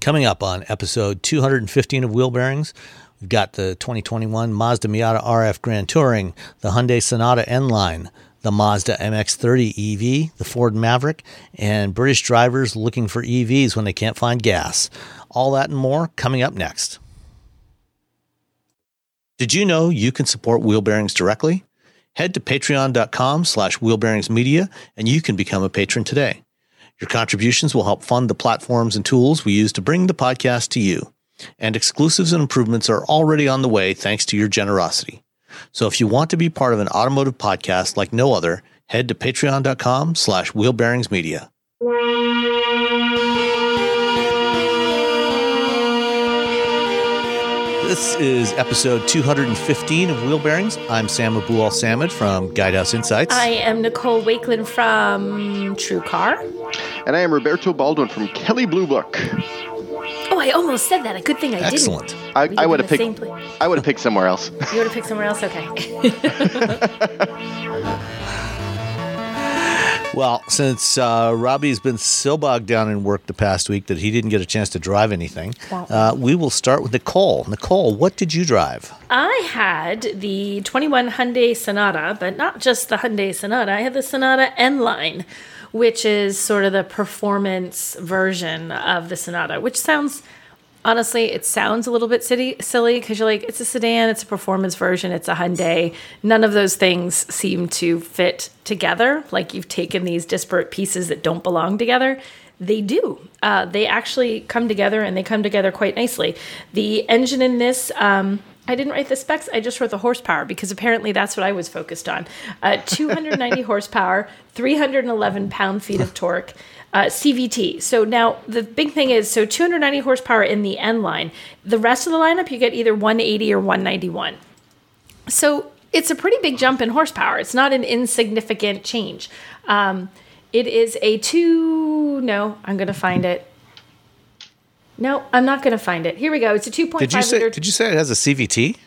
Coming up on episode 215 of Wheel Bearings, we've got the 2021 Mazda Miata RF Grand Touring, the Hyundai Sonata N-Line, the Mazda MX-30 EV, the Ford Maverick, and British drivers looking for EVs when they can't find gas. All that and more coming up next. Did you know you can support Wheel Bearings directly? Head to patreon.com slash wheelbearingsmedia and you can become a patron today. Your contributions will help fund the platforms and tools we use to bring the podcast to you. And exclusives and improvements are already on the way thanks to your generosity. So if you want to be part of an automotive podcast like no other, head to patreon.com slash wheelbearingsmedia. This is episode 215 of Wheel Bearings. I'm Sam Abuelsamid from Guidehouse Insights. I am Nicole Wakelin from True Car. And I am Roberto Baldwin from Kelley Blue Book. Oh, I almost said that. A good thing I Excellent. didn't. I, I would have picked. place. I would have picked somewhere else. You would have picked somewhere else? Okay. Well, since uh, Robbie's been so bogged down in work the past week that he didn't get a chance to drive anything, uh, we will start with Nicole. Nicole, what did you drive? I had the 21 Hyundai Sonata, but not just the Hyundai Sonata. I had the Sonata N line, which is sort of the performance version of the Sonata, which sounds honestly, it sounds a little bit silly silly because you're like, it's a sedan, it's a performance version, it's a Hyundai. None of those things seem to fit together. Like you've taken these disparate pieces that don't belong together. They do. Uh, they actually come together and they come together quite nicely. The engine in this, um, I didn't write the specs. I just wrote the horsepower because apparently that's what I was focused on. Uh, 290 horsepower, 311 pound feet of torque. Uh, CVT. So now the big thing is so 290 horsepower in the N line. The rest of the lineup you get either 180 or 191. So it's a pretty big jump in horsepower. It's not an insignificant change. Um, it is a two. No, I'm going to find it. No, I'm not going to find it. Here we go. It's a 2.5 Did you say? liter. Did you say it has a CVT?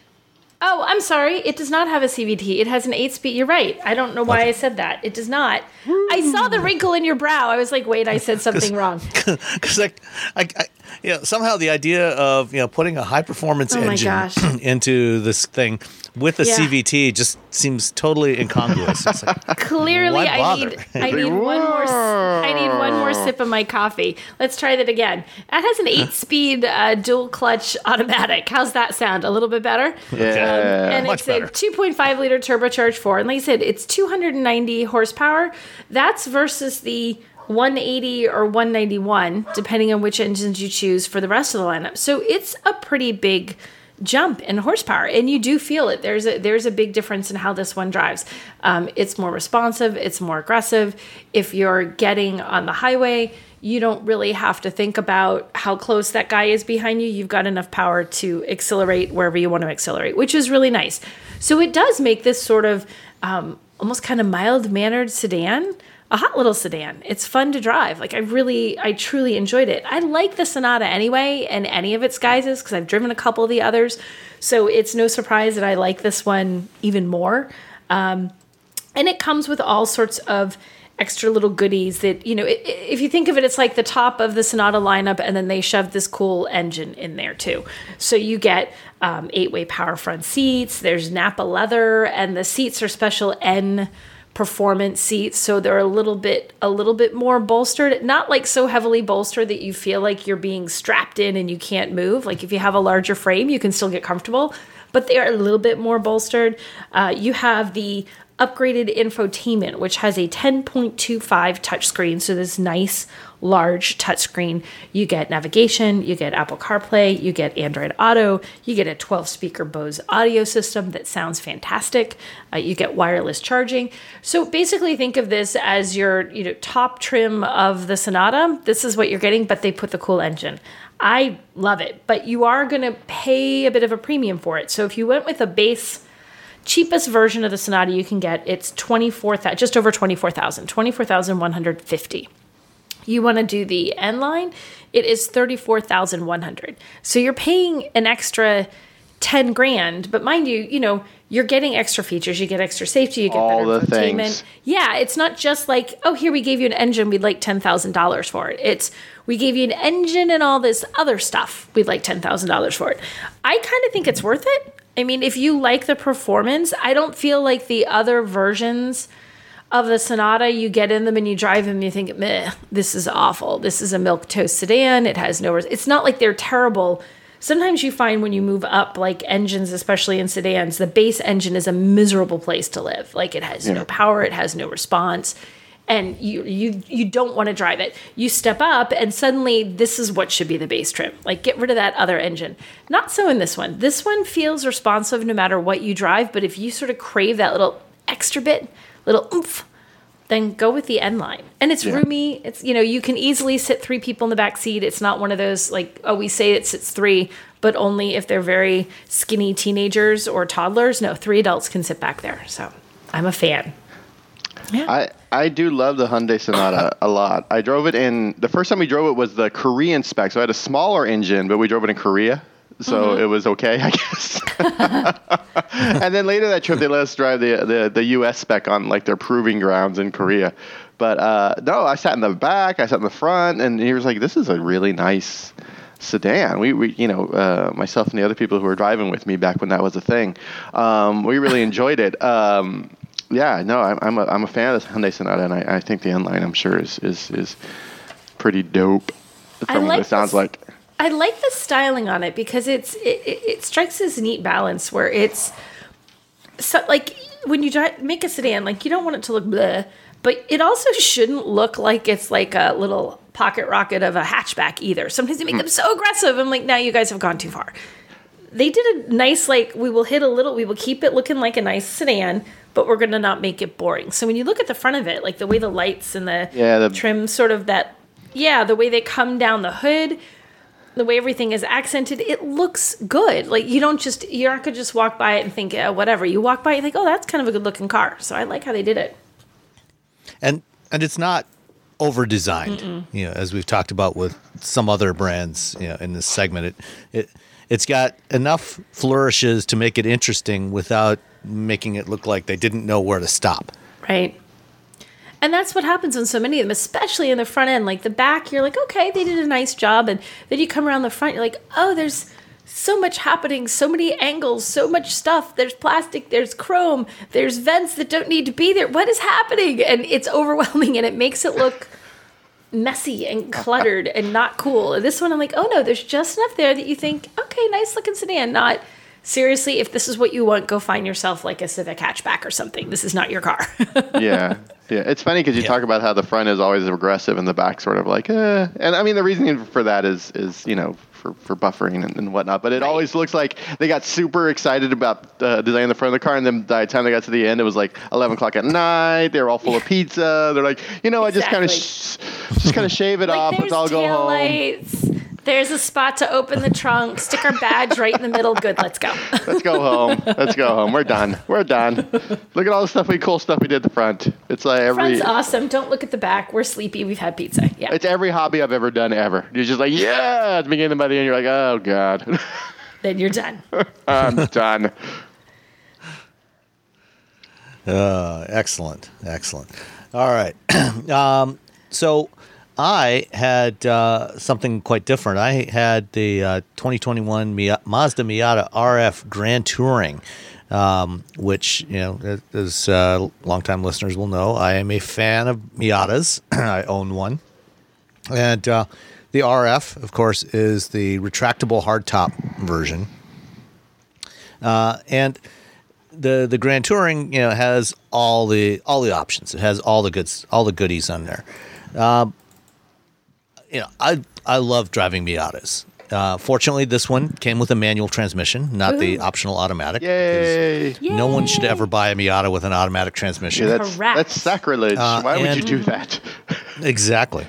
Oh, I'm sorry. It does not have a CVT. It has an eight speed. You're right. I don't know why I said that. It does not. I saw the wrinkle in your brow. I was like, wait, I said something wrong. Because like, I, I, you know, somehow the idea of you know putting a high performance Oh my engine gosh. into this thing with a Yeah. CVT just seems totally incongruous. It's like, Clearly, Why I bother? need I need one more s- I need one more sip of my coffee. Let's try that again. That has an eight speed uh, dual clutch automatic. How's that sound? A little bit better. Yeah. And much it's better. a 2.5 liter turbocharged four. And like I said, it's 290 horsepower. That's versus the 180 or 191, depending on which engines you choose for the rest of the lineup. So it's a pretty big jump in horsepower, and you do feel it. There's a there's a big difference in how this one drives. Um, it's more responsive. It's more aggressive. If you're getting on the highway. You don't really have to think about how close that guy is behind you. You've got enough power to accelerate wherever you want to accelerate, which is really nice. So it does make this sort of um, almost kind of mild mannered sedan a hot little sedan. It's fun to drive. Like I really, I truly enjoyed it. I like the Sonata anyway, and any of its guises because I've driven a couple of the others. So it's no surprise that I like this one even more. Um, and it comes with all sorts of extra little goodies that you know i- i- if you think of it it's like the top of the sonata lineup and then they shove this cool engine in there too. So you get um, eight way power front seats there's nappa leather and the seats are special n performance seats so they're a little bit a little bit more bolstered. Not like so heavily bolstered that you feel like you're being strapped in and you can't move. Like if you have a larger frame you can still get comfortable but they are a little bit more bolstered. Uh, you have the upgraded infotainment, which has a 10.25 touchscreen. So this nice large touchscreen. You get navigation, you get Apple CarPlay, you get Android Auto, you get a 12 speaker Bose audio system that sounds fantastic. Uh, you get wireless charging. So basically, think of this as your you know top trim of the Sonata. This is what you're getting, but they put the cool engine. I love it, but you are going to pay a bit of a premium for it. So if you went with a base cheapest version of the Sonata you can get, it's 24,000 just over 24,000, 24,150. You want to do the N line, it is 34,100. So you're paying an extra 10 grand, but mind you, you know, you're getting extra features. You get extra safety. You get All better things. Yeah, it's not just like, oh, here we gave you an engine. We'd like ten thousand dollars for it. It's we gave you an engine and all this other stuff. We'd like ten thousand dollars for it. I kind of think it's worth it. I mean, if you like the performance, I don't feel like the other versions of the Sonata, you get in them and you drive them and you think, meh, this is awful. This is a milk toast sedan. It has no, res-. it's not like they're terrible. Sometimes you find when you move up, like engines, especially in sedans, the base engine is a miserable place to live. Like it has no power, it has no response, and you you you don't want to drive it. You step up, and suddenly this is what should be the base trim. Like get rid of that other engine. Not so in this one. This one feels responsive no matter what you drive. But if you sort of crave that little extra bit, little oomph, then go with the N line. And it's roomy. It's you know you can easily sit three people in the back seat. It's not one of those like oh we say it sits three, but only if they're very skinny teenagers or toddlers. No, three adults can sit back there. So I'm a fan. I, I do love the Hyundai Sonata a lot. I drove it in the first time we drove it was the Korean spec. So I had a smaller engine, but we drove it in Korea. So it was okay, I guess. and then later that trip, they let us drive the, the, the US spec on like their proving grounds in Korea. But uh, no, I sat in the back, I sat in the front, and he was like, "This is a really nice sedan." We, we you know, uh, myself and the other people who were driving with me back when that was a thing, um, we really enjoyed it. Um, yeah, no, I'm I'm a, I'm a fan of this Hyundai Sonata, and I, I think the N line, I'm sure, is is is pretty dope. I From what like it sounds this- like. I like the styling on it because it's it, it, it strikes this neat balance where it's so like when you drive, make a sedan, like you don't want it to look bleh, but it also shouldn't look like it's like a little pocket rocket of a hatchback either. Sometimes they make hmm. them so aggressive. I'm like, now you guys have gone too far. They did a nice like we will hit a little, we will keep it looking like a nice sedan, but we're gonna not make it boring. So when you look at the front of it, like the way the lights and the Yeah, the- trim sort of that yeah, the way they come down the hood, the way everything is accented, it looks good. Like you don't just you're not gonna just walk by it and think uh, whatever. You walk by it and think, oh, that's kind of a good looking car. So I like how they did it. and and it's not over designed you know as we've talked about with some other brands you know in this segment it it it's got enough flourishes to make it interesting without making it look like they didn't know where to stop Right. And that's what happens on so many of them, especially in the front end. Like the back, you're like, okay, they did a nice job. And then you come around the front, you're like, oh, there's so much happening, so many angles, so much stuff. There's plastic, there's chrome, there's vents that don't need to be there. What is happening? And it's overwhelming and it makes it look messy and cluttered and not cool. And this one, I'm like, oh no, there's just enough there that you think, okay, nice looking sedan. Not seriously, if this is what you want, go find yourself like a Civic hatchback or something. This is not your car. yeah, yeah. It's funny because you Yeah. talk about how the front is always aggressive and the back sort of like, eh. And I mean, the reasoning for that is is you know for, for buffering and, and whatnot. But it always looks like they got super excited about uh, designing the front of the car, and then by the time they got to the end, it was like 11 o'clock at night. They were all full of pizza. They're like, you know, I just kind of sh- just kind of shave it Like off. Let's all go home. taillights. There's a spot to open the trunk. Stick our badge right in the middle. Good. Let's go. Let's go home. Let's go home. We're done. We're done. Look at all the stuff we cool stuff we did at the front. It's like every Front's awesome. Don't look at the back. We're sleepy. We've had pizza. Yeah. It's every hobby I've ever done ever. You're just like, yeah, at the beginning, by the end, you're like, oh god, then you're done. I'm done. Uh, excellent, excellent. All right. um, so I had uh, something quite different. I had the uh, 2021 Mia- Mazda Miata RF Grand Touring, um, which you know, as uh, longtime listeners will know, I am a fan of Miatas. I own one, and uh, the RF, of course, is the retractable hardtop version. Uh, and the the Grand Touring, you know, has all the all the options. It has all the goods, all the goodies on there. Um, you know, I I love driving Miatas. Uh, fortunately, this one came with a manual transmission, not the optional automatic. Yay! because No one should ever buy a Miata with an automatic transmission. Yeah, that's Correct. that's sacrilege. Uh, Why would you do that? Exactly.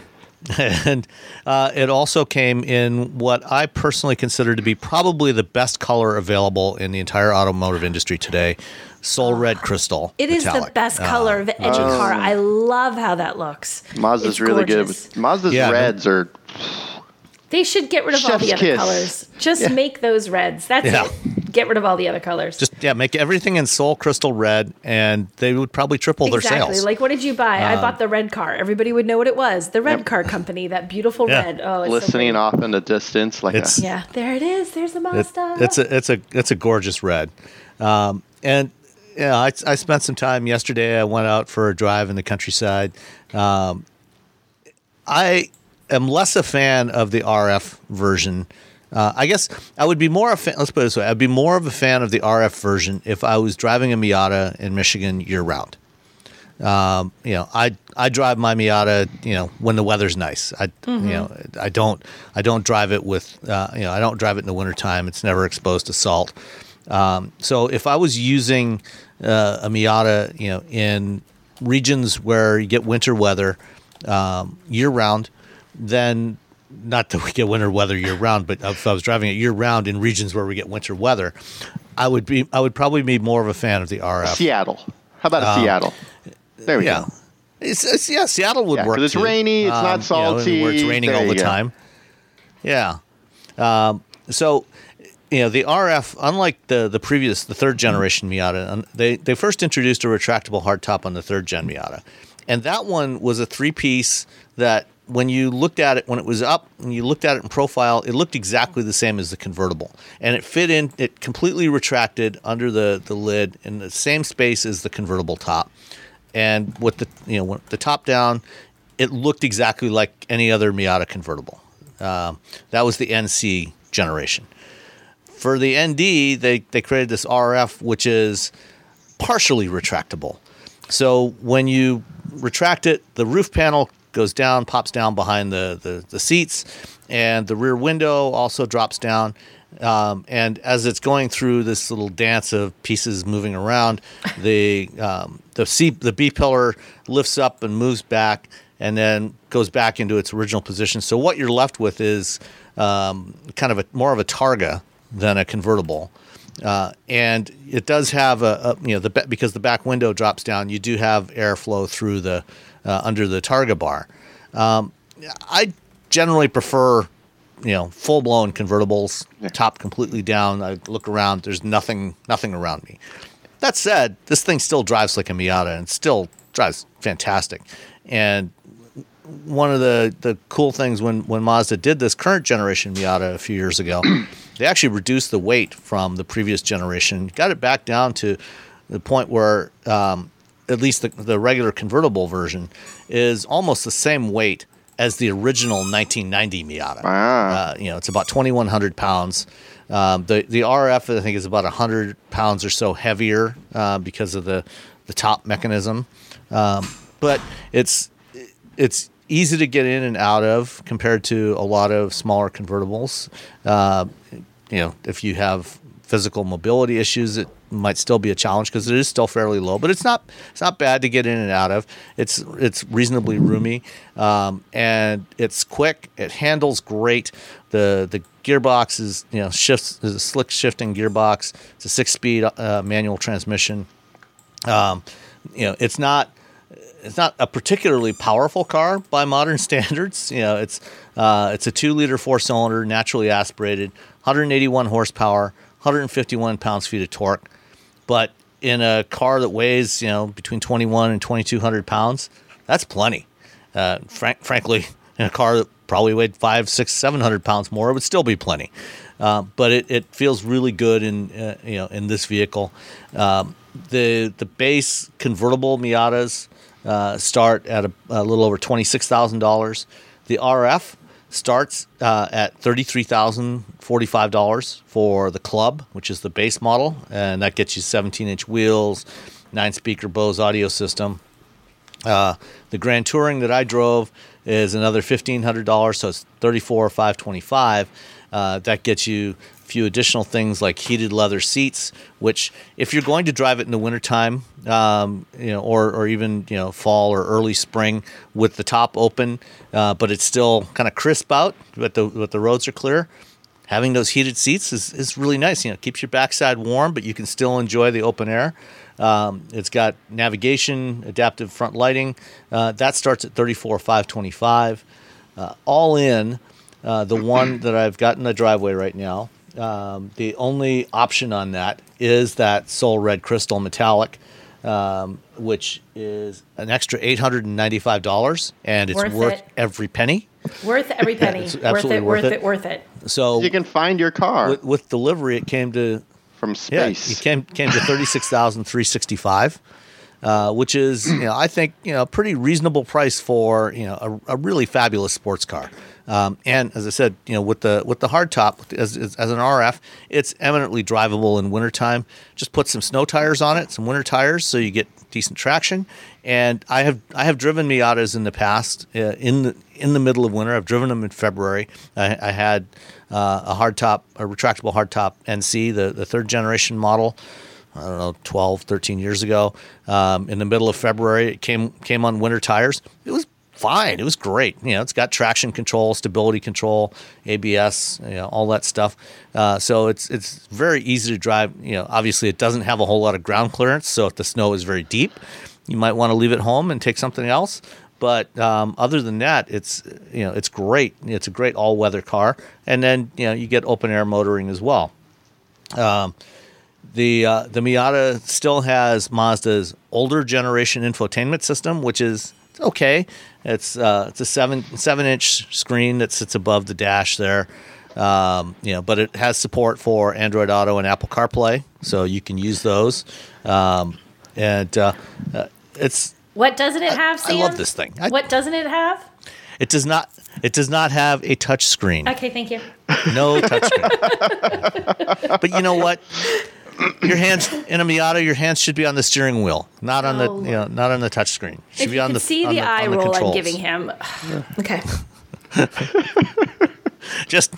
and uh, it also came in what I personally consider to be probably the best color available in the entire automotive industry today Soul Red Crystal. It is the metallic. best Uh, color of any car. I love how that looks. Mazda's It's really gorgeous. good. Mazda's Yeah, reds are They should get rid of all the other kiss. colors. Just make those reds. That's Yeah. it. get rid of all the other colors. Just yeah, make everything in soul crystal red, and they would probably triple their sales. exactly. Like, what did you buy? I bought the red car. Everybody would know what it was. The red Yep. car company. That beautiful Yeah. red. Oh, it's Listening So off in the distance, like It's- a, yeah, there it is. There's the It- Mazda. it's a it's a it's a gorgeous red, um, and yeah, I, I spent some time yesterday. I went out for a drive in the countryside. Um, I am less a fan of the RF version. Uh, I guess I would be more a fan. Let's put it this way: I'd be more of a fan of the RF version if I was driving a Miata in Michigan year round. Um, you know, I I drive my Miata, you know, when the weather's nice. I you know, I don't I don't drive it with uh, you know, I don't drive it in the wintertime. It's never exposed to salt. Um, so if I was using uh, a Miata, you know, in regions where you get winter weather um, year round, then not that we get winter weather year round, but if I was driving it year round in regions where we get winter weather, I would be I would probably be more of a fan of the RF. Seattle. How about a Seattle? There we Yeah. go. It's, it's yeah, Seattle would Yeah, work. it's too. rainy, it's not you know, salty, where it's raining all the go. time. Yeah. Um, so, you know, the RF, unlike the the previous, the third generation Miata, um, they they first introduced a retractable hardtop on the third gen Miata, and that one was a three piece that when you looked at it when it was up, and you looked at it in profile, it looked exactly the same as the convertible, and it fit in. It completely retracted under the the lid in the same space as the convertible top and with the you know the top down, it looked exactly like any other Miata convertible. Um, that was the NC generation. For the ND, they they created this RF, which is partially retractable. So when you retract it, the roof panel goes down, pops down behind the, the, the seats, and the rear window also drops down. Um, and as it's going through this little dance of pieces moving around, the um, the C the B pillar lifts up and moves back, and then goes back into its original position. So what you're left with is um, kind of a more of a Targa than a convertible. Uh, and it does have a, a you know the because the back window drops down, you do have airflow through the uh, under the Targa bar. Um, I generally prefer you know full blown convertibles, top completely down. I look around, there's nothing nothing around me. That said, this thing still drives like a Miata and still drives fantastic. And one of the, the cool things when, when Mazda did this current generation Miata a few years ago, they actually reduced the weight from the previous generation, got it back down to the point where um, at least the, the regular convertible version is almost the same weight as the original 1990 Miata. Wow. Uh, you know, it's about 2,100 pounds. Um, the the RF I think is about 100 pounds or so heavier uh, because of the the top mechanism, um, but it's it's easy to get in and out of compared to a lot of smaller convertibles. Uh, you know, if you have physical mobility issues, it might still be a challenge because it is still fairly low, but it's not it's not bad to get in and out of. It's it's reasonably roomy, um, and it's quick. It handles great. the The gearbox is you know shifts is a slick shifting gearbox. It's a six speed uh, manual transmission. Um, you know, it's not it's not a particularly powerful car by modern standards. You know, it's uh, it's a two liter four cylinder, naturally aspirated, 181 horsepower, 151 pounds feet of torque. But in a car that weighs you know between 21 and 2200 pounds, that's plenty. Uh, frank, frankly, in a car that probably weighed five, six, seven hundred pounds more, it would still be plenty. Uh, but it, it feels really good in uh, you know in this vehicle. Um, the the base convertible Miatas uh, start at a, a little over twenty six thousand dollars. The RF starts uh, at thirty three thousand forty five dollars for the club, which is the base model, and that gets you seventeen inch wheels, nine speaker Bose audio system. Uh, the Grand Touring that I drove is another fifteen hundred dollars, so it's thirty four five twenty five. Uh, that gets you few additional things like heated leather seats, which if you're going to drive it in the wintertime, um, you know, or or even you know fall or early spring with the top open, uh, but it's still kind of crisp out, but the but the roads are clear. Having those heated seats is, is really nice. You know, it keeps your backside warm, but you can still enjoy the open air. Um, it's got navigation, adaptive front lighting. Uh, that starts at thirty four five twenty five. Uh, all in, uh, the one that I've got in the driveway right now Um, the only option on that is that Soul Red Crystal Metallic, um, which is an extra eight hundred and ninety-five dollars, and it's Worth worth, it. every penny. Worth every penny. It's worth absolutely it, worth worth it. it, worth it. So You can find your car with, with delivery, it came to from space. yeah, space. it came came to thirty six thousand three sixty five, uh, which is you know I think you know a pretty reasonable price for you know a, a really fabulous sports car. Um, and as I said, you know with the with the hardtop as, as as an RF, it's eminently drivable in wintertime. Just put some snow tires on it, some winter tires, so you get decent traction. And I have I have driven Miatas in the past uh, in the in the middle of winter. I've driven them in February. I, I had uh, a hardtop, a retractable hardtop NC, the, the third generation model. I don't know, 12, 13 years ago. Um, in the middle of February, it came came on winter tires. It was fine. It was great. You know, it's got traction control, stability control, ABS, you know, all that stuff. Uh, so it's it's very easy to drive. You know, obviously it doesn't have a whole lot of ground clearance. So if the snow is very deep, you might want to leave it home and take something else. But um, other than that, it's you know it's great. It's a great all weather car, and then you know you get open air motoring as well. Um, the uh, the Miata still has Mazda's older generation infotainment system, which is okay. It's uh, it's a seven seven inch screen that sits above the dash there. Um, you know, but it has support for Android Auto and Apple CarPlay, so you can use those. Um, and uh, uh, it's What doesn't it have, I Sam? love this thing. I- what doesn't it have? it does not it does not have a touch screen. Okay, thank you. No touch screen. but you know what? Your hands in a Miata, your hands should be on the steering wheel, not on Oh, the you know, not on the touchscreen. Should If be you on the see on the, eye on the roll I'm giving him. okay. Just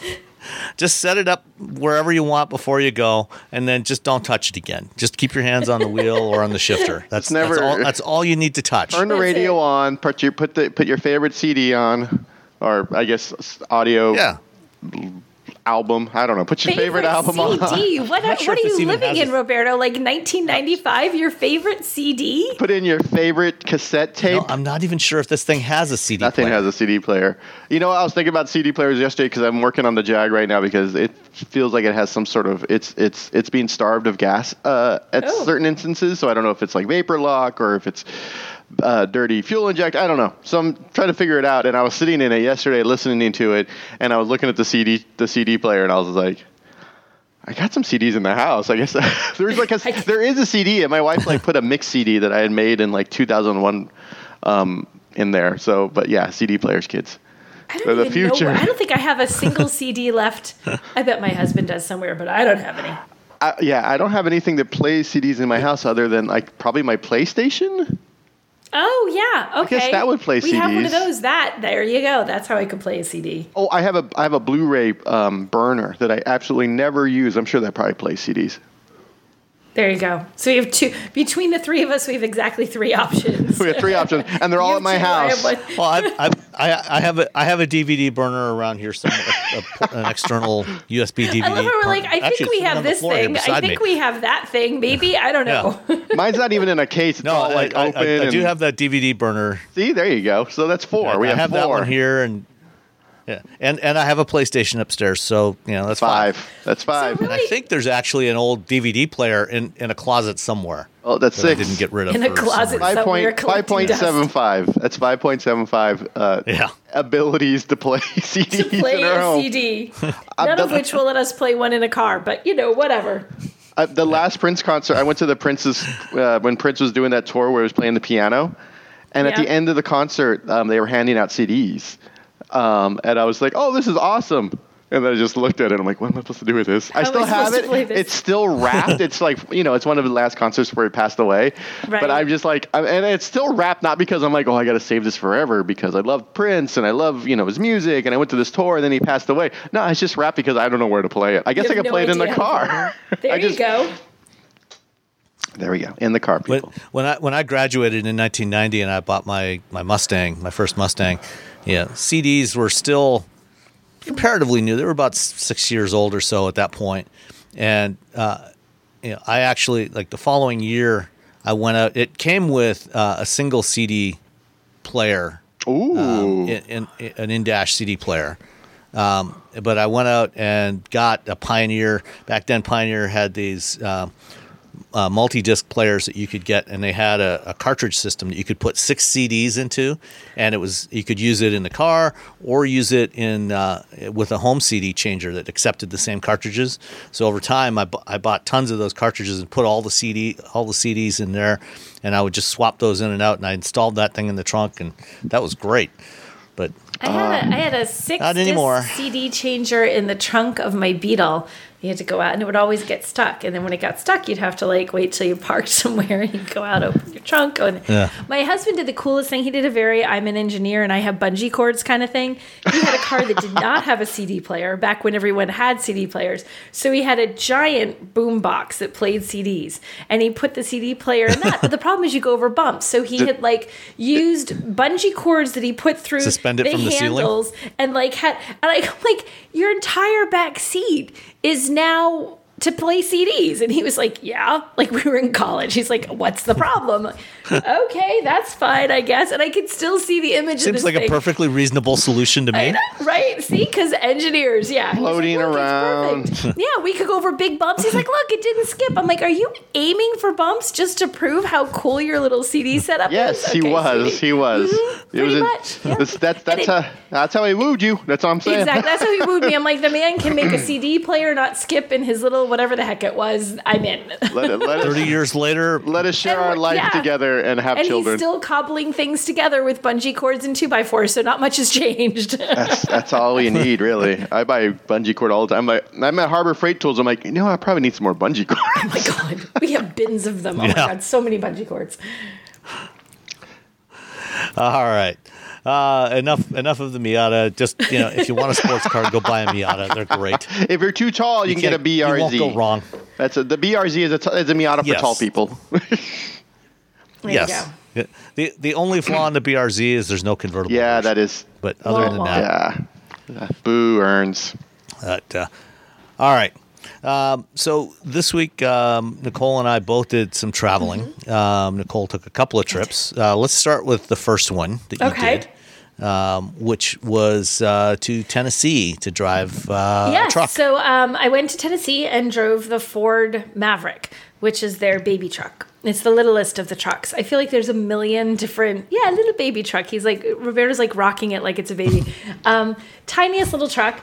just set it up wherever you want before you go, and then just don't touch it again. Just keep your hands on the wheel or on the shifter. That's never- that's all, that's all you need to touch. Turn the radio on. Put your put the put your favorite CD on, or I guess audio Yeah. Album. I don't know. Put your favorite, album on. CD. What, sure what are you living in, a- Roberto? Like 1995? Your favorite CD? Put in your favorite cassette tape. No, I'm not even sure if this thing has a CD Nothing player. has a CD player. You know, I was thinking about CD players yesterday because I'm working on the Jag right now because it feels like it has some sort of it's it's it's being starved of gas uh, at Oh. certain instances. So I don't know if it's like vapor lock or if it's uh, dirty fuel inject. I don't know. So I'm trying to figure it out. And I was sitting in it yesterday, listening to it, and I was looking at the CD the CD player, and I was like. I got some CDs in the house. I guess there's like a, there is a CD, and my wife like put a mix CD that I had made in like 2001 um, in there. So, but yeah, CD players, kids. I For don't the future. know. I don't think I have a single CD left. I bet my husband does somewhere, but I don't have any. I, yeah, I don't have anything that plays CDs in my house other than like probably my PlayStation. Oh yeah, okay. guess that would play We have one of those. That there you go. That's how I could play a CD. Oh, I have a I have a Blu-ray um, burner that I absolutely never use. I'm sure that probably plays CDs. There you go. So we have two between the three of us. We have exactly three options. We have three options, and they're all at my two, I have house. Well, I, I, I, I have a I have a DVD burner around here, some a, a, an external USB DVD. I love how we're like, burner. I think we have this thing. I think me. we have that thing. Maybe I don't know. Mine's not even in a case. It's No, all like I, I- open. I, I do have that DVD burner. See, there you go. So that's four. we I have, have four. that one here, and yeah, and and I have a PlayStation upstairs. So you know that's Five. five. That's five. really- And I think there's actually an old DVD player in, in a closet somewhere oh, that's that I didn't get rid of. In a closet some Five reason. somewhere point five point collecting seven five. That's five point seven five. Uh, Yeah. abilities to play CDs to play in our a home. CD. None of which will let us play one in a car, but you know, whatever. Uh, the last Prince concert, I went to the Prince's uh, when Prince was doing that tour where he was playing the piano, and at the end of the concert, um, they were handing out CDs, um, and I was like, "Oh, this is awesome." And then I just looked at it. I'm like, "What am I supposed to do with this?" I still have supposed to play it. It's still wrapped. it's like you know, it's one of the last concerts where he passed away. Right. But I'm just like, I'm, and it's still wrapped not because I'm like, "Oh, I got to save this forever," because I love Prince and I love you know his music, and I went to this tour and then he passed away. No, it's just wrapped because I don't know where to play it. I guess I have could no play it in the car. There I you go. There we go. In the car, When, people. when I when I graduated in 1990 and I bought my my Mustang, my first Mustang, yeah, CDs were still comparatively new. They were about six years old or so at that point, and uh, you know, I actually like the following year I went out. It came with uh, a single CD player, Ooh. um, in, in, in an in-dash CD player. Um, but I went out and got a Pioneer. Back then, Pioneer had these. Uh, uh, multi-disc players that you could get, and they had a, a, cartridge system that you could put six CDs into, and it was you could use it in the car or use it in uh, with a home CD changer that accepted the same cartridges. So over time, I, bu- I bought tons of those cartridges and put all the CD all the CDs in there, and I would just swap those in and out, and I installed that thing in the trunk, and that was great. But I had, a, I had a six CD changer in the trunk of my Beetle you had to go out and it would always get stuck. And then when it got stuck, you'd have to like wait till you parked somewhere and you'd go out, open your trunk. And yeah. my husband did the coolest thing. He did a very I'm an engineer and I have bungee cords kind of thing. He had a car that did not have a CD player back when everyone had CD players. So he had a giant boom box that played CDs and he put the CD player in that. but the problem is you go over bumps. So he had like used bungee cords that he put through Suspended the from the handles ceiling? and like had and like like your entire back seat is now to play CDs. And he was like, Yeah, like we were in college. He's like, What's the problem? okay, that's fine, I guess. And I could still see the image Seems like thing. a perfectly reasonable solution to me. Know, right? See, because engineers, yeah. Floating like, around. yeah, we could go over big bumps. He's like, Look, it didn't skip. I'm like, Are you aiming for bumps just to prove how cool your little CD setup yes, is? Yes, okay, he was. He was. Mm-hmm, it was much. Yeah. That's, that's, that's, how, that's how he wooed you. That's all I'm saying. Exactly. That's how he wooed me. I'm like, the man can make a CD player not skip in his little whatever the heck it was was I'm in. Let it, let Thirty years later, let us share and, our life yeah. together and have and children. And he's still cobbling things together with bungee cords and two by fours, so not much has changed. that's, that's all you need, really. I buy bungee cord all the time. I'm, like, I'm at Harbor Freight Tools. I'm like, you know, I probably need some more bungee cords. Oh my god, we have bins of them. Oh yeah. my god, so many bungee cords. All right. Uh, enough enough of the Miata. Just you know, if you want a sports car, go buy a Miata. They're great. If you're too tall, you, you can get a BRZ. You won't go wrong. That's a, the BRZ is a, t- is a Miata for yes. tall people. yes. The the only flaw in the BRZ is there's no convertible. Yeah, version. that is. But other than that, yeah. Boo earns. But, uh, all right. Um, so this week, um, Nicole and I both did some traveling. Mm-hmm. Um, Nicole took a couple of trips. Uh, let's start with the first one that you okay. did. Um, which was uh, to Tennessee to drive uh, truck. So um, I went to Tennessee and drove the Ford Maverick, which is their baby truck. It's the littlest of the trucks. I feel like there's a million different, yeah, little baby truck. He's like Roberto's like rocking it like it's a baby. um, tiniest little truck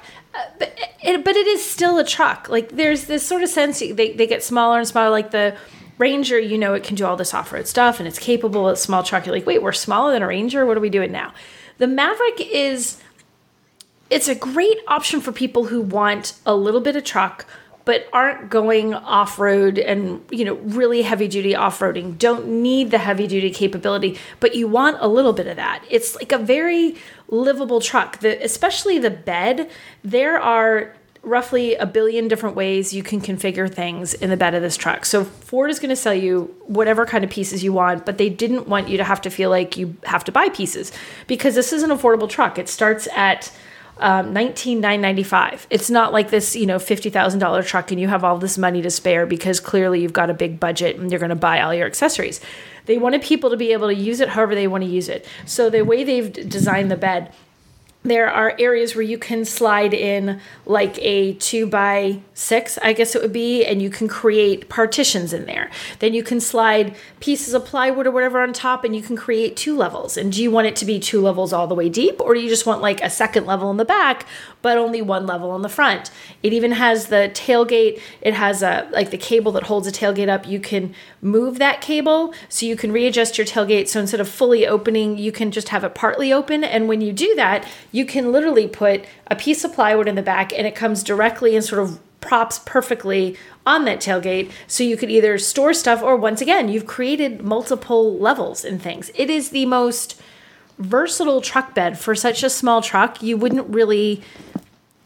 but it, but it is still a truck. Like there's this sort of sense they, they get smaller and smaller. Like the Ranger, you know, it can do all this off road stuff and it's capable. A small truck. You're like, wait, we're smaller than a Ranger. What are we doing now? The Maverick is it's a great option for people who want a little bit of truck but aren't going off road and you know really heavy duty off roading. Don't need the heavy duty capability, but you want a little bit of that. It's like a very livable truck. The especially the bed. There are roughly a billion different ways you can configure things in the bed of this truck. So Ford is going to sell you whatever kind of pieces you want, but they didn't want you to have to feel like you have to buy pieces because this is an affordable truck. It starts at um, nineteen nine ninety five. It's not like this, you know, fifty thousand dollar truck, and you have all this money to spare because clearly you've got a big budget and you're going to buy all your accessories. They wanted people to be able to use it however they want to use it. So the way they've designed the bed there are areas where you can slide in like a two by six, I guess it would be, and you can create partitions in there. Then you can slide pieces of plywood or whatever on top, and you can create two levels. And do you want it to be two levels all the way deep, or do you just want like a second level in the back, but only one level on the front? It even has the tailgate. It has a like the cable that holds a tailgate up. You can move that cable so you can readjust your tailgate. So instead of fully opening, you can just have it partly open. And when you do that, you can literally put a piece of plywood in the back and it comes directly and sort of props perfectly on that tailgate so you could either store stuff or once again you've created multiple levels and things it is the most versatile truck bed for such a small truck you wouldn't really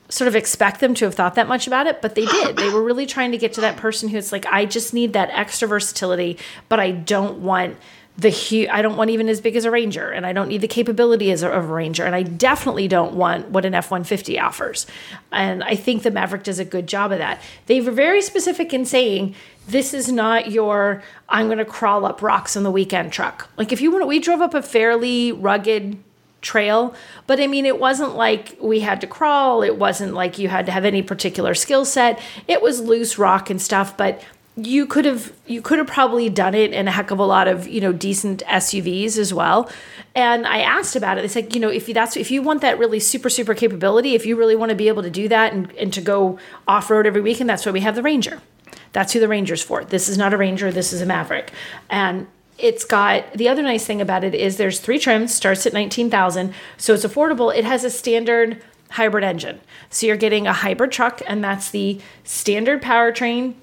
sort of expect them to have thought that much about it but they did. They were really trying to get to that person who's like i just need that extra versatility but i don't want the huge I don't want even as big as a Ranger and I don't need the capability as a, of a Ranger and I definitely don't want what an F150 offers. And I think the Maverick does a good job of that. They were very specific in saying this is not your I'm going to crawl up rocks on the weekend truck. Like if you want we drove up a fairly rugged trail. But I mean, it wasn't like we had to crawl. It wasn't like you had to have any particular skill set. It was loose rock and stuff, but you could have you could have probably done it in a heck of a lot of you know decent SUVs as well. And I asked about it. They said, you know, if that's if you want that really super super capability, if you really want to be able to do that and, and to go off road every weekend, that's why we have the Ranger. That's who the Ranger's for. This is not a Ranger. This is a Maverick. And it's got the other nice thing about it is there's three trims starts at 19000 so it's affordable it has a standard hybrid engine so you're getting a hybrid truck and that's the standard powertrain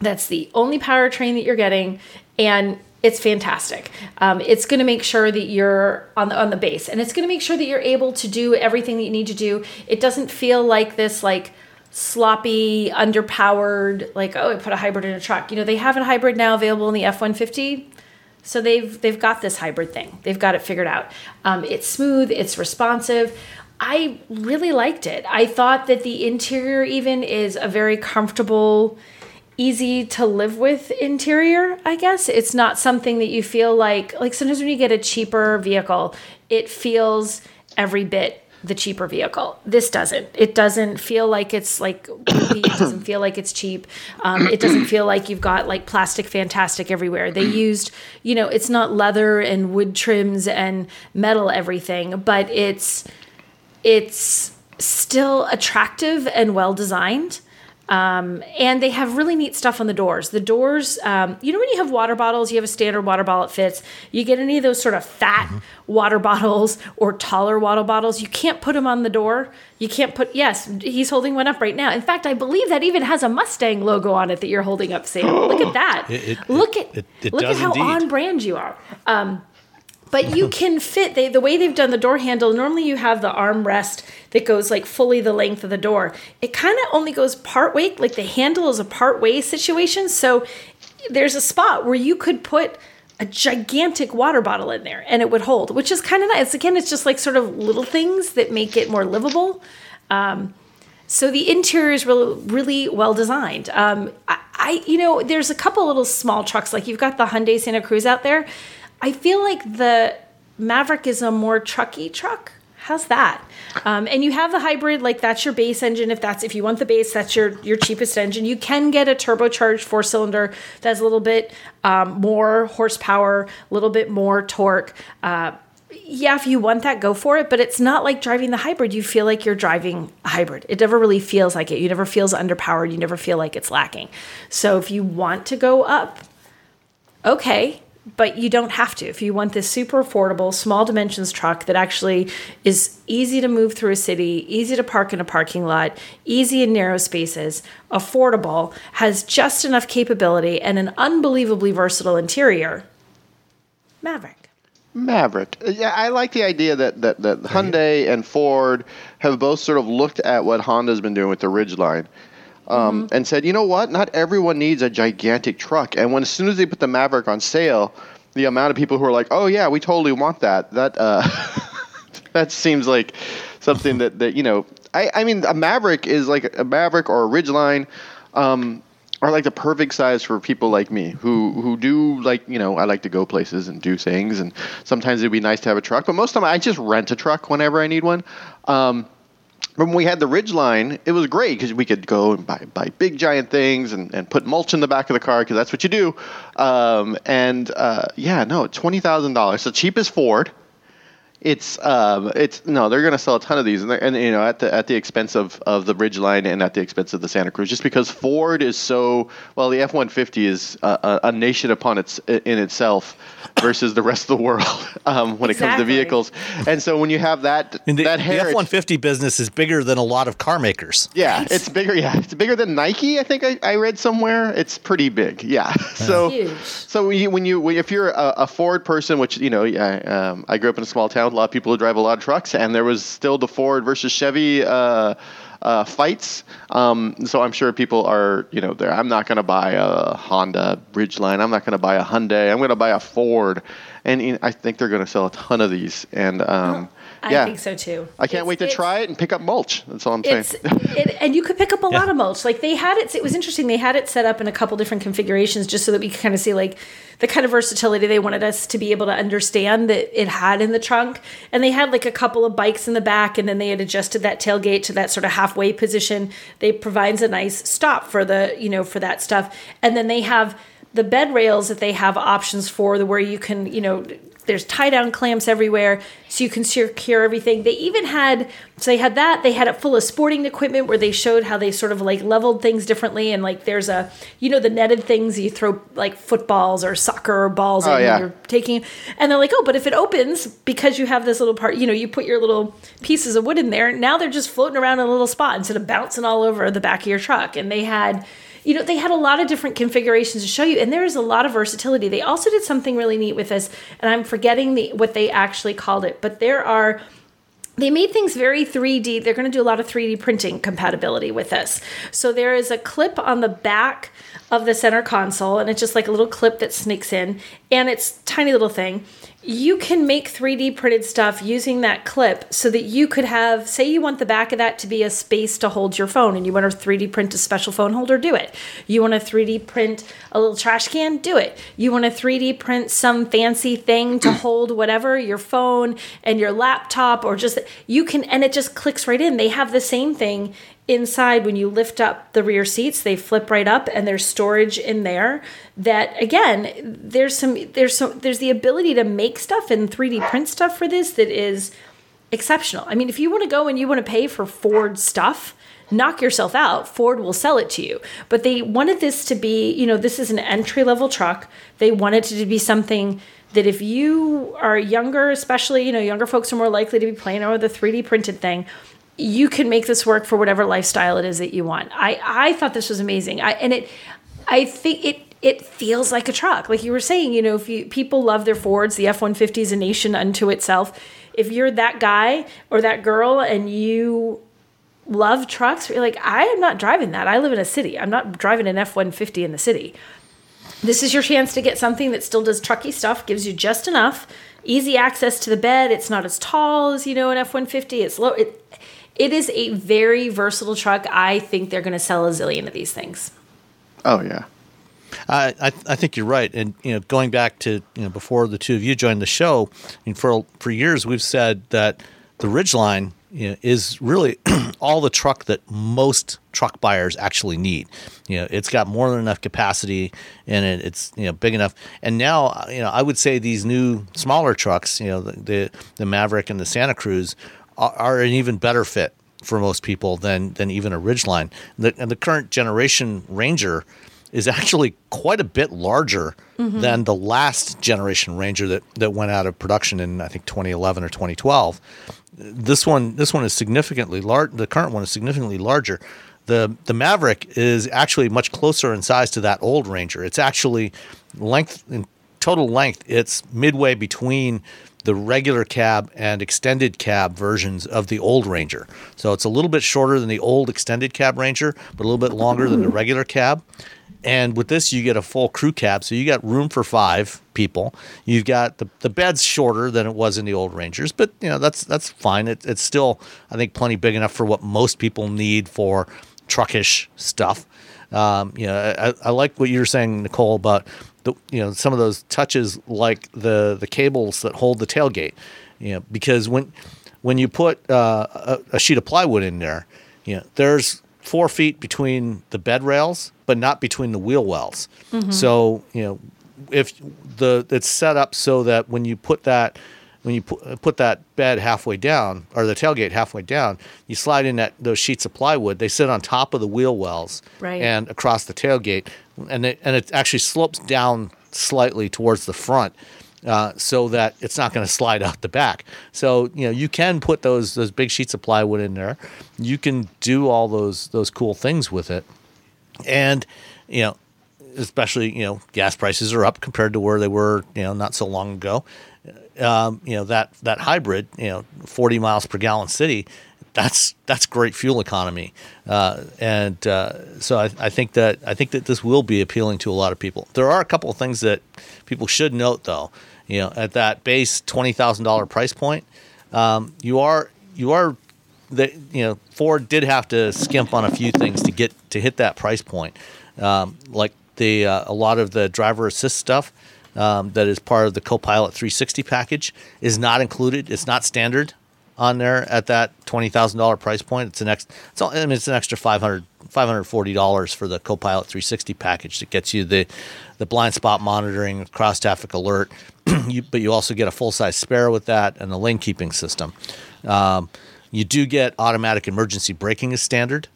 that's the only powertrain that you're getting and it's fantastic um, it's going to make sure that you're on the on the base and it's going to make sure that you're able to do everything that you need to do it doesn't feel like this like sloppy underpowered like oh i put a hybrid in a truck you know they have a hybrid now available in the f-150 so they've they've got this hybrid thing. They've got it figured out. Um, it's smooth. It's responsive. I really liked it. I thought that the interior even is a very comfortable, easy to live with interior. I guess it's not something that you feel like like sometimes when you get a cheaper vehicle, it feels every bit the cheaper vehicle. This doesn't. It doesn't feel like it's like it doesn't feel like it's cheap. Um, it doesn't feel like you've got like plastic fantastic everywhere. They used, you know, it's not leather and wood trims and metal everything, but it's it's still attractive and well designed. Um, and they have really neat stuff on the doors. The doors, um, you know, when you have water bottles, you have a standard water bottle that fits. You get any of those sort of fat mm-hmm. water bottles or taller water bottles, you can't put them on the door. You can't put, yes, he's holding one up right now. In fact, I believe that even has a Mustang logo on it that you're holding up, Sam. Look at that. It, it, look at, it, look at how indeed. on brand you are. Um, but you can fit they the way they've done the door handle normally you have the armrest that goes like fully the length of the door. It kind of only goes part way like the handle is a part way situation so there's a spot where you could put a gigantic water bottle in there and it would hold which is kind of nice. Again it's just like sort of little things that make it more livable. Um, so the interior is really, really well designed. Um, I, I you know there's a couple little small trucks like you've got the hyundai santa cruz out there I feel like the Maverick is a more trucky truck. How's that? Um, and you have the hybrid, like that's your base engine. If that's if you want the base, that's your your cheapest engine. You can get a turbocharged four cylinder that's a little bit um, more horsepower, a little bit more torque. Uh, yeah, if you want that, go for it. But it's not like driving the hybrid. You feel like you're driving a hybrid. It never really feels like it. You never feels underpowered. You never feel like it's lacking. So if you want to go up, okay, but you don't have to. If you want this super affordable, small dimensions truck that actually is easy to move through a city, easy to park in a parking lot, easy in narrow spaces, affordable, has just enough capability, and an unbelievably versatile interior, Maverick. Maverick. Uh, yeah, I like the idea that, that, that Hyundai and Ford have both sort of looked at what Honda's been doing with the Ridgeline um, mm-hmm. and said, you know what? Not everyone needs a gigantic truck. And when as soon as they put the Maverick on sale, the amount of people who are like, oh yeah, we totally want that. That uh, that seems like something that that you know. I I mean, a Maverick is like a Maverick or a Ridgeline. Um, are like the perfect size for people like me who who do like you know I like to go places and do things and sometimes it'd be nice to have a truck but most of the time I just rent a truck whenever I need one. Um, when we had the Ridgeline, it was great because we could go and buy, buy big giant things and, and put mulch in the back of the car because that's what you do. Um, and uh, yeah, no, twenty thousand dollars, the cheapest Ford. It's um, it's no, they're going to sell a ton of these, and, and you know at the at the expense of, of the Ridgeline and at the expense of the Santa Cruz, just because Ford is so well. The F one fifty is a, a, nation upon its in itself versus the rest of the world um, when exactly. it comes to vehicles. And so when you have that I mean, the, that F one fifty business is bigger than a lot of car makers. Yeah, right? it's bigger. Yeah, it's bigger than Nike. I think I, I read somewhere. It's pretty big. Yeah. So Huge. so when you, when you if you're a, a Ford person, which you know, I, um, I grew up in a small town a lot of people who drive a lot of trucks, and there was still the Ford versus Chevy. Uh, uh, fights. Um, so I'm sure people are, you know, there. I'm not going to buy a Honda Ridgeline. I'm not going to buy a Hyundai. I'm going to buy a Ford, and I think they're going to sell a ton of these. And um, I yeah. think so too. I can't It's- wait to try it and pick up mulch. That's all I'm saying. It, and you could pick up a lot of mulch. Like they had it. It was interesting. They had it set up in a couple different configurations just so that we could kind of see like the kind of versatility they wanted us to be able to understand that it had in the trunk. And they had like a couple of bikes in the back, and then they had adjusted that tailgate to that sort of halfway position. They provides a nice stop for the you know for that stuff. And then they have the bed rails that they have options for the where you can you know there's tie down clamps everywhere so you can secure everything they even had so they had that they had it full of sporting equipment where they showed how they sort of like leveled things differently and like there's a you know the netted things you throw like footballs or soccer balls Oh, in yeah. you're taking and they're like oh but if it opens because you have this little part you know you put your little pieces of wood in there now they're just floating around in a little spot instead of bouncing all over the back of your truck and they had you know they had a lot of different configurations to show you and there is a lot of versatility they also did something really neat with this and i'm forgetting the what they actually called it but there are they made things very 3D. They're going to do a lot of 3D printing compatibility with this. So there is a clip on the back of the center console, and it's just like a little clip that sneaks in, and it's tiny little thing. You can make 3D printed stuff using that clip so that you could have, say, you want the back of that to be a space to hold your phone, and you want to 3D print a special phone holder, do it. You want to 3D print a little trash can, do it. You want to 3D print some fancy thing to hold whatever, your phone and your laptop, or just you can, and it just clicks right in. They have the same thing inside when you lift up the rear seats they flip right up and there's storage in there that again there's some there's some there's the ability to make stuff and 3d print stuff for this that is exceptional. I mean if you want to go and you want to pay for ford stuff knock yourself out. Ford will sell it to you. But they wanted this to be you know this is an entry level truck. They wanted it to be something that if you are younger especially you know younger folks are more likely to be playing around with the 3d printed thing you can make this work for whatever lifestyle it is that you want. I I thought this was amazing. I and it I think it it feels like a truck. Like you were saying, you know, if you people love their Fords, the F150 is a nation unto itself. If you're that guy or that girl and you love trucks, you're like, I am not driving that. I live in a city. I'm not driving an F 150 in the city. This is your chance to get something that still does trucky stuff, gives you just enough, easy access to the bed. It's not as tall as, you know, an F 150. It's low. It, it is a very versatile truck. I think they're going to sell a zillion of these things. Oh yeah. I, I I think you're right, and you know, going back to you know before the two of you joined the show, I mean, for for years we've said that the Ridgeline you know, is really all the truck that most truck buyers actually need. You know, it's got more than enough capacity in it. It's you know big enough, and now you know I would say these new smaller trucks, you know, the the, the Maverick and the Santa Cruz, are, are an even better fit for most people than than even a Ridgeline. The, and the current generation Ranger is actually quite a bit larger mm-hmm. than the last generation Ranger that, that went out of production in I think 2011 or 2012. This one this one is significantly large. The current one is significantly larger. The the Maverick is actually much closer in size to that old Ranger. It's actually length in total length. It's midway between the regular cab and extended cab versions of the old Ranger. So it's a little bit shorter than the old extended cab Ranger, but a little bit longer than the regular cab. And with this, you get a full crew cab, so you got room for five people. You've got the, the bed's shorter than it was in the old Rangers, but you know that's that's fine. It, it's still, I think, plenty big enough for what most people need for truckish stuff. Um, you know, I, I like what you were saying, Nicole, about the you know some of those touches like the the cables that hold the tailgate. You know, because when when you put uh, a, a sheet of plywood in there, you know, there's four feet between the bed rails, but not between the wheel wells. So you know, if the it's set up so that when you put that when you put, put that bed halfway down or the tailgate halfway down, you slide in that those sheets of plywood. They sit on top of the wheel wells Right. and across the tailgate, and it, and it actually slopes down slightly towards the front. Uh, so that it's not going to slide out the back. So you know you can put those those big sheets of plywood in there. You can do all those those cool things with it, and you know especially you know gas prices are up compared to where they were you know not so long ago. Um, you know that that hybrid you know 40 miles per gallon city. That's that's great fuel economy, uh, and uh, so I, I think that I think that this will be appealing to a lot of people. There are a couple of things that people should note, though. You know, at that base twenty thousand dollar price point, um, you are you are the you know Ford did have to skimp on a few things to get to hit that price point, um, like the uh, a lot of the driver assist stuff. Um, that is part of the Copilot 360 package is not included. It's not standard on there at that twenty thousand dollar price point. It's an ex, it's all, I mean, it's an extra 500 540 dollars for the Copilot 360 package that gets you the the blind spot monitoring, cross traffic alert, you, but you also get a full size spare with that and a lane keeping system. Um, you do get automatic emergency braking as standard,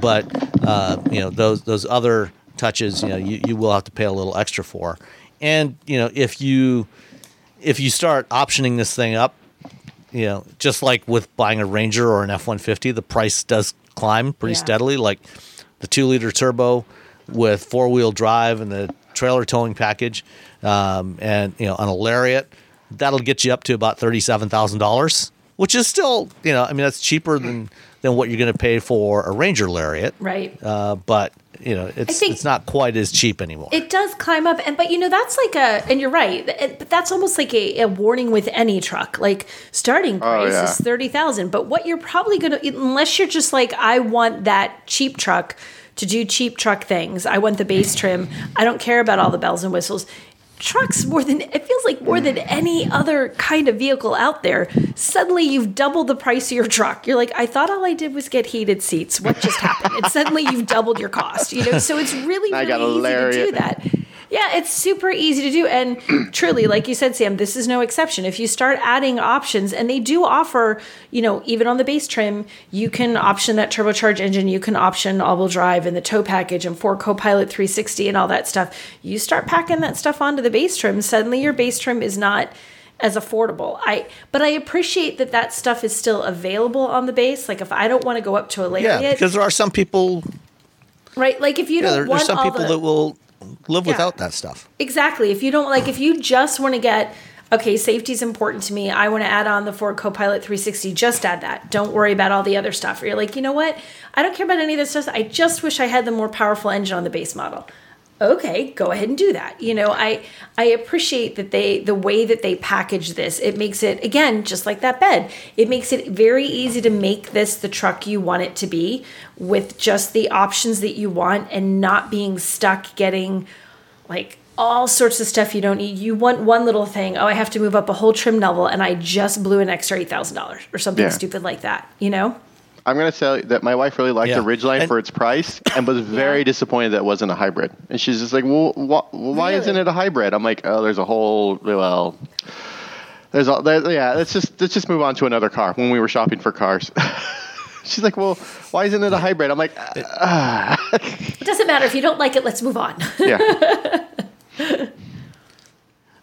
but uh, you know those those other touches, you know, you, you will have to pay a little extra for. And you know, if you if you start optioning this thing up, you know, just like with buying a Ranger or an F one fifty, the price does climb pretty Yeah. steadily. Like the two liter turbo with four wheel drive and the trailer towing package, um, and you know, on a Lariat, that'll get you up to about thirty seven thousand dollars, which is still, you know, I mean, that's cheaper than than what you're going to pay for a Ranger Lariat, Right. uh, but you know, it's it's not quite as cheap anymore. It does climb up, and but you know that's like a, and you're right, it- but that's almost like a, a warning with any truck. Like starting oh, price yeah. is thirty thousand, but what you're probably gonna, unless you're just like, I want that cheap truck to do cheap truck things. I want the base trim. I don't care about all the bells and whistles. Trucks more than it feels like more than mm. any other kind of vehicle out there. Suddenly you've doubled the price of your truck. You're like, I thought all I did was get heated seats. What just happened? and suddenly you've doubled your cost. You know, so it's really I really easy to do that. Yeah, it's super easy to do. And truly, like you said, Sam, this is no exception. If you start adding options, and they do offer, you know, even on the base trim, you can option that turbocharged engine, you can option all wheel drive and the tow package and Ford Copilot 360 and all that stuff. You start packing that stuff onto the base trim, suddenly your base trim is not as affordable. I but I appreciate that that stuff is still available on the base. Like if I don't want to go up to a Lariat, yeah, because there are some people. right? Like if you Yeah, don't there, want there's some all people the, that will live Yeah. without that stuff. Exactly. If you don't like, if you just want to get, okay, safety is important to me. I want to add on the Ford Copilot 360. Just add that. Don't worry about all the other stuff. Or you're like, you know what? I don't care about any of this stuff. I just wish I had the more powerful engine on the base model. Okay, go ahead and do that. You know, I I appreciate that they the way that they package this. It makes it again just like that bed. It makes it very easy to make this the truck you want it to be with just the options that you want and not being stuck getting like all sorts of stuff you don't need. You want one little thing. Oh, I have to move up a whole trim level, and I just blew an extra eight thousand dollars or something Yeah. stupid like that. You know? I'm going to say that my wife really liked Yeah. the Ridgeline And- for its price and was very Yeah. disappointed that it wasn't a hybrid. And she's just like, well, wh- why isn't it a hybrid? I'm like, oh, there's a whole, well, there's all, there, yeah, let's just, let's just move on to another car when we were shopping for cars. she's like, well, why isn't it a hybrid? I'm like, "Ah." It doesn't matter if you don't like it. Let's move on. yeah.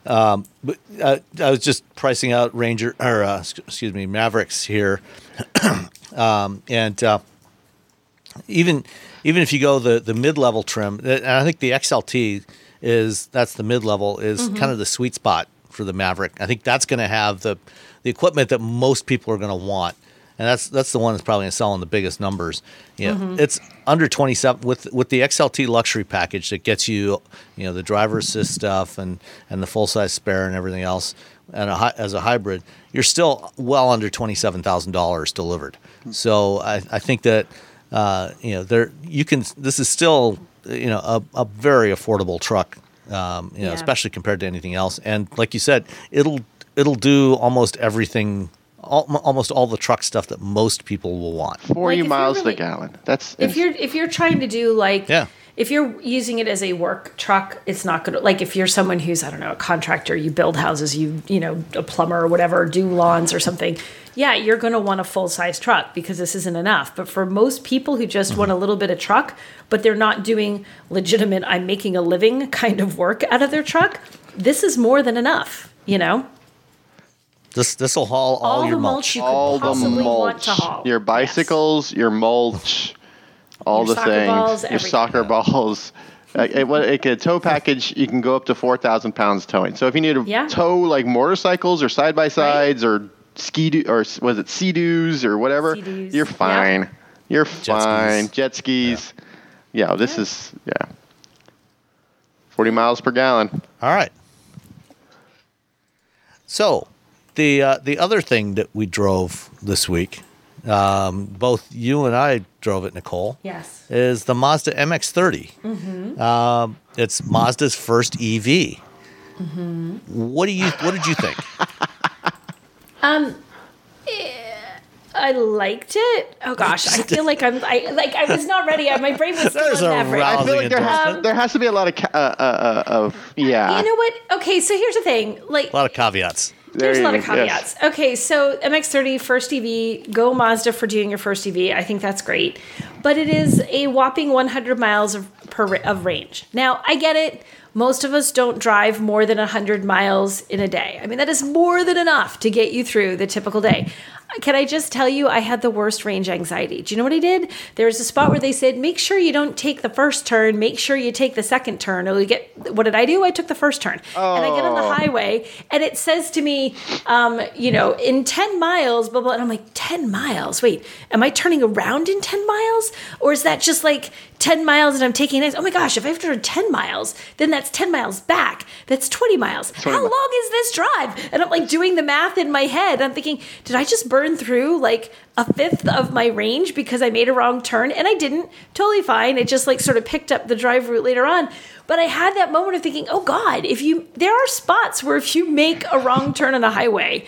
But uh, I was just pricing out Ranger or uh, excuse me Mavericks here, um, and uh, even even if you go the the mid level trim, and I think the XLT is that's the mid level is kind of the sweet spot for the Maverick. I think that's going to have the the equipment that most people are going to want. And that's that's the one that's probably going to sell in the biggest numbers. Yeah, it's under twenty seven with with the XLT luxury package that gets you, you know, the driver assist stuff and and the full size spare and everything else. And a, as a hybrid, you're still well under twenty seven thousand dollars delivered. So I, I think that uh, you know there you can. This is still you know a, a very affordable truck. Um, you know, Yeah. especially compared to anything else. And like you said, it'll it'll do almost everything, all, almost all the truck stuff that most people will want. 40 Like, miles really- to gallon. That's, if you're if you're trying to do like Yeah. if you're using it as a work truck it's not gonna like if you're someone who's i don't know a contractor you build houses you you know a plumber or whatever do lawns or something yeah you're gonna want a full size truck because this isn't enough but for most people who just want a mm-hmm. little bit of truck but they're not doing legitimate i'm making a living kind of work out of their truck this is more than enough you know This this will haul all, All your the mulch. mulch you could all the possibly want mulch, to haul. your Yes. bicycles, your mulch, all Your the things, balls, your everything. soccer balls. Like, it, what- it, a tow package, you can go up to four thousand pounds towing. So if you need to Yeah. tow like motorcycles or side by sides or Ski-Doo, or was it sea doos or whatever, Sea-doos, you're yeah. fine. You're skis. fine. Jet skis. Yeah, this is yeah. Forty miles per gallon. All right. So the uh, the other thing that we drove this week, um, both you and I drove it, Nicole. Yes. Is the Mazda MX-30. Mm-hmm. Um, it's Mazda's first EV. Mm-hmm. What do you What did you think? um, I liked it. Oh gosh, I feel like I'm I like I was not ready. My brain was still There's in a that brain. I feel like there has, there has to be a lot of uh, uh, uh, of yeah. You know what? Okay, so here's the thing. Like A lot of caveats. There There's a lot of go, yes. caveats. Okay, so MX30 first EV, go Mazda for doing your first EV. I think that's great, but it is a whopping 100 miles of per of range. Now I get it. Most of us don't drive more than 100 miles in a day. I mean that is more than enough to get you through the typical day. Can I just tell you, I had the worst range anxiety. Do you know what I did? There was a spot where they said, make sure you don't take the first turn, make sure you take the second turn. Or you get, what did I do? I took the first turn. And I get on the Oh. highway and it says to me, um, you know, in 10 miles, blah, blah. And I'm like, 10 miles? Wait, am I turning around in 10 miles? Or is that just like 10 miles and I'm taking next? Oh my gosh, if I have to turn 10 miles, then that's 10 miles back. That's 20 miles. How mi- long is this drive? And I'm like doing the math in my head. I'm thinking, did I just burn through like a fifth of my range because I made a wrong turn? And I didn't. Totally fine. It just like sort of picked up the drive route later on. But I had that moment of thinking, oh God, if you, there are spots where if you make a wrong turn on a highway,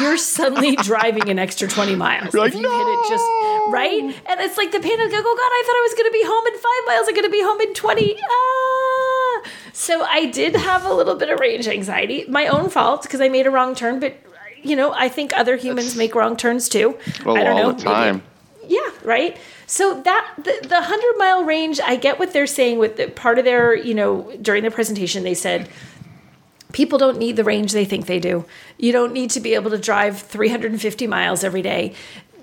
you're suddenly driving an extra 20 miles. You're like, if you hit it just right. And it's like the panic, like, oh God, I thought I was going to be home in five miles. I'm going to be home in 20. Ah. So I did have a little bit of range anxiety. My own fault because I made a wrong turn, but you know, I think other humans make wrong turns too. Well, I don't all know. the time. maybe- yeah, right. So that the, the hundred mile range, I get what they're saying with the part of their, you know, during the presentation, they said people don't need the range they think they do. You don't need to be able to drive 350 miles every day.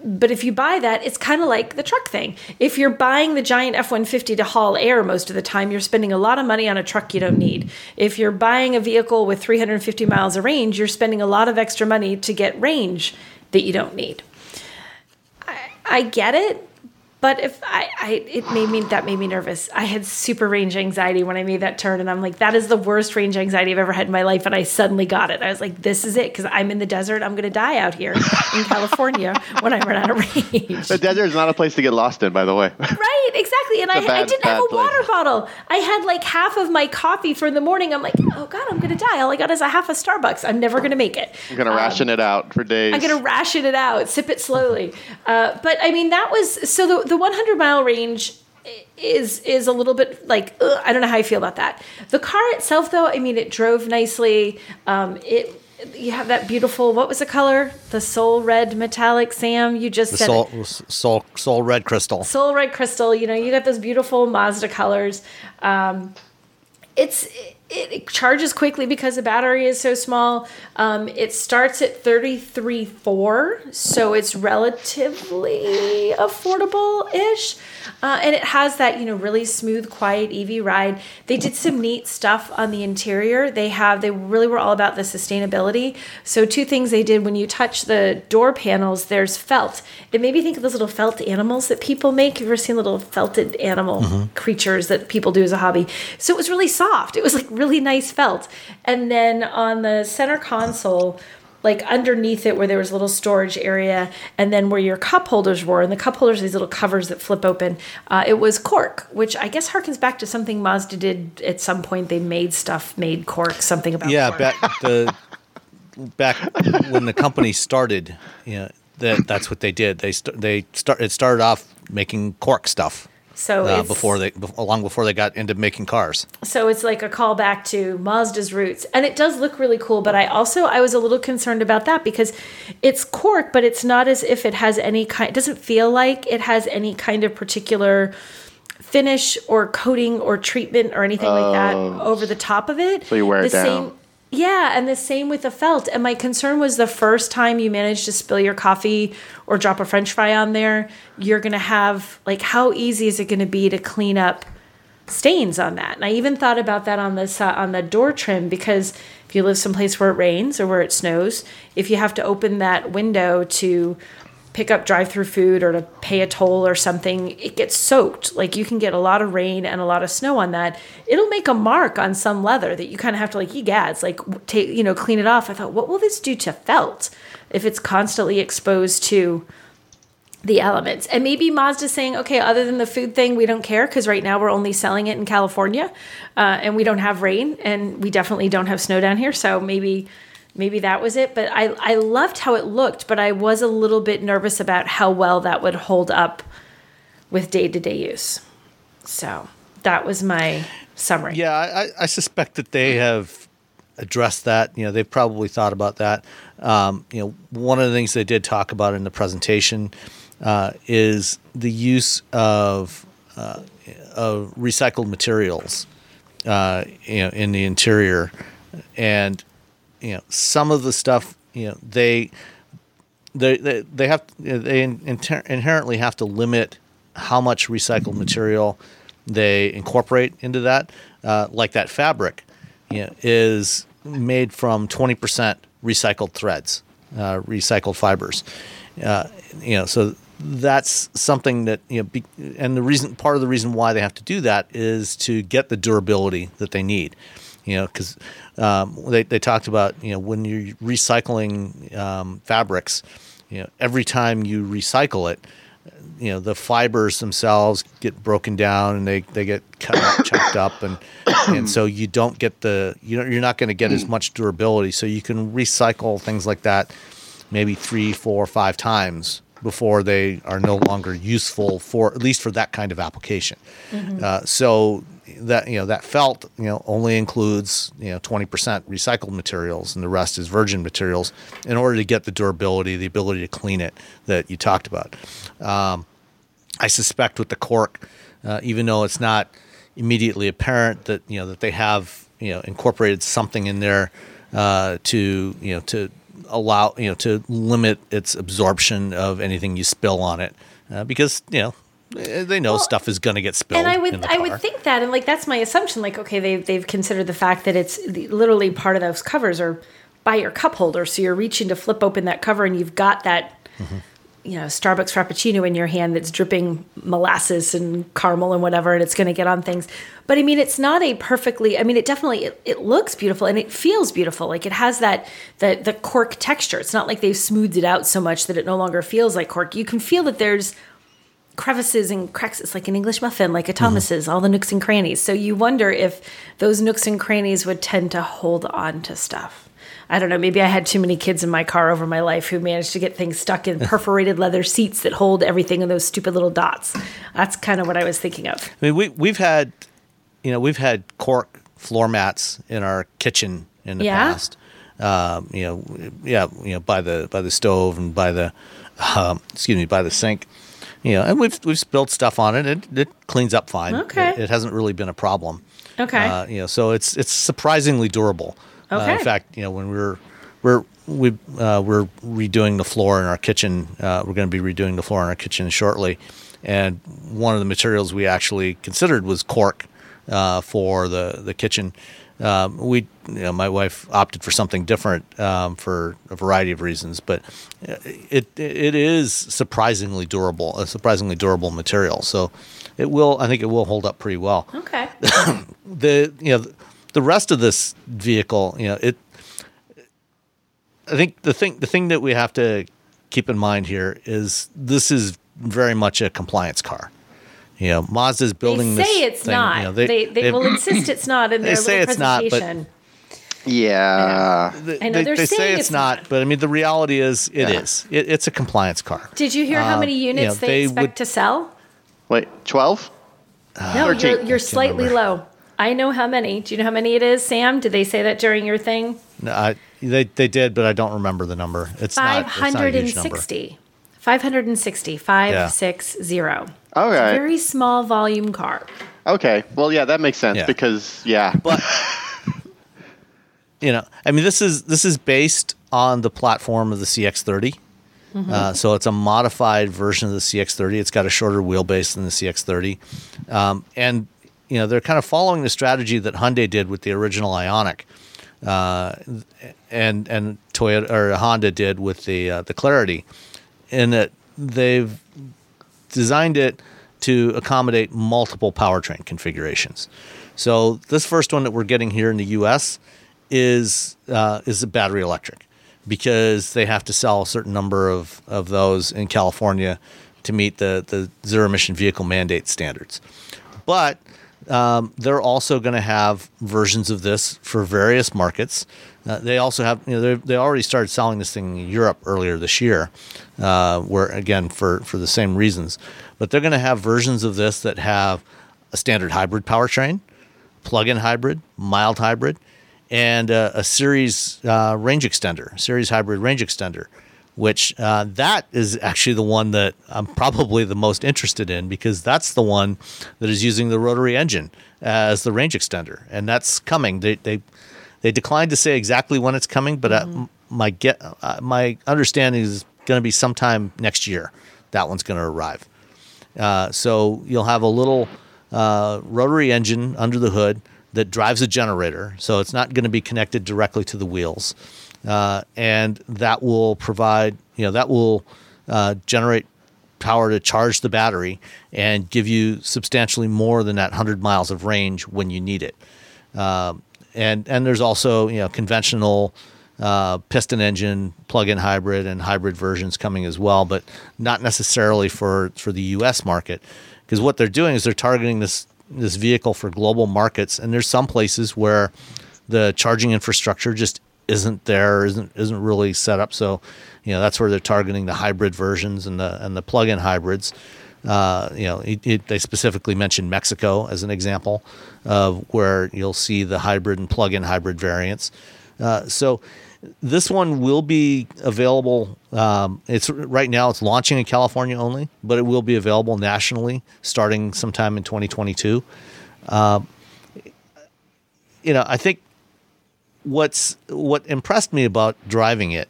But if you buy that, it's kind of like the truck thing. If you're buying the giant F 150 to haul air most of the time, you're spending a lot of money on a truck you don't need. If you're buying a vehicle with 350 miles of range, you're spending a lot of extra money to get range that you don't need. I, I get it, but if I, I, it made me that made me nervous. I had super range anxiety when I made that turn, and I'm like, that is the worst range anxiety I've ever had in my life. And I suddenly got it. I was like, this is it because I'm in the desert. I'm gonna die out here in California when I run out of range. The desert is not a place to get lost in, by the way. Right, exactly. And I, a I bad- didn't have bad a water bottle. I had like half of my coffee for the morning. I'm like, oh God, I'm gonna die. All I got is a half a Starbucks. I'm never gonna make it. I'm gonna ration it out for days. I'm gonna ration it out, sip it slowly. Uh, but I mean, that was so the the 100 mile range is is a little bit like ugh, I don't know how I feel about that. The car itself, though, I mean, it drove nicely. Um, it you have that beautiful what was the color? The soul red metallic. Sam, you just The said soul, it. soul, soul red crystal. soul red crystal. You know, you got those beautiful Mazda colors. Um, it's it, charges quickly because the battery is so small. Um, it starts at thirty three four, so it's relatively affordable ish. Uh, and it has that you know really smooth, quiet EV ride. They did some neat stuff on the interior. They have they really were all about the sustainability. So two things they did when you touch the door panels, there's felt. It made me think of those little felt animals that people make. You've you ever seen little felted animal creatures that people do as a hobby? So it was really soft. It was like really nice felt. And then on the center console like underneath it where there was a little storage area and then where your cup holders were and the cup holders are these little covers that flip open uh, it was cork which i guess harkens back to something mazda did at some point they made stuff made cork something about Yeah, cork. back the back when the company started, you know, that that's what they did. They st- they start it started off making cork stuff so uh, it's, before they long before they got into making cars. so it's like a callback to mazda's roots and it does look really cool but i also i was a little concerned about that because it's cork but it's not as if it has any kind it doesn't feel like it has any kind of particular finish or coating or treatment or anything like that over the top of it. Oh. So you wear it the down. Same, yeah, and the same with the felt. And my concern was the first time you manage to spill your coffee or drop a french fry on there, you're going to have like how easy is it going to be to clean up stains on that? And I even thought about that on the si- on the door trim because if you live someplace where it rains or where it snows, if you have to open that window to pick up drive through food or to pay a toll or something, it gets soaked. Like you can get a lot of rain and a lot of snow on that. It'll make a mark on some leather that you kind of have to like, egads, like take, you know, clean it off. I thought, what will this do to felt if it's constantly exposed to the elements? And maybe Mazda's saying, okay, other than the food thing, we don't care because right now we're only selling it in California uh, and we don't have rain and we definitely don't have snow down here. So maybe maybe that was it. But I, I loved how it looked, but I was a little bit nervous about how well that would hold up with day to day use. So that was my summary. Yeah, I, I suspect that they have addressed that. You know, they've probably thought about that. Um, you know, one of the things they did talk about in the presentation uh, is the use of uh, of recycled materials, uh, you know, in the interior, and you know some of the stuff you know they they they, they have they inherently have to limit how much recycled material they incorporate into that. Uh, like that fabric you know, is made from 20% recycled threads uh, recycled fibers. Uh, you know so that's something that you know be, and the reason part of the reason why they have to do that is to get the durability that they need you know because um, they, they talked about you know when you're recycling um, fabrics you know every time you recycle it you know the fibers themselves get broken down and they, they get cut up, chopped up and and so you don't get the you know you're not going to get as much durability so you can recycle things like that maybe three four five times before they are no longer useful for at least for that kind of application mm-hmm. uh, so that you know that felt you know only includes you know 20% recycled materials and the rest is virgin materials in order to get the durability the ability to clean it that you talked about. Um, i suspect with the cork uh, even though it's not immediately apparent that you know that they have you know incorporated something in there uh, to you know to allow you know to limit its absorption of anything you spill on it uh, because you know they know well, stuff is going to get spilled. And I would, I would think that, and like that's my assumption. Like, okay, they've they've considered the fact that it's literally part of those covers are by your cup holder, so you're reaching to flip open that cover, and you've got that, mm-hmm. you know, Starbucks Frappuccino in your hand that's dripping molasses and caramel and whatever, and it's going to get on things. But I mean, it's not a perfectly. I mean, it definitely it, it looks beautiful and it feels beautiful. Like it has that the the cork texture. It's not like they've smoothed it out so much that it no longer feels like cork. You can feel that there's crevices and cracks. It's like an English muffin, like a Thomas's, mm-hmm. all the nooks and crannies. So you wonder if those nooks and crannies would tend to hold on to stuff. I don't know. Maybe I had too many kids in my car over my life who managed to get things stuck in perforated leather seats that hold everything in those stupid little dots. That's kind of what I was thinking of. I mean, we we've had, you know, we've had cork floor mats in our kitchen in the yeah? past. Um, you know, yeah, you know, by the by the stove and by the, um, excuse me, by the sink you know, and we've we've spilled stuff on it. It, it cleans up fine. Okay, it, it, hasn't really been a problem. Okay, uh, you know, so it's it's surprisingly durable. Okay, uh, in fact, you know, when we're we're we uh, we're redoing the floor in our kitchen. Uh, we're going to be redoing the floor in our kitchen shortly, and one of the materials we actually considered was cork uh, for the the kitchen um, we, you know, my wife opted for something different um, for a variety of reasons, but it it is surprisingly durable, a surprisingly durable material. So it will, I think, it will hold up pretty well. Okay. the you know the rest of this vehicle, you know, it. I think the thing the thing that we have to keep in mind here is this is very much a compliance car you know, Mazda's building they say this. it's thing, not. You know, they, they, they will insist it's not in their they say it's not, but yeah, I know, I know they, they say it's, it's not, not, but I mean the reality is it yeah. is. It, it's a compliance car. Did you hear how many units uh, you know, they, they, expect would, to sell? Wait, twelve? Uh, no, 13. you're, you're slightly low. I know how many. Do you know how many it is, Sam? Did they say that during your thing? No, I, they they did, but I don't remember the number. It's five hundred and sixty. 560, 560. Yeah. All right. very small volume car. Okay. Well, yeah, that makes sense yeah. because yeah. But you know, I mean, this is this is based on the platform of the CX30. Mm-hmm. Uh, so it's a modified version of the CX30. It's got a shorter wheelbase than the CX30, um, and you know they're kind of following the strategy that Hyundai did with the original Ioniq, uh, and and Toyota or Honda did with the uh, the Clarity in that they've designed it to accommodate multiple powertrain configurations. So this first one that we're getting here in the U.S. is uh, is a battery electric because they have to sell a certain number of, of those in California to meet the, the zero emission vehicle mandate standards. But um, they're also going to have versions of this for various markets. Uh, they also have, you know, they already started selling this thing in Europe earlier this year, uh, where again for for the same reasons. But they're going to have versions of this that have a standard hybrid powertrain, plug-in hybrid, mild hybrid, and uh, a series uh, range extender, series hybrid range extender which uh, that is actually the one that I'm probably the most interested in because that's the one that is using the rotary engine as the range extender, and that's coming. They they they declined to say exactly when it's coming, but uh, mm-hmm. uh, my get uh, my understanding is going to be sometime next year. That one's going to arrive. Uh, so you'll have a little uh, rotary engine under the hood that drives a generator. So it's not going to be connected directly to the wheels uh, and that will provide you know that will uh, generate power to charge the battery and give you substantially more than that 100 miles of range when you need it. Uh, and and there's also you know conventional uh, piston engine, plug-in hybrid, and hybrid versions coming as well, but not necessarily for for the U.S. market because what they're doing is they're targeting this this vehicle for global markets, and there's some places where the charging infrastructure just isn't there, isn't isn't really set up. So, you know, that's where they're targeting the hybrid versions and the and the plug-in hybrids. Uh, you know, it, it, they specifically mentioned Mexico as an example of where you'll see the hybrid and plug-in hybrid variants. Uh, so this one will be available. Um, it's right now it's launching in California only, but it will be available nationally starting sometime in 2022. Uh, you know, I think what's what impressed me about driving it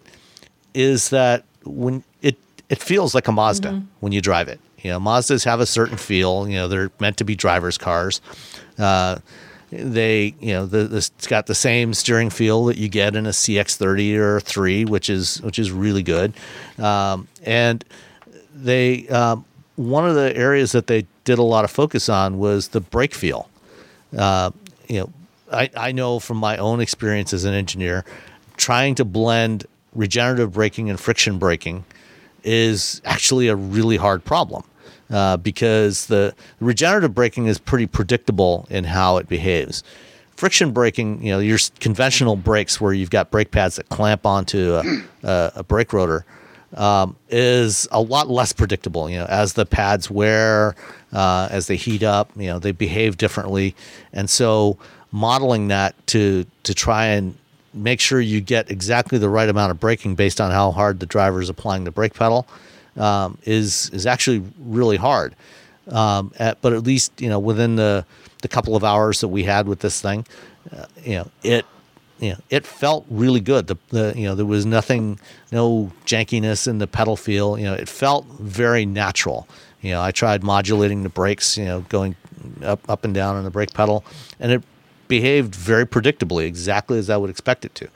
is that when it it feels like a Mazda mm-hmm. when you drive it. You know, Mazdas have a certain feel. You know, they're meant to be drivers' cars. Uh, they, you know, the, the, it's got the same steering feel that you get in a CX-30 or a three, which is which is really good. Um, and they, um, one of the areas that they did a lot of focus on was the brake feel. Uh, you know, I, I know from my own experience as an engineer, trying to blend regenerative braking and friction braking is actually a really hard problem uh, because the regenerative braking is pretty predictable in how it behaves. Friction braking, you know, your conventional brakes where you've got brake pads that clamp onto a, a, a brake rotor. Um, is a lot less predictable. You know, as the pads wear, uh, as they heat up, you know, they behave differently, and so modeling that to to try and make sure you get exactly the right amount of braking based on how hard the driver is applying the brake pedal um, is is actually really hard. Um, at, but at least you know within the the couple of hours that we had with this thing, uh, you know it you know it felt really good. The, the you know there was nothing, no jankiness in the pedal feel. You know it felt very natural. You know I tried modulating the brakes. You know going up up and down on the brake pedal, and it behaved very predictably, exactly as I would expect it to.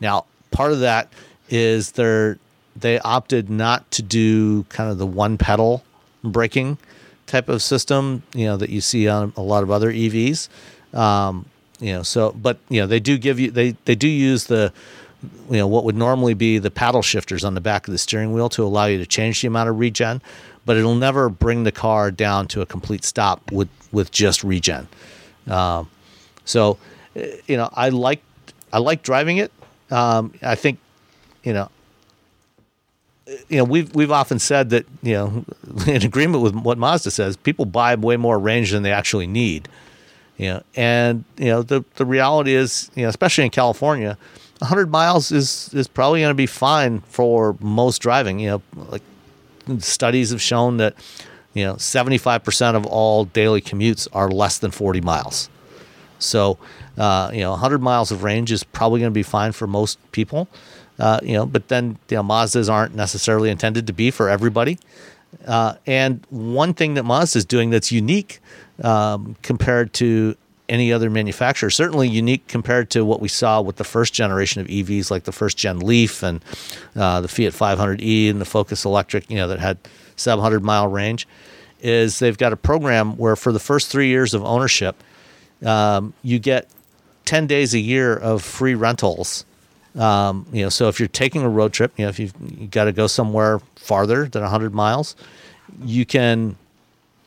Now, part of that is they they opted not to do kind of the one pedal braking type of system, you know, that you see on a lot of other EVs. Um, you know, so but you know they do give you they they do use the you know what would normally be the paddle shifters on the back of the steering wheel to allow you to change the amount of regen, but it'll never bring the car down to a complete stop with with just regen. Um, so, eh, you know, I like I like driving it. Um, I think, you know, you know, we've we've often said that you know, in agreement with what Mazda says, people buy way more range than they actually need. You know, and you know the the reality is, you know, especially in California, 100 miles is is probably going to be fine for most driving. You know, like studies have shown that you know 75% of all daily commutes are less than 40 miles. So, uh, you know, 100 miles of range is probably going to be fine for most people. Uh, you know, but then you know, Mazdas aren't necessarily intended to be for everybody. Uh, and one thing that Mazda is doing that's unique um, compared to any other manufacturer. Certainly unique compared to what we saw with the first generation of EVs, like the first gen Leaf and uh, the Fiat 500e and the Focus Electric, you know, that had 700 mile range. Is they've got a program where for the first three years of ownership, um, you get 10 days a year of free rentals. Um, you know, so if you're taking a road trip, you know, if you've you got to go somewhere farther than 100 miles, you can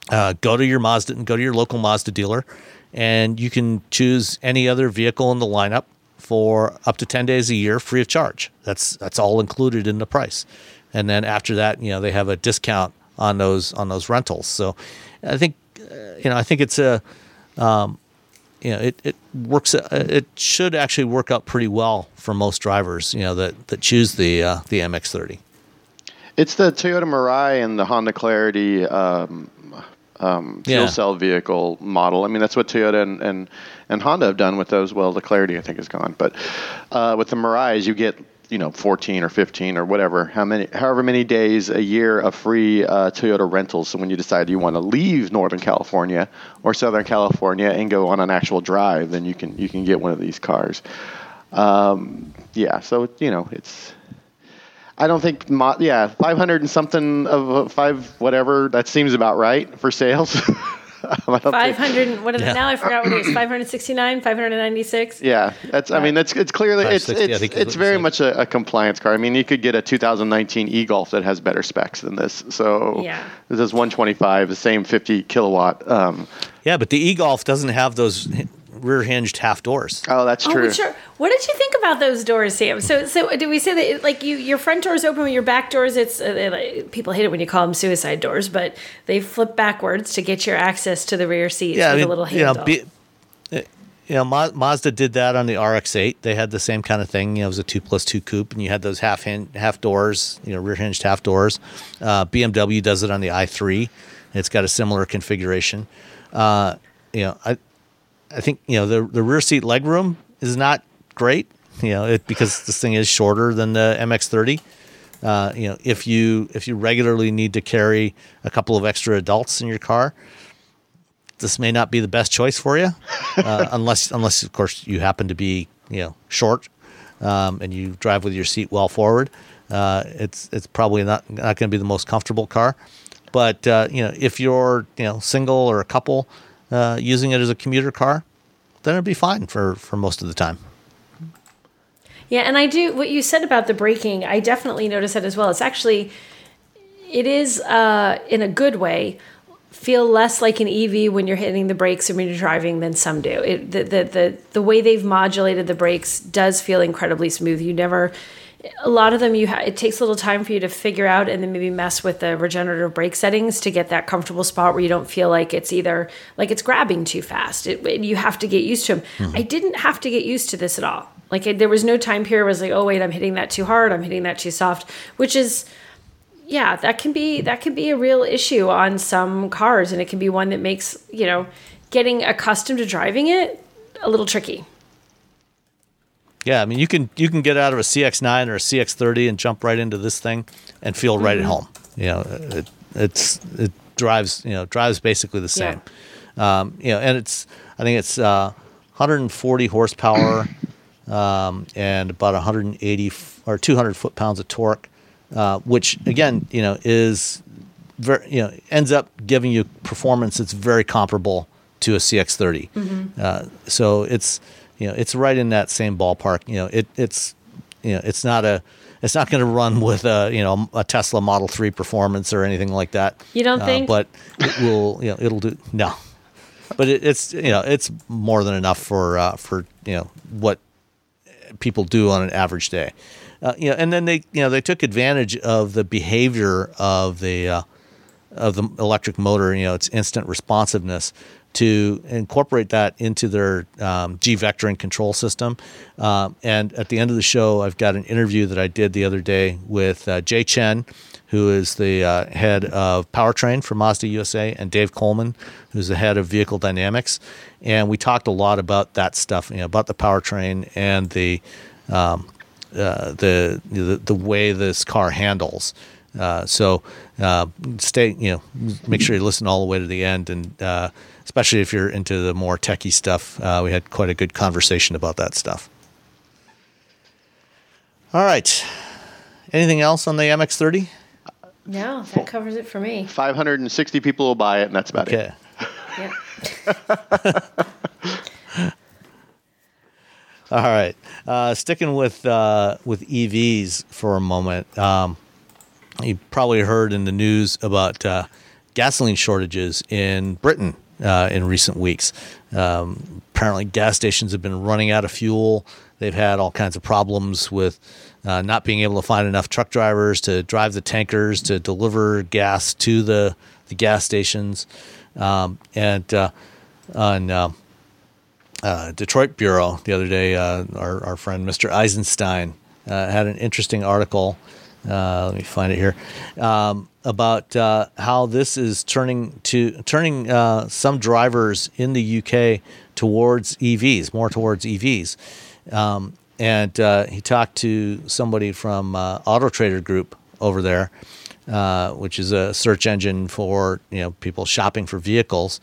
uh, go to your Mazda and go to your local Mazda dealer, and you can choose any other vehicle in the lineup for up to 10 days a year free of charge. That's that's all included in the price. And then after that, you know, they have a discount on those on those rentals. So I think uh, you know, I think it's a um, you know, it, it works. Uh, it should actually work out pretty well for most drivers. You know that that choose the uh, the MX-30. It's the Toyota Mirai and the Honda Clarity um, um, fuel Yeah. cell vehicle model. I mean, that's what Toyota and, and, and Honda have done with those. Well, the Clarity I think is gone, but uh, with the Mirais, you get you know 14 or 15 or whatever, how many, however many days a year of free uh, Toyota rentals. So when you decide you want to leave Northern California or Southern California and go on an actual drive, then you can you can get one of these cars. Um, yeah, so you know it's. I don't think, mo- yeah, 500 and something of uh, five, whatever, that seems about right for sales. I don't think- 500 what is Yeah. it now i forgot what it is 569 596 yeah, that's. I mean, that's. It's clearly. It's. It's. think It's very said. much a, a compliance car. I mean, you could get a 2019 e-Golf that has better specs than this. So. Yeah. This is 125, the same 50 kilowatt. Um, Yeah, but the e-Golf doesn't have those h- rear hinged half doors. oh, that's Oh, true. sure. What did you think about those doors, Sam? So, so did we say that like you, your front doors open, with your back doors? It's uh, they, like, people hate it when you call them suicide doors, but they flip backwards to get your access to the rear seats Yeah, I with mean, a little you know, handle. be, you know, Ma- Mazda did that on the RX-8. They had the same kind of thing. You know, it was a two plus two coupe, and you had those half hin- half doors, you know, rear hinged half doors. Uh, BMW does it on the i3. It's got a similar configuration. Uh, you know, I I think you know the the rear seat legroom is not great. You know, it because this thing is shorter than the MX-30. Uh, you know, if you if you regularly need to carry a couple of extra adults in your car, this may not be the best choice for you, uh, unless unless of course you happen to be you know short um, and you drive with your seat well forward. Uh, it's it's probably not not going to be the most comfortable car, but uh, you know if you're you know single or a couple uh, using it as a commuter car, then it'd be fine for for most of the time. Yeah, and I do what you said about the braking. I definitely notice that as well. It's actually, it is uh, in a good way. Feel less like an EV when you're hitting the brakes or when you're driving than some do. It, the, the the the way they've modulated the brakes does feel incredibly smooth. You never, a lot of them you ha- it takes a little time for you to figure out and then maybe mess with the regenerative brake settings to get that comfortable spot where you don't feel like it's either like it's grabbing too fast. It, it- you have to get used to them. Mm-hmm. I didn't have to get used to this at all. Like it, there was no time period where I was like, oh wait, I'm hitting that too hard. I'm hitting that too soft, which is yeah, that can be that can be a real issue on some cars, and it can be one that makes you know getting accustomed to driving it a little tricky. Yeah, I mean you can you can get out of a CX9 or a CX30 and jump right into this thing and feel right at home. You know, it, it's it drives you know drives basically the same. Um, you know, and it's I think it's uh, 140 horsepower um, and about 180 f- or 200 foot pounds of torque, uh, which again you know is very you know ends up giving you performance that's very comparable to a CX30. Uh, so it's you know it's right in that same ballpark. You know it it's you know it's not a it's not going to run with a you know a Tesla Model 3 performance or anything like that. You don't Uh, think? But it will you know it'll do no. But it, it's you know it's more than enough for uh, for you know what people do on an average day. Uh, you know, and then they you know they took advantage of the behavior of the uh, of the electric motor. You know, its instant responsiveness to incorporate that into their um, G vectoring control system. Um, and at the end of the show, I've got an interview that I did the other day with uh, Jay Chen, who is the uh, head of powertrain for Mazda USA, and Dave Coleman, who's the head of vehicle dynamics. And we talked a lot about that stuff, you know, about the powertrain and the um, uh, the, the the way this car handles. Uh, so uh, stay, you know, make sure you listen all the way to the end, and uh, especially if you're into the more techie stuff. Uh, we had quite a good conversation about that stuff. All right. Anything else on the MX30? No, that covers it for me. 560 people will buy it, and that's about Okay. it. Yep. All right. Uh, sticking with uh, with EVs for a moment. Um, you probably heard in the news about uh, gasoline shortages in Britain uh, in recent weeks. Um, apparently, gas stations have been running out of fuel. They've had all kinds of problems with uh, not being able to find enough truck drivers to drive the tankers to deliver gas to the the gas stations, um, and uh, on. Uh, uh, Detroit Bureau the other day, uh, our, our friend Mr. Eisenstein had an interesting article. Uh, let me find it here um, about uh, how this is turning to turning uh, some drivers in the UK towards EVs, more towards EVs. Um, and he talked to somebody from Auto Trader Group over there, which is a search engine for you know people shopping for vehicles.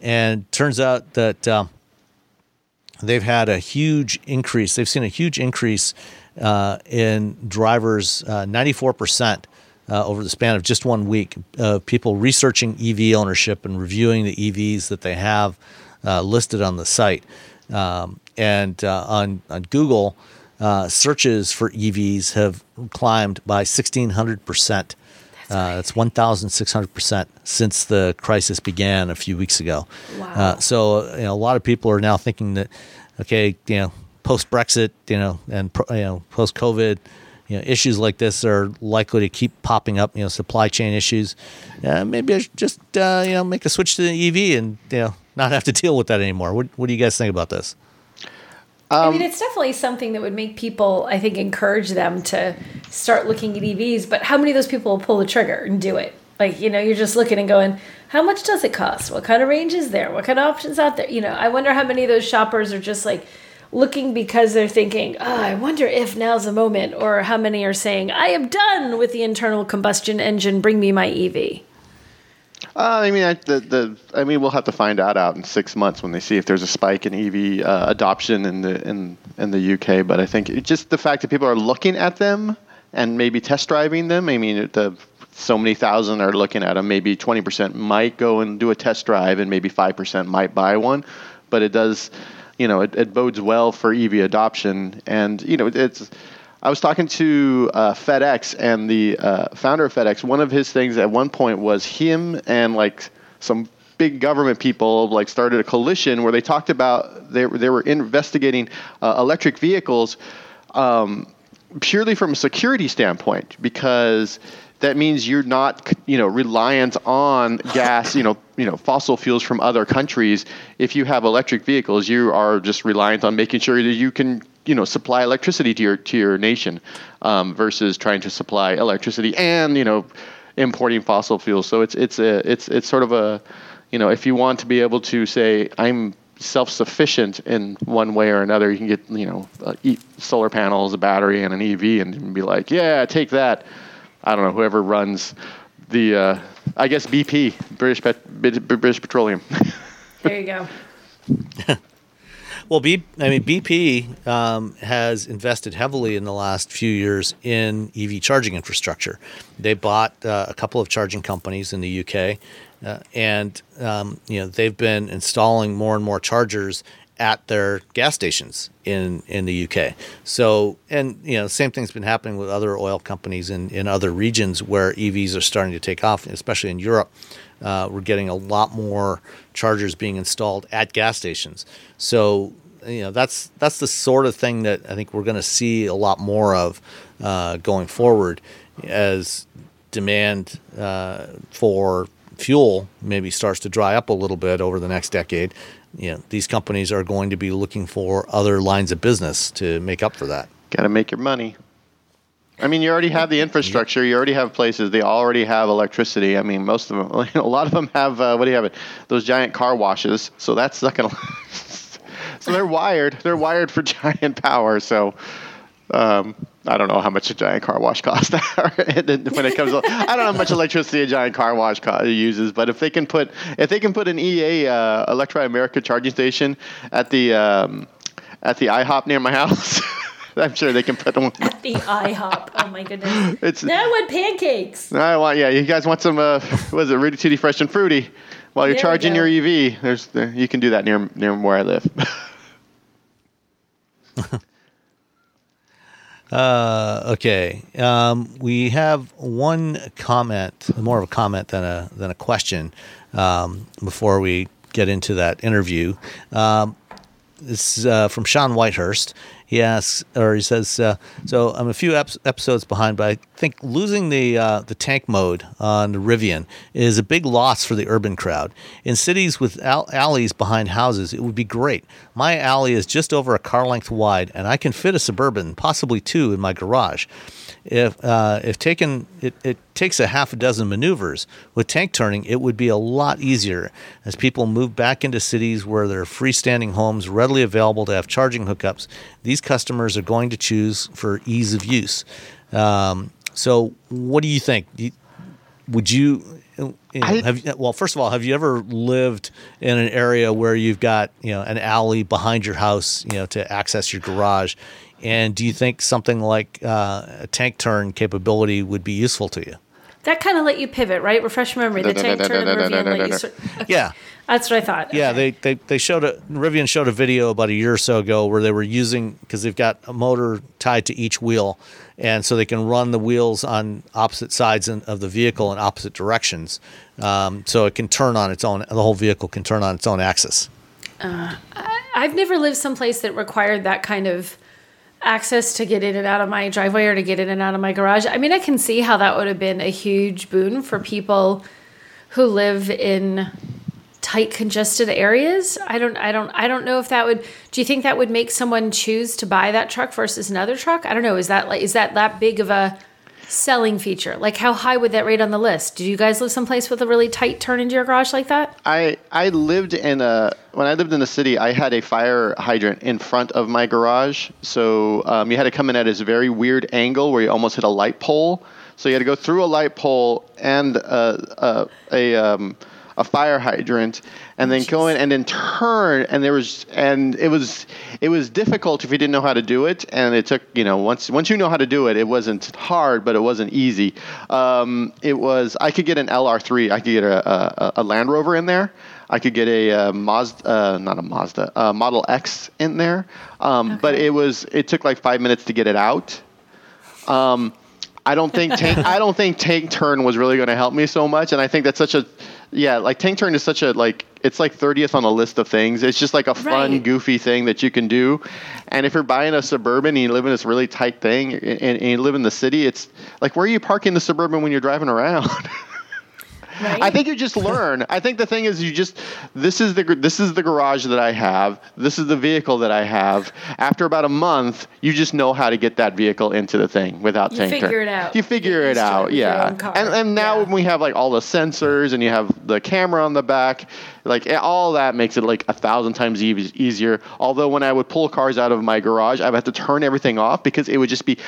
And turns out that um, they've had a huge increase. They've seen a huge increase uh, in drivers, uh, 94% uh, over the span of just one week. of people researching EV ownership and reviewing the EVs that they have uh, listed on the site. Um, and uh, on, on Google, uh, searches for EVs have climbed by 1,600%. Uh, that's 1,600% since the crisis began a few weeks ago. Wow. Uh, so you know, a lot of people are now thinking that, okay, you know, post Brexit, you know, and you know, post COVID, you know, issues like this are likely to keep popping up. You know, supply chain issues. Uh, maybe I should just uh, you know make a switch to the EV and you know not have to deal with that anymore. What What do you guys think about this? I mean, it's definitely something that would make people, I think, encourage them to start looking at EVs. But how many of those people will pull the trigger and do it? Like, you know, you're just looking and going, how much does it cost? What kind of range is there? What kind of options out there? You know, I wonder how many of those shoppers are just like looking because they're thinking, oh, I wonder if now's the moment. Or how many are saying, I am done with the internal combustion engine, bring me my EV. Uh, I mean, I, the, the I mean, we'll have to find that out in six months when they see if there's a spike in EV uh, adoption in the in in the UK. But I think it, just the fact that people are looking at them and maybe test driving them. I mean, the so many thousand are looking at them. Maybe 20% might go and do a test drive, and maybe 5% might buy one. But it does, you know, it, it bodes well for EV adoption. And you know, it's. I was talking to uh, FedEx and the uh, founder of FedEx. One of his things at one point was him and like some big government people like started a coalition where they talked about they they were investigating uh, electric vehicles um, purely from a security standpoint because that means you're not you know reliant on gas you know you know fossil fuels from other countries. If you have electric vehicles you are just reliant on making sure that you can you know supply electricity to your to your nation um, versus trying to supply electricity and you know importing fossil fuels. So it's it's a it's it's sort of a you know if you want to be able to say i'm self-sufficient in one way or another you can get you know uh, solar panels a battery and an ev and be like yeah take that I don't know whoever runs the uh, I guess BP British Pet- British Petroleum. There you go. Well, B, I mean BP um, has invested heavily in the last few years in EV charging infrastructure. They bought uh, a couple of charging companies in the UK, uh, and um, you know they've been installing more and more chargers at their gas stations in in the UK. So, and you know, same thing's been happening with other oil companies in in other regions where EVs are starting to take off, especially in Europe. Uh, we're getting a lot more chargers being installed at gas stations. So, you know, that's that's the sort of thing that I think we're going to see a lot more of uh, going forward as demand uh, for fuel maybe starts to dry up a little bit over the next decade you know, these companies are going to be looking for other lines of business to make up for that. Got to make your money. I mean, you already have the infrastructure. You already have places. They already have electricity. I mean, most of them, a lot of them have. Uh, what do you have? It those giant car washes. So that's not gonna. so they're wired. They're wired for giant power. So, um, I don't know how much a giant car wash costs when it comes. To, I don't know how much electricity a giant car wash uses, but if they can put if they can put an EA uh, Electrify America charging station at the um, at the IHOP near my house. I'm sure they can put them. At the IHOP. Oh my goodness. It's now I want pancakes. I want yeah. You guys want some? Uh, was it Rooty Tooty Fresh and Fruity? While you're there charging your EV, there's there, you can do that near near where I live. Uh, okay. Um, we have one comment, more of a comment than a than a question, um, before we get into that interview. Um, this is uh, from Sean Whitehurst. He asks, or he says, uh, "So I'm a few ep- episodes behind, but I think losing the uh, the tank mode on the Rivian is a big loss for the urban crowd. In cities with al- alleys behind houses, it would be great. My alley is just over a car length wide, and I can fit a suburban, possibly two, in my garage." If uh, if taken it, it takes a half a dozen maneuvers. With tank turning it would be a lot easier as people move back into cities where there are freestanding homes readily available to have charging hookups. These customers are going to choose for ease of use. Um, so what do you think? Would you, you know, have, well first of all have you ever lived in an area where you've got you know an alley behind your house you know to access your garage and do you think something like uh, a tank turn capability would be useful to you? That kind of let you pivot, right? Refresh memory. The tank turn and Rivian let you. Okay. Yeah. That's what I thought. Yeah, okay. they, they they showed a Rivian showed a video about a year or so ago where they were using because they've got a motor tied to each wheel, and so they can run the wheels on opposite sides of the vehicle in opposite directions, um, so it can turn on its own. The whole vehicle can turn on its own axis. Uh, I've never lived someplace that required that kind of access to get in and out of my driveway or to get in and out of my garage. I mean, I can see how that would have been a huge boon for people who live in tight congested areas. I don't I don't I don't know if that would do you think that would make someone choose to buy that truck versus another truck? I don't know. Is that like is that that big of a selling feature? Like how high would that rate on the list? Do you guys live someplace with a really tight turn into your garage like that? I I lived in a when I lived in the city, I had a fire hydrant in front of my garage. So um, you had to come in at this very weird angle where you almost hit a light pole. So you had to go through a light pole and a, a, a um, a fire hydrant and then go in and then turn and there was and it was it was difficult if you didn't know how to do it. And it took you know once once you know how to do it it wasn't hard but it wasn't easy. Um, it was i could get an lr3 i could get a, a, a land rover in there. I could get a uh, Mazda, uh, not a Mazda, uh, Model X in there, um, okay. but it was it took like five minutes to get it out. Um, I don't think tank, I don't think tank turn was really going to help me so much, and I think that's such a yeah, like Tank Turn is such a like it's like 30th on the list of things. It's just like a fun, right. goofy thing that you can do. And if you're buying a suburban and you live in this really tight thing and, and you live in the city, it's like where are you parking the suburban when you're driving around? Right? I think you just learn. I think the thing is you just this is the this is the garage that I have. This is the vehicle that I have. After about a month, you just know how to get that vehicle into the thing without you figure turn. it out. You figure it out. Yeah. And and now yeah. when we have like all the sensors and you have the camera on the back, like all that makes it like a thousand times e- easier. Although when I would pull cars out of my garage, I would have to turn everything off because it would just be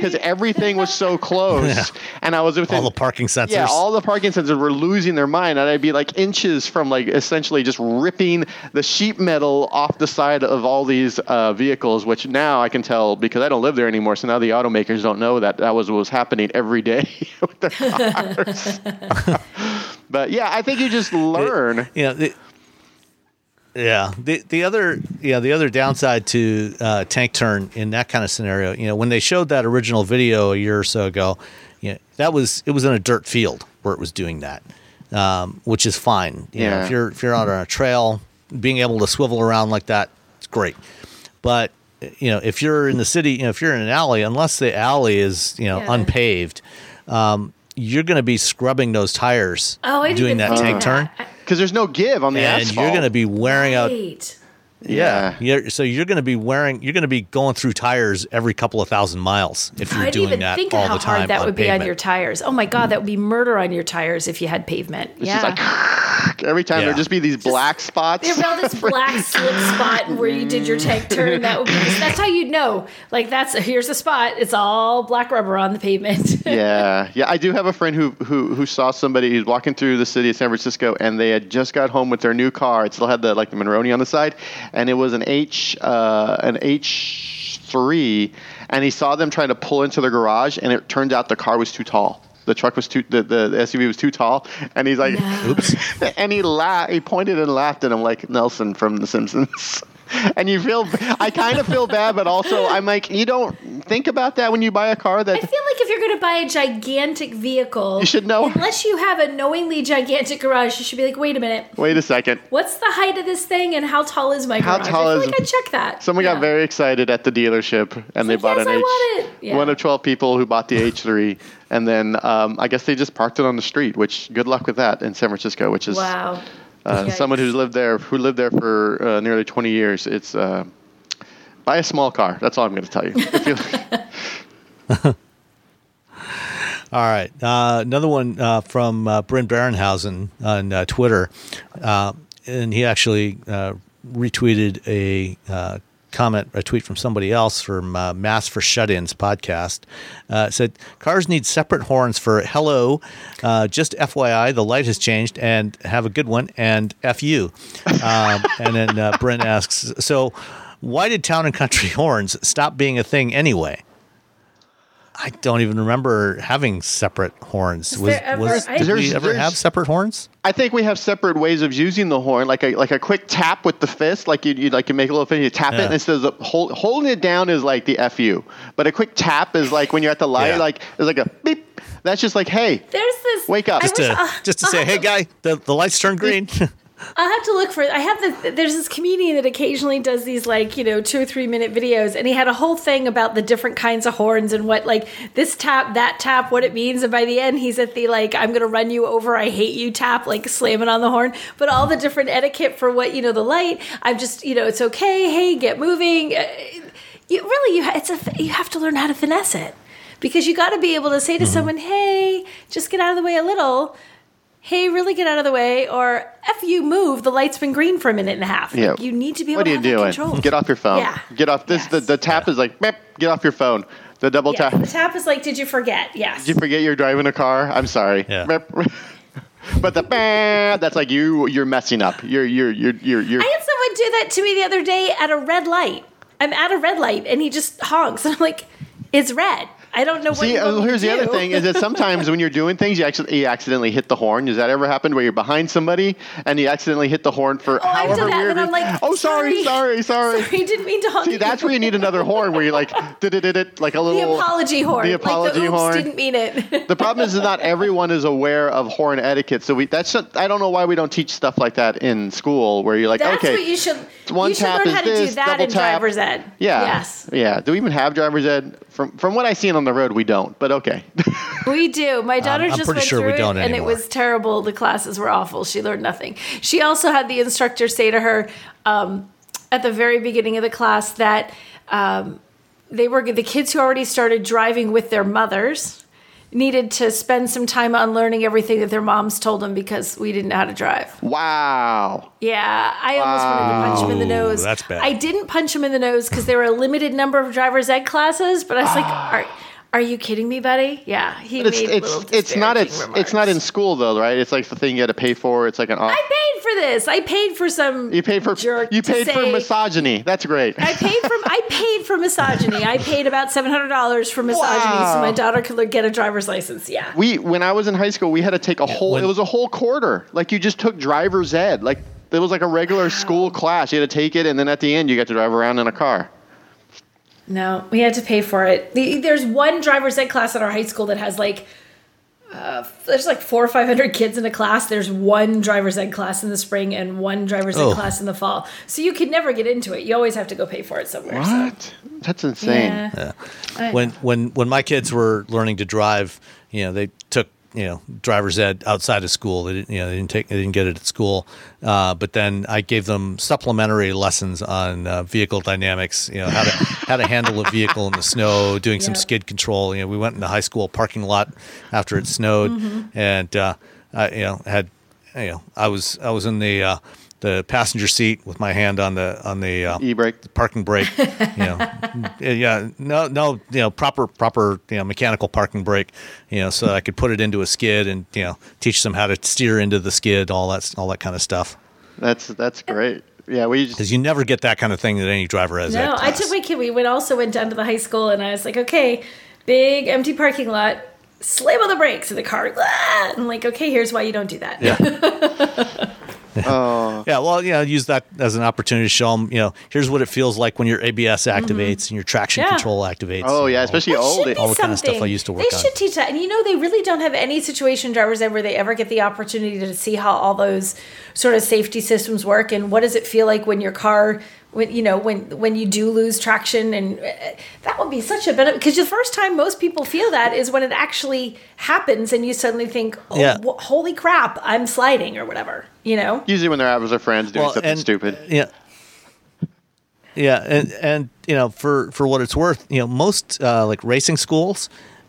because everything was so close, yeah. and I was within all the parking sensors. Yeah, all the parking sensors were losing their mind, and I'd be like inches from like essentially just ripping the sheet metal off the side of all these uh, vehicles. Which now I can tell because I don't live there anymore. So now the automakers don't know that that was what was happening every day with their cars. but yeah, I think you just learn. It, you know, the, yeah. The the other yeah the other downside to uh, tank turn in that kind of scenario, you know, when they showed that original video a year or so ago, you know, that was it was in a dirt field where it was doing that, um, which is fine. You yeah. Know, if you're if you're out on a trail, being able to swivel around like that, it's great. But you know, if you're in the city, you know, if you're in an alley, unless the alley is you know yeah. unpaved, um, you're going to be scrubbing those tires oh, doing that tank turn because there's no give on the and asphalt. you're going to be wearing right. Out Yeah. yeah. So you're going to be wearing, you're going to be going through tires every couple of thousand miles if you're I doing even that think all of how the time. hard that on would be on your tires. Oh my god, that would be murder on your tires if you had pavement. It's yeah. just like every time Yeah. there'd just be these black spots. around this black slip spot where you did your tank turn. That would be that's how you'd know. Like that's here's a spot. It's all black rubber on the pavement. yeah, yeah. I do have a friend who who who saw somebody who's walking through the city of San Francisco, and they had just got home with their new car. It still had the like the Monroney on the side, and it was an H uh, an H three, and he saw them trying to pull into the garage, and it turned out the car was too tall. The truck was too the, the SUV was too tall, and he's like, Oops. and he laughed. He pointed and laughed at him like Nelson from The Simpsons. And you feel, I kind of feel bad, but also I'm like, you don't think about that when you buy a car that I feel like if you're going to buy a gigantic vehicle, You should know. Unless you have a knowingly gigantic garage, you should be like, wait a minute. Wait a second. What's the height of this thing and how tall is my How garage? tall I feel is- like I check that. Someone Yeah. got very excited at the dealership and they like, bought "Yes, an I H. want it." Yeah. One of 12 people who bought the H3. And then um, I guess they just parked it on the street, which good luck with that in San Francisco, which is Wow. Uh, someone who's lived there, who lived there for uh, nearly 20 years. It's uh, buy a small car. That's all I'm going to tell you. You All right. Uh, another one uh, from uh, Bryn Barenhausen on uh, Twitter. Uh, and he actually uh, retweeted a uh, comment, a tweet from somebody else from uh, Mass for Shut Ins podcast. Uh, said, Cars need separate horns for hello, uh, just FYI, the light has changed, and have a good one, and FU. Um, and then uh, Bryn asks, So why did Town and Country horns stop being a thing anyway? I don't even remember having separate horns. Is Was, there ever- was, I- did we ever have separate horns? I think we have separate ways of using the horn, like a like a quick tap with the fist, like you you like you make a little thing, you tap it, and instead of hold, holding it down is like the fu, but a quick tap is like when you're at the light, Yeah. like it's like a beep. That's just like hey, There's this. Wake up. I Just wish- To, uh, just to I'll say, have hey, guy, the, the lights turned green. I'll have to look for. I have the. There's this comedian that occasionally does these like you know two or three minute videos, and he had a whole thing about the different kinds of horns and what like this tap, that tap, what it means, and by the end he's at the like I'm gonna run you over, I hate you tap, like slamming on the horn, but all the different etiquette for what you know the light. I'm just you know it's okay. Hey, get moving. Uh, You really you it's a you have to learn how to finesse it because you got to be able to say to someone, hey, just get out of the way a little hey, really get out of the way, or F you move, the light's been green for a minute and a half. Like, Yeah. you need to be able what to are you have doing? control. Get off your phone. Yeah. Get off this. The, Yes. the tap is like beep, get off your phone. The double Yes, tap. the tap is like, did you forget? Yes. Did you forget you're driving a car? I'm sorry. Yeah. But the beep, that's like you you're messing up. You're you're you're you're you're I had someone do that to me the other day at a red light. I'm at a red light and he just honks. And I'm like, it's red. I don't know what See, you want me to here's the other thing: is that sometimes when you're doing things, you actually you accidentally hit the horn. Does that ever happen where you're behind somebody and you accidentally hit the horn for Oh, I've however done that, weird? and I'm like, oh, sorry, sorry, sorry. Sorry, didn't mean to. See, that's where you need another horn where you're like, did it, did it, like a little the apology horn. The like apology the horn. Didn't mean it. The problem is not everyone is aware of horn etiquette. So we that's I don't know why we don't teach stuff like that in school where you're like, That's okay, what you should. one you should tap learn is how to this, do that in tap. driver's ed. yeah, Yes. yeah. Do we even have driver's ed? From from what I seen on the road, we don't. But okay. We do. My daughter I'm just pretty went sure we through it, don't and it was terrible. The classes were awful. She learned nothing. She also had the instructor say to her um, at the very beginning of the class that um, they were the kids who already started driving with their mothers needed to spend some time unlearning everything that their moms told them because we didn't know how to drive. wow. Yeah, I almost wanted to punch him in the Wow. nose. That's bad. I didn't punch him in the nose because there were a limited number of driver's ed classes, but I was like, are, are you kidding me, buddy? Yeah, he But it's made it's little it's not it's disparaging it's not in school though, right? It's like the thing you had to pay for. It's like an off. I paid for this. I paid for some. You paid for jerk you to paid for say- misogyny. That's great. I paid for I paid for misogyny. I paid about seven hundred dollars for misogyny, so my daughter could get a driver's license. Yeah. we when I was in high school, we had to take a whole. when- it was a whole quarter. Like you just took driver's ed. Like it was like a regular school class. You had to take it, and then at the end, you got to drive around in a car. No, we had to pay for it. There's one driver's ed class at our high school that has like, uh, there's like four or five hundred kids in a class. There's one driver's ed class in the spring and one driver's ed Oh. class in the fall. So you could never get into it. You always have to go pay for it somewhere. so- What? That's insane. Yeah. I when when when my kids were learning to drive, you know, they took you know driver's ed outside of school. They didn't you know they didn't take they didn't get it at school. Uh, but then I gave them supplementary lessons on uh, vehicle dynamics. You know how to how to handle a vehicle in the snow, doing some skid control. You know we went in the high school parking lot after it snowed, Mm-hmm. and uh, I you know had you know I was I was in the uh, the passenger seat with my hand on the on the uh, E-brake. parking brake. You know, yeah, no, no, you know, proper, proper, you know, mechanical parking brake. You know, so I could put it into a skid and you know teach them how to steer into the skid, all that, all that kind of stuff. That's that's great. Yeah, we Because you never get that kind of thing that any driver has. No, I took my kid. We went also went down to the high school, and I was like, okay, big empty parking lot. Slam on the brakes, and the car. Ah! I'm like, okay, here's why you don't do that. Yeah. Yeah, well, you know, use that as an opportunity to show them, you know, here's what it feels like when your ABS activates and your traction Mm-hmm. Yeah. control activates. Oh yeah, all- especially That old. should be all the kind of stuff I used to work They on. should teach that, and you know, they really don't have any situation drivers ever. They ever get the opportunity to see how all those sort of safety systems work, and what does it feel like when your car, when you know, when when you do lose traction, and uh, that would be such a benefit. Because the first time most people feel that is when it actually happens, and you suddenly think, "Oh, Yeah. wh- holy crap, I'm sliding," or whatever. You know. Usually when they're out with their friends doing something stupid. Yeah. Yeah, and and you know, for for what it's worth, you know, most uh, like racing schools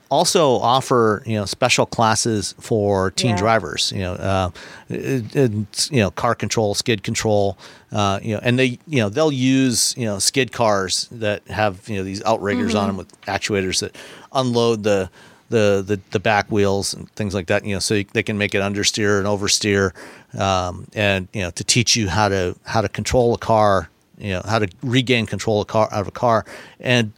also offer you know special classes for teen Yeah. drivers. You know, uh, it- you know, car control, skid control. Uh, you know, and they you know they'll use you know skid cars that have you know these outriggers on them with actuators that unload the the, the, the back wheels and things like that, you know, so you, they can make it understeer and oversteer, um, and you know, to teach you how to how to control a car, you know, how to regain control of a car out of a car, and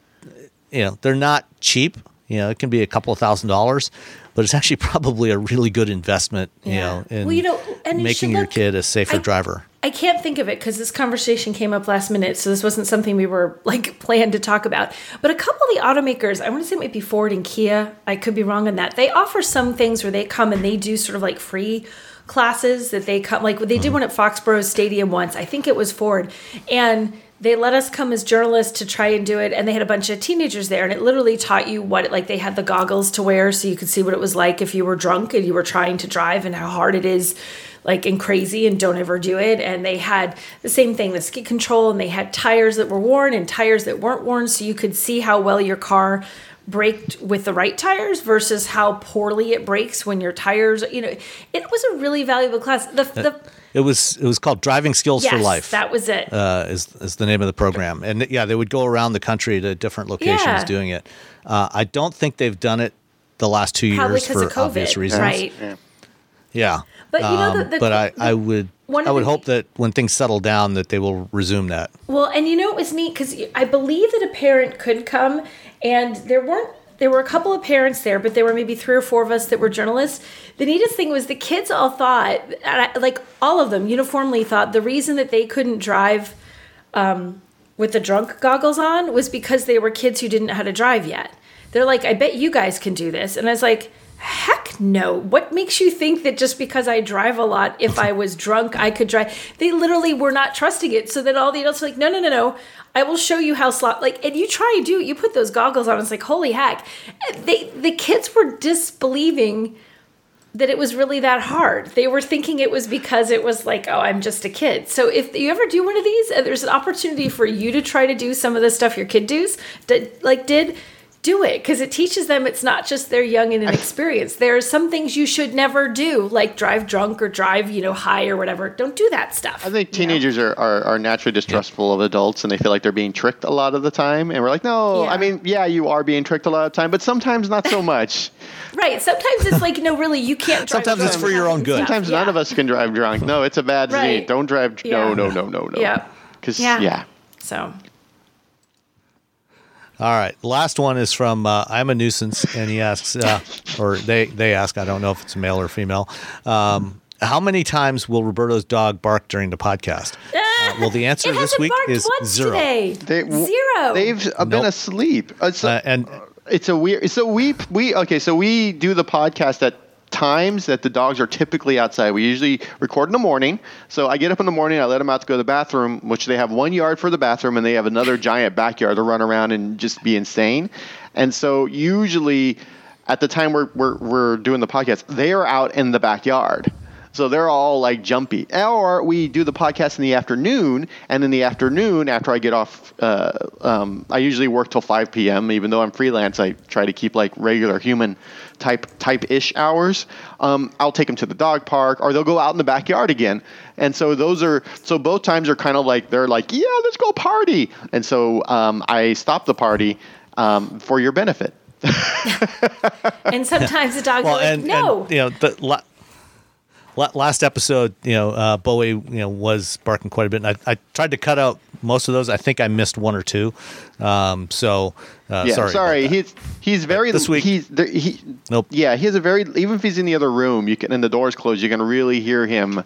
you know, they're not cheap. You know, it can be a couple of thousand dollars, but it's actually probably a really good investment. You Yeah. know, in Well, you know, and making your look- kid a safer I- driver. I can't think of it because this conversation came up last minute, so this wasn't something we were like planned to talk about. But a couple of the automakers, I want to say it might be Ford and Kia. I could be wrong on that. They offer some things where they come and they do sort of like free classes that they come like they did mm-hmm. one at Foxborough Stadium once. I think it was Ford, and they let us come as journalists to try and do it and they had a bunch of teenagers there and it literally taught you what it, like they had the goggles to wear so you could see what it was like if you were drunk and you were trying to drive and how hard it is like and crazy and don't ever do it. And they had the same thing the skid control and they had tires that were worn and tires that weren't worn so you could see how well your car braked with the right tires versus how poorly it brakes when your tires you know it was a really valuable class. The, the It was it was called Driving Skills for Life. that was it uh, is is the name of the program. And yeah, they would go around the country to different locations Yeah. doing it. Uh, I don't think they've done it the last two probably years for of covid obvious reasons. right Yeah. Yeah. But you know, the- Um, but I, the- I would I would the- hope that when things settle down that they will resume that. Well, and you know it was neat because I believe that a parent could come, and there weren't. There were a couple of parents there, but there were maybe three or four of us that were journalists. The neatest thing was the kids all thought, like all of them uniformly thought, the reason that they couldn't drive um, with the drunk goggles on was because they were kids who didn't know how to drive yet. They're like, I bet you guys can do this. And I was like, heck no. What makes you think that just because I drive a lot, if I was drunk, I could drive? They literally were not trusting it. So then all the adults were like, no, no, no, no. I will show you how slot like and you try and do it. You put those goggles on, it's like, holy heck. They the kids were disbelieving that it was really that hard. They were thinking it was because it was like, oh, I'm just a kid. So if you ever do one of these and there's an opportunity for you to try to do some of the stuff your kid does, did, like did, do it because it teaches them it's not just they're young and inexperienced. There are some things you should never do, like drive drunk or drive, you know, high or whatever. Don't do that stuff. I think teenagers are, are, are naturally distrustful of adults and they feel like they're being tricked a lot of the time. And we're like, no, Yeah. I mean, yeah, you are being tricked a lot of the time, but sometimes not so much. Right. Sometimes it's like, no, really, you can't drive Sometimes it's for your own good. stuff. Sometimes none of us can drive drunk. No, it's a bad Right. disease. Don't drive. Yeah. No, no, no, no, no. Yeah. Because, Yeah. yeah. So, All right. Last one is from uh, I'm a nuisance, and he asks, uh, or they they ask, I don't know if it's male or female. Um, how many times will Roberto's dog bark during the podcast? Uh, well, the answer this week is zero. today. They, Zero. They've uh, been asleep. Uh, so- Uh, and it's a weird. So we we okay. So we do the podcast at times that the dogs are typically outside. We usually record in the morning. So I get up in the morning. I let them out to go to the bathroom, which they have one yard for the bathroom, and they have another giant backyard to run around and just be insane. And so usually. at the time we're, we're, we're doing the podcast, they are out in the backyard. So they're all like jumpy. Or we do the podcast in the afternoon, and in the afternoon, after I get off, uh, um, I usually work till 5 p.m. Even though I'm freelance, I try to keep like regular human type type ish hours. Um, I'll take them to the dog park, or they'll go out in the backyard again. And so those are so both times are kind of like they're like, yeah, let's go party. And so um, I stop the party um, for your benefit. and sometimes the dogs well, are like, and, no. And, you know, the last episode, you know, uh, Bowie, you know, was barking quite a bit. And I, I, tried to cut out most of those. I think I missed one or two. Um, so uh, yeah, sorry. Sorry, he's he's very this week. He's he. Nope. Yeah, he has a very even if he's in the other room, you can and the door's closed, you can really hear him.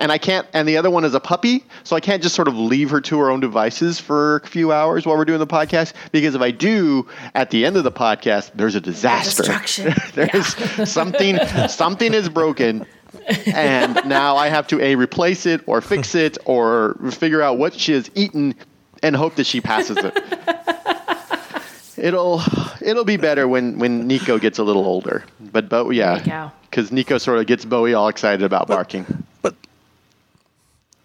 And I can't. And the other one is a puppy, so I can't just sort of leave her to her own devices for a few hours while we're doing the podcast. Because if I do, at the end of the podcast, there's a disaster. Destruction. there's something. Something is broken and now I have to a replace it or fix it or figure out what she has eaten and hope that she passes it. it'll it'll be better when when Nico gets a little older. But but yeah, because Nico sort of gets Bowie all excited about but, barking. But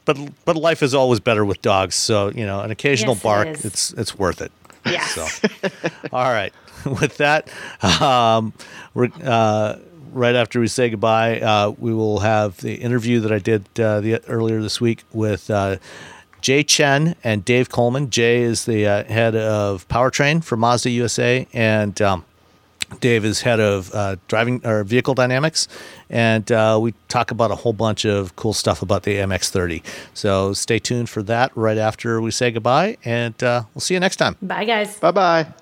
but but life is always better with dogs. So you know, an occasional yes, bark, it it's it's worth it. Yeah. So, all right. With that, um, we're. Uh, right after we say goodbye, uh, we will have the interview that I did uh, the, earlier this week with uh, Jay Chen and Dave Coleman. Jay is the uh, head of powertrain for Mazda USA, and um, Dave is head of uh, driving or vehicle dynamics, and uh, we talk about a whole bunch of cool stuff about the MX30. So stay tuned for that right after we say goodbye, and we'll see you next time. Bye, guys. Bye bye.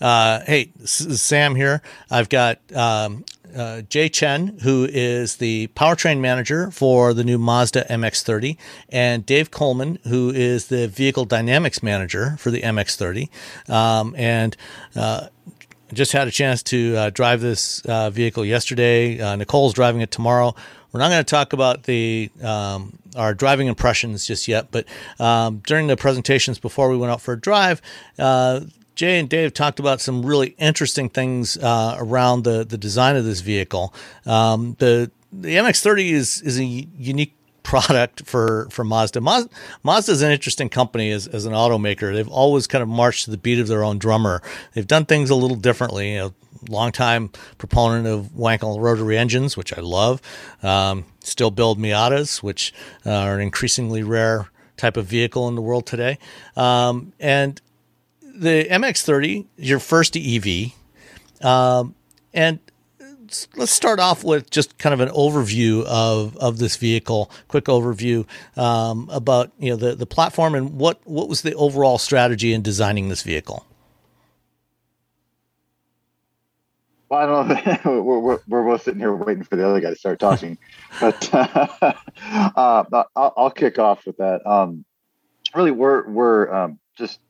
Uh, hey, Sam here. I've got um, uh, Jay Chen, who is the powertrain manager for the new Mazda MX-30, and Dave Coleman, who is the vehicle dynamics manager for the MX-30. Um, and uh, just had a chance to uh, drive this uh, vehicle yesterday. Uh, Nicole's driving it tomorrow. We're not going to talk about the um, our driving impressions just yet, but um, during the presentations before we went out for a drive, uh, Jay and Dave talked about some really interesting things uh, around the, the design of this vehicle. Um, the the MX-30 is is a unique product for for Mazda. Mazda. Is an interesting company as, as an automaker. They've always kind of marched to the beat of their own drummer. They've done things a little differently. Know, longtime proponent of Wankel rotary engines, which I love. Um, still build Miatas, which uh, are an increasingly rare type of vehicle in the world today. Um, and the MX30 is your first EV, um, and let's start off with just kind of an overview of of this vehicle. Quick overview um, about you know the the platform and what what was the overall strategy in designing this vehicle. Well, I don't know. we're, we're, we're, both sitting here waiting for the other guy to start talking, but uh, uh, I'll, I'll, kick off with that. Um, really, we're we're um, just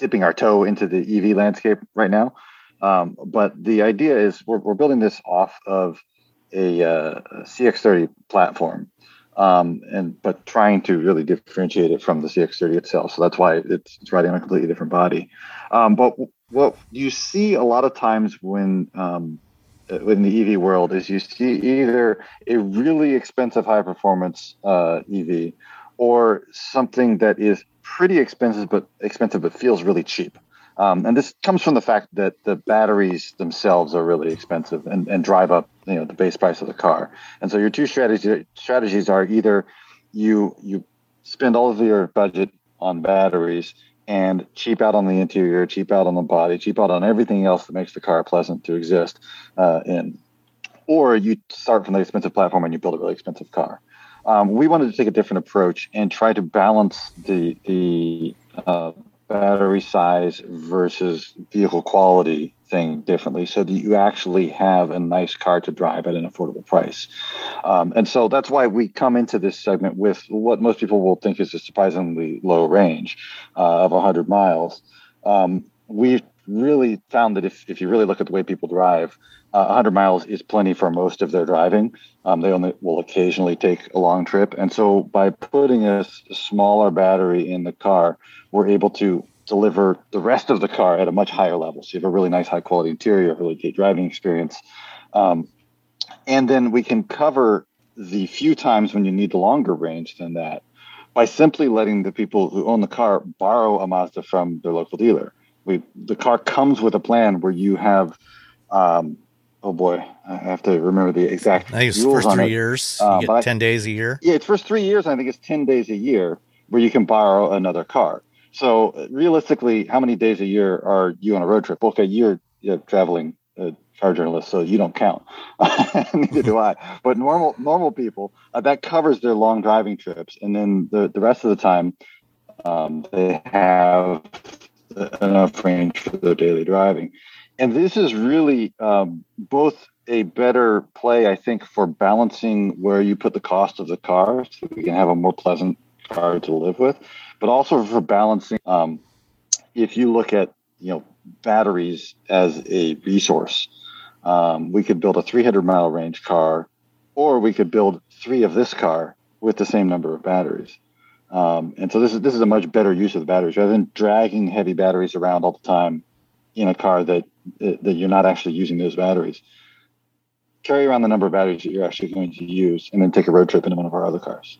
dipping our toe into the EV landscape right now. Um, but the idea is we're, we're building this off of a, uh, a CX30 platform, um, and but trying to really differentiate it from the CX30 itself. So that's why it's, it's riding on a completely different body. Um, but what you see a lot of times when um, in the EV world is you see either a really expensive high performance uh, EV or something that is pretty expensive, but expensive, but feels really cheap. Um, and this comes from the fact that the batteries themselves are really expensive and, and drive up you know the base price of the car. And so your two strategies strategies are either you you spend all of your budget on batteries and cheap out on the interior, cheap out on the body, cheap out on everything else that makes the car pleasant to exist uh, in, or you start from the expensive platform and you build a really expensive car. Um, we wanted to take a different approach and try to balance the the uh, battery size versus vehicle quality thing differently so that you actually have a nice car to drive at an affordable price. Um, and so that's why we come into this segment with what most people will think is a surprisingly low range uh, of 100 miles. Um, we've really found that if, if you really look at the way people drive, uh, 100 miles is plenty for most of their driving. Um, they only will occasionally take a long trip. And so by putting a, smaller battery in the car, we're able to deliver the rest of the car at a much higher level. So you have a really nice, high quality interior, really great driving experience. Um, and then we can cover the few times when you need the longer range than that by simply letting the people who own the car borrow a Mazda from their local dealer. We the car comes with a plan where you have, um, oh boy, I have to remember the exact. I think it's first three it. years. You get ten days a year. Yeah, it's first three years. I think it's ten days a year where you can borrow another car. So realistically, how many days a year are you on a road trip? Okay, you're, you're traveling uh, car journalist, so you don't count. Neither do I. But normal normal people uh, that covers their long driving trips, and then the the rest of the time um, they have enough range for their daily driving. And this is really um, both a better play, I think, for balancing where you put the cost of the car, so we can have a more pleasant car to live with, but also for balancing. Um, if you look at you know batteries as a resource, um, we could build a 300 mile range car, or we could build three of this car with the same number of batteries. Um, and so this is this is a much better use of the batteries rather than dragging heavy batteries around all the time in a car that that you're not actually using those batteries. Carry around the number of batteries that you're actually going to use, and then take a road trip into one of our other cars.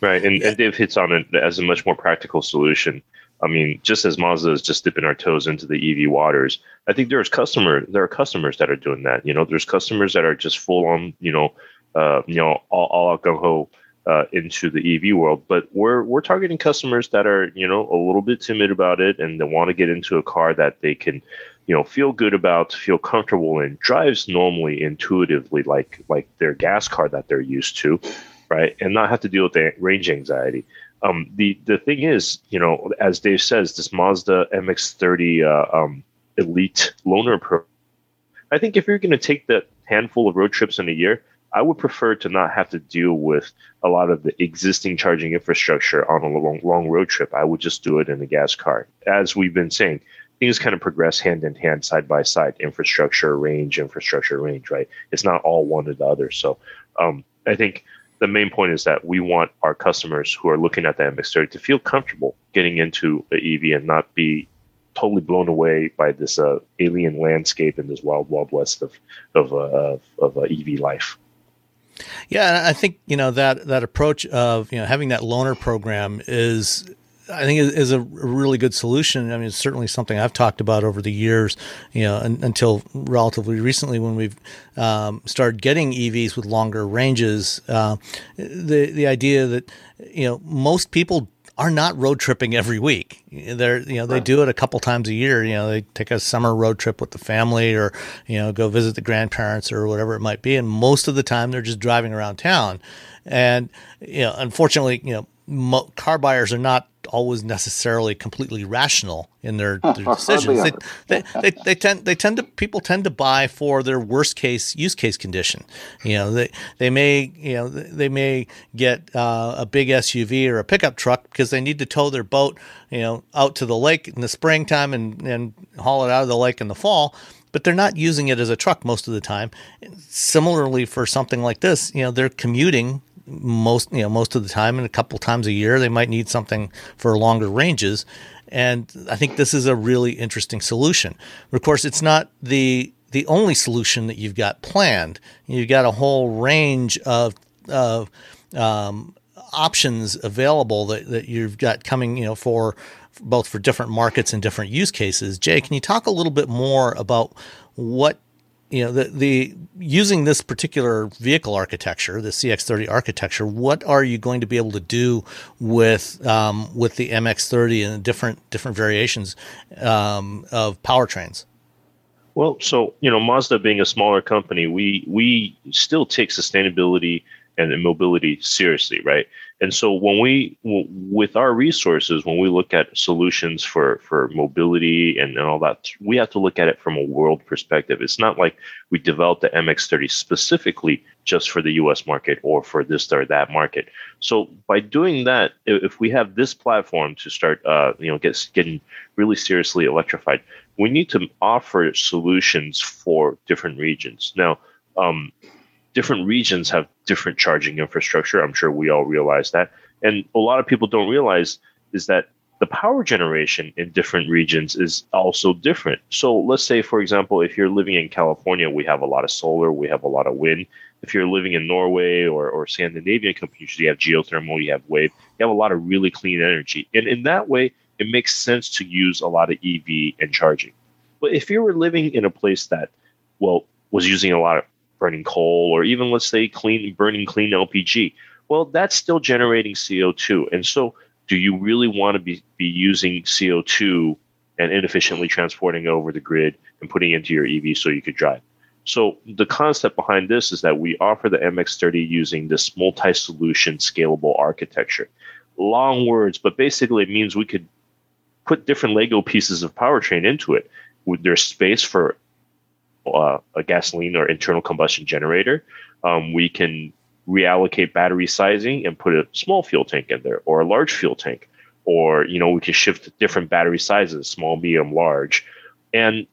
Right, and, and Dave hits on it as a much more practical solution. I mean, just as Mazda is just dipping our toes into the EV waters, I think there's customer there are customers that are doing that. You know, there's customers that are just full on, you know, uh, you know, all, all out gung ho uh, into the EV world. But we're we're targeting customers that are, you know, a little bit timid about it and they want to get into a car that they can, you know, feel good about, feel comfortable in, drives normally intuitively like like their gas car that they're used to, right, and not have to deal with the range anxiety. Um, the the thing is, you know, as Dave says, this Mazda MX-30 uh, um, Elite Loaner Pro. I think if you're going to take that handful of road trips in a year, I would prefer to not have to deal with a lot of the existing charging infrastructure on a long, long road trip. I would just do it in a gas car. As we've been saying, things kind of progress hand in hand, side by side. Infrastructure, range, infrastructure, range. Right? It's not all one or the other. So, um, I think the main point is that we want our customers who are looking at the MX30 to feel comfortable getting into the EV and not be totally blown away by this uh, alien landscape and this wild, wild west of of, uh, of, of uh, EV life. Yeah, I think you know that that approach of you know having that loaner program is I think is a really good solution. I mean, it's certainly something I've talked about over the years, you know, until relatively recently when we've um, started getting EVs with longer ranges. Uh, the the idea that you know most people are not road tripping every week. They're you know they do it a couple times a year. You know they take a summer road trip with the family, or you know go visit the grandparents or whatever it might be. And most of the time they're just driving around town. And you know unfortunately you know mo- car buyers are not always necessarily completely rational in their, their decisions. they, they, they, they, tend they tend to people tend to buy for their worst case use case condition. You know they they may you know they may get uh, a big SUV or a pickup truck because they need to tow their boat you know out to the lake in the springtime and and haul it out of the lake in the fall but they're not using it as a truck most of the time. Similarly, for something like this, you know, they're commuting most you know most of the time and a couple times a year they might need something for longer ranges. And i think this is a really interesting solution. Of course it's not the the only solution that you've got planned. You've got a whole range of of um, options available that, that you've got coming you know for both for different markets and different use cases. Jay can you talk a little bit more about what you know the the using this particular vehicle architecture, the CX30 architecture, what are you going to be able to do with um, with the MX30 and different different variations um, of powertrains? Well, so you know, Mazda being a smaller company, we we still take sustainability and mobility seriously, right? And so when we, with our resources, when we look at solutions for, for mobility and, and all that, we have to look at it from a world perspective. It's not like we developed the MX30 specifically just for the US market or for this or that market. So by doing that, if we have this platform to start, uh, you know, get, getting really seriously electrified, we need to offer solutions for different regions. Now, um, different regions have different charging infrastructure. I'm sure we all realize that. And a lot of people don't realize is that the power generation in different regions is also different. So let's say, for example, if you're living in California, we have a lot of solar, we have a lot of wind. If you're living in Norway or, or Scandinavian countries, you have geothermal, you have wave, you have a lot of really clean energy. And in that way, it makes sense to use a lot of EV and charging. But if you were living in a place that, well, was using a lot of burning coal or even let's say clean burning clean LPG, well, that's still generating CO2. And so do you really want to be, be using CO2 and inefficiently transporting over the grid and putting into your EV so you could drive? So the concept behind this is that we offer the MX30 using this multi-solution scalable architecture. Long words, but basically it means we could put different Lego pieces of powertrain into it. There's space for uh, a gasoline or internal combustion generator. Um, we can reallocate battery sizing and put a small fuel tank in there or a large fuel tank or you know we can shift different battery sizes small medium large and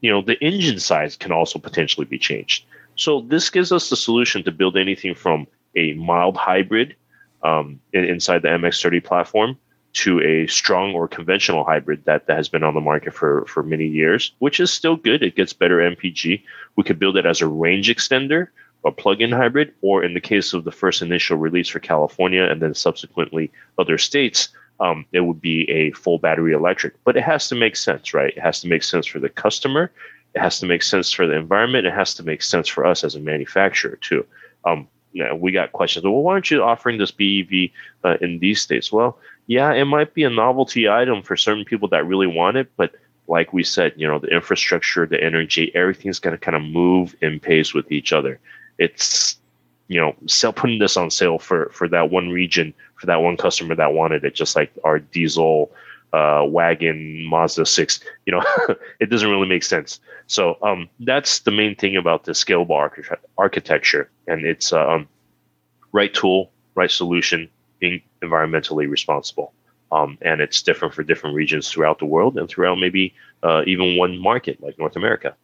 you know the engine size can also potentially be changed so this gives us the solution to build anything from a mild hybrid um, inside the mx30 platform to a strong or conventional hybrid that, that has been on the market for, for many years, which is still good. It gets better MPG. We could build it as a range extender a plug-in hybrid, or in the case of the first initial release for California and then subsequently other states, um, it would be a full battery electric. But it has to make sense, right? It has to make sense for the customer. It has to make sense for the environment. It has to make sense for us as a manufacturer too. Um, we got questions. Well, why aren't you offering this BEV uh, in these states? Well, yeah, it might be a novelty item for certain people that really want it, but like we said, you know, the infrastructure, the energy, everything's going to kind of move in pace with each other. It's you know sell putting this on sale for for that one region for that one customer that wanted it just like our diesel uh, wagon mazda 6 you know it doesn't really make sense. So um, that's the main thing about the scalable arch- architecture and it's uh, um, right tool right solution being environmentally responsible um, and it's different for different regions throughout the world and throughout maybe uh, even one market like north america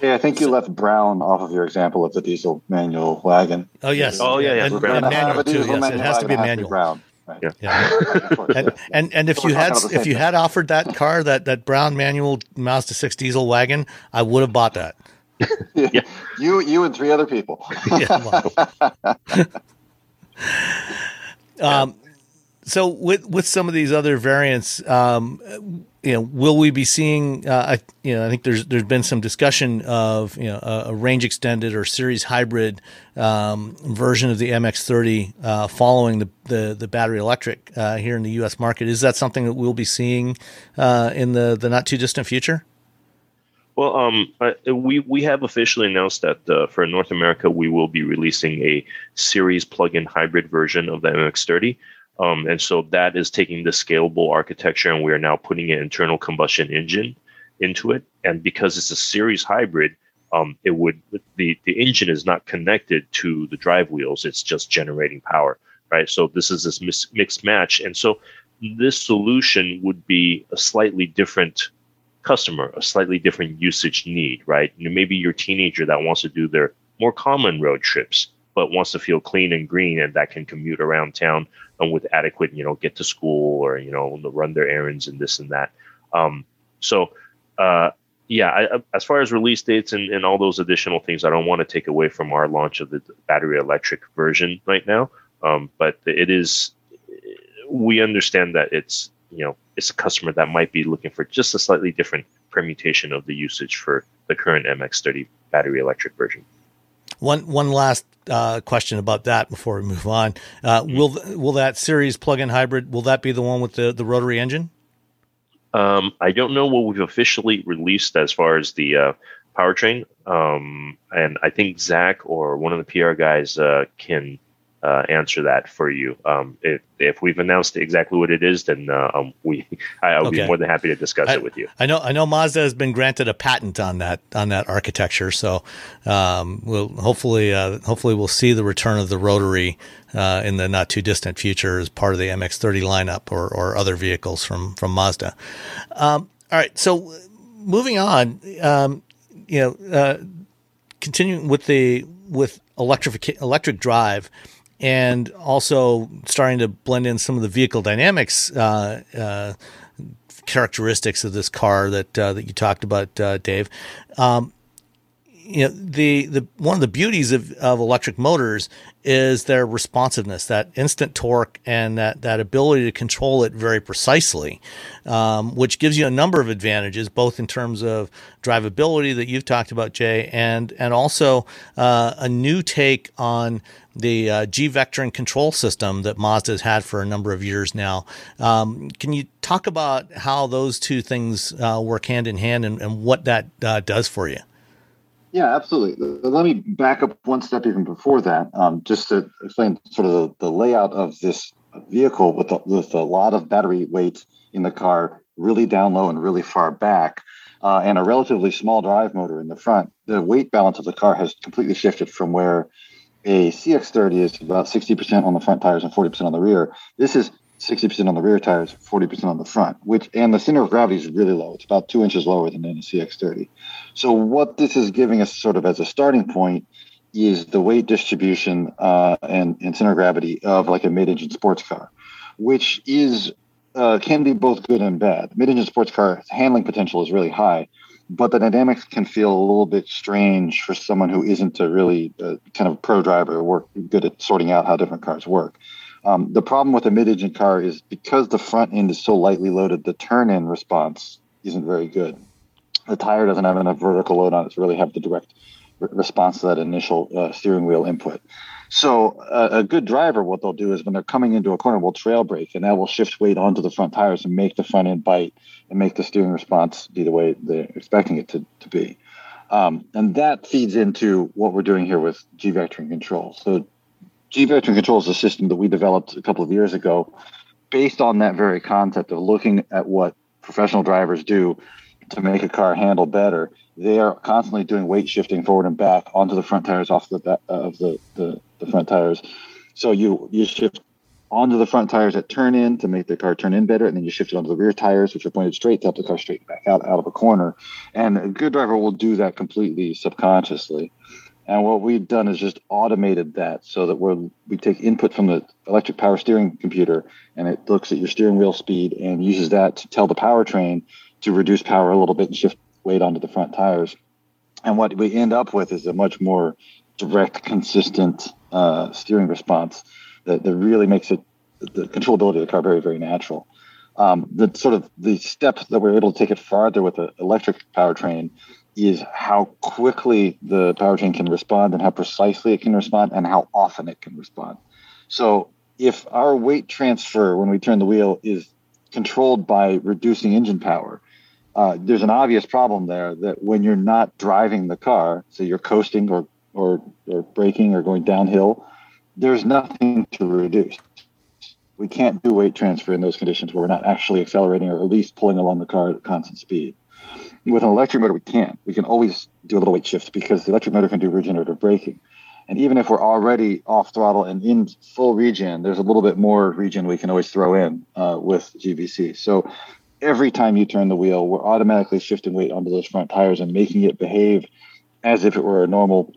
yeah, I think you left brown off of your example of the diesel manual wagon. Oh yes. Oh yeah, yeah. And, and manual too. Yes, it has to be a manual. brown. Right. Yeah. yeah. and, and and if you had if you had offered that car that that brown manual Mazda six diesel wagon, I would have bought that. yeah. You you and three other people. yeah. um, so with with some of these other variants, um, you know, will we be seeing? Uh, I, you know, I think there's there's been some discussion of you know a, a range extended or series hybrid um, version of the MX30 uh, following the, the, the battery electric uh, here in the U.S. market. Is that something that we'll be seeing uh, in the the not too distant future? Well, um, we we have officially announced that uh, for North America, we will be releasing a series plug-in hybrid version of the MX30. Um, and so that is taking the scalable architecture and we are now putting an internal combustion engine into it. And because it's a series hybrid, um, it would the the engine is not connected to the drive wheels; it's just generating power, right? So this is this mis- mixed match, and so this solution would be a slightly different customer, a slightly different usage need, right? You know, maybe your teenager that wants to do their more common road trips, but wants to feel clean and green and that can commute around town um, with adequate, you know, get to school or, you know, run their errands and this and that. Um, so, uh, yeah, I, as far as release dates and, and all those additional things, I don't want to take away from our launch of the battery electric version right now. Um, but it is, we understand that it's, you know, it's a customer that might be looking for just a slightly different permutation of the usage for the current MX30 battery electric version. One one last uh, question about that before we move on. Uh, mm-hmm. Will will that series plug-in hybrid will that be the one with the the rotary engine? Um, I don't know what we've officially released as far as the uh, powertrain, um, and I think Zach or one of the PR guys uh, can uh, answer that for you. Um, if, if we've announced exactly what it is, then uh, um, we I, will okay. be more than happy to discuss I, it with you. I know I know Mazda has been granted a patent on that on that architecture, so um, we'll hopefully uh, hopefully we'll see the return of the rotary uh, in the not too distant future as part of the MX-30 lineup or or other vehicles from from Mazda. Um, all right, so moving on, um, you know, uh, continuing with the with electric electric drive and also starting to blend in some of the vehicle dynamics uh, uh, characteristics of this car that uh, that you talked about, uh, Dave. Um, you know the the one of the beauties of, of electric motors is their responsiveness, that instant torque and that that ability to control it very precisely, um, which gives you a number of advantages, both in terms of drivability that you've talked about, Jay, and and also uh, a new take on the uh, G vectoring control system that Mazda has had for a number of years now. Um, can you talk about how those two things uh, work hand in hand and, and what that uh, does for you? Yeah, absolutely. Let me back up one step even before that, um, just to explain sort of the, the layout of this vehicle with a, with a lot of battery weight in the car, really down low and really far back, uh, and a relatively small drive motor in the front. The weight balance of the car has completely shifted from where a CX30 is about 60% on the front tires and 40% on the rear. This is 60% on the rear tires, 40% on the front, which and the center of gravity is really low. It's about two inches lower than in a CX30. So what this is giving us sort of as a starting point is the weight distribution uh, and, and center of gravity of like a mid-engine sports car, which is uh, can be both good and bad. Mid-engine sports car handling potential is really high, but the dynamics can feel a little bit strange for someone who isn't a really uh, kind of pro driver or good at sorting out how different cars work. Um, the problem with a mid-engine car is because the front end is so lightly loaded, the turn-in response isn't very good. The tire doesn't have enough vertical load on it to really have the direct re- response to that initial uh, steering wheel input. So uh, a good driver, what they'll do is when they're coming into a corner, will trail brake, and that will shift weight onto the front tires and make the front end bite and make the steering response be the way they're expecting it to, to be. Um, and that feeds into what we're doing here with G vectoring control. So G Vectoring Control is a system that we developed a couple of years ago based on that very concept of looking at what professional drivers do to make a car handle better. They are constantly doing weight shifting forward and back onto the front tires off the back of the, the, the front tires. So you you shift onto the front tires that turn in to make the car turn in better, and then you shift it onto the rear tires, which are pointed straight to help the car straighten back out out of a corner. And a good driver will do that completely subconsciously. And what we've done is just automated that so that we're, we take input from the electric power steering computer and it looks at your steering wheel speed and uses that to tell the powertrain to reduce power a little bit and shift weight onto the front tires. And what we end up with is a much more direct, consistent uh, steering response that, that really makes it the controllability of the car very, very natural. Um, the sort of the step that we're able to take it farther with the electric powertrain is how quickly the powertrain can respond and how precisely it can respond and how often it can respond. So if our weight transfer when we turn the wheel is controlled by reducing engine power, uh, there's an obvious problem there that when you're not driving the car, so you're coasting or, or, or braking or going downhill, there's nothing to reduce. We can't do weight transfer in those conditions where we're not actually accelerating or at least pulling along the car at constant speed. With an electric motor, we can't. We can always do a little weight shift because the electric motor can do regenerative braking. And even if we're already off throttle and in full regen, there's a little bit more regen we can always throw in uh, with GVC. So every time you turn the wheel, we're automatically shifting weight onto those front tires and making it behave as if it were a normal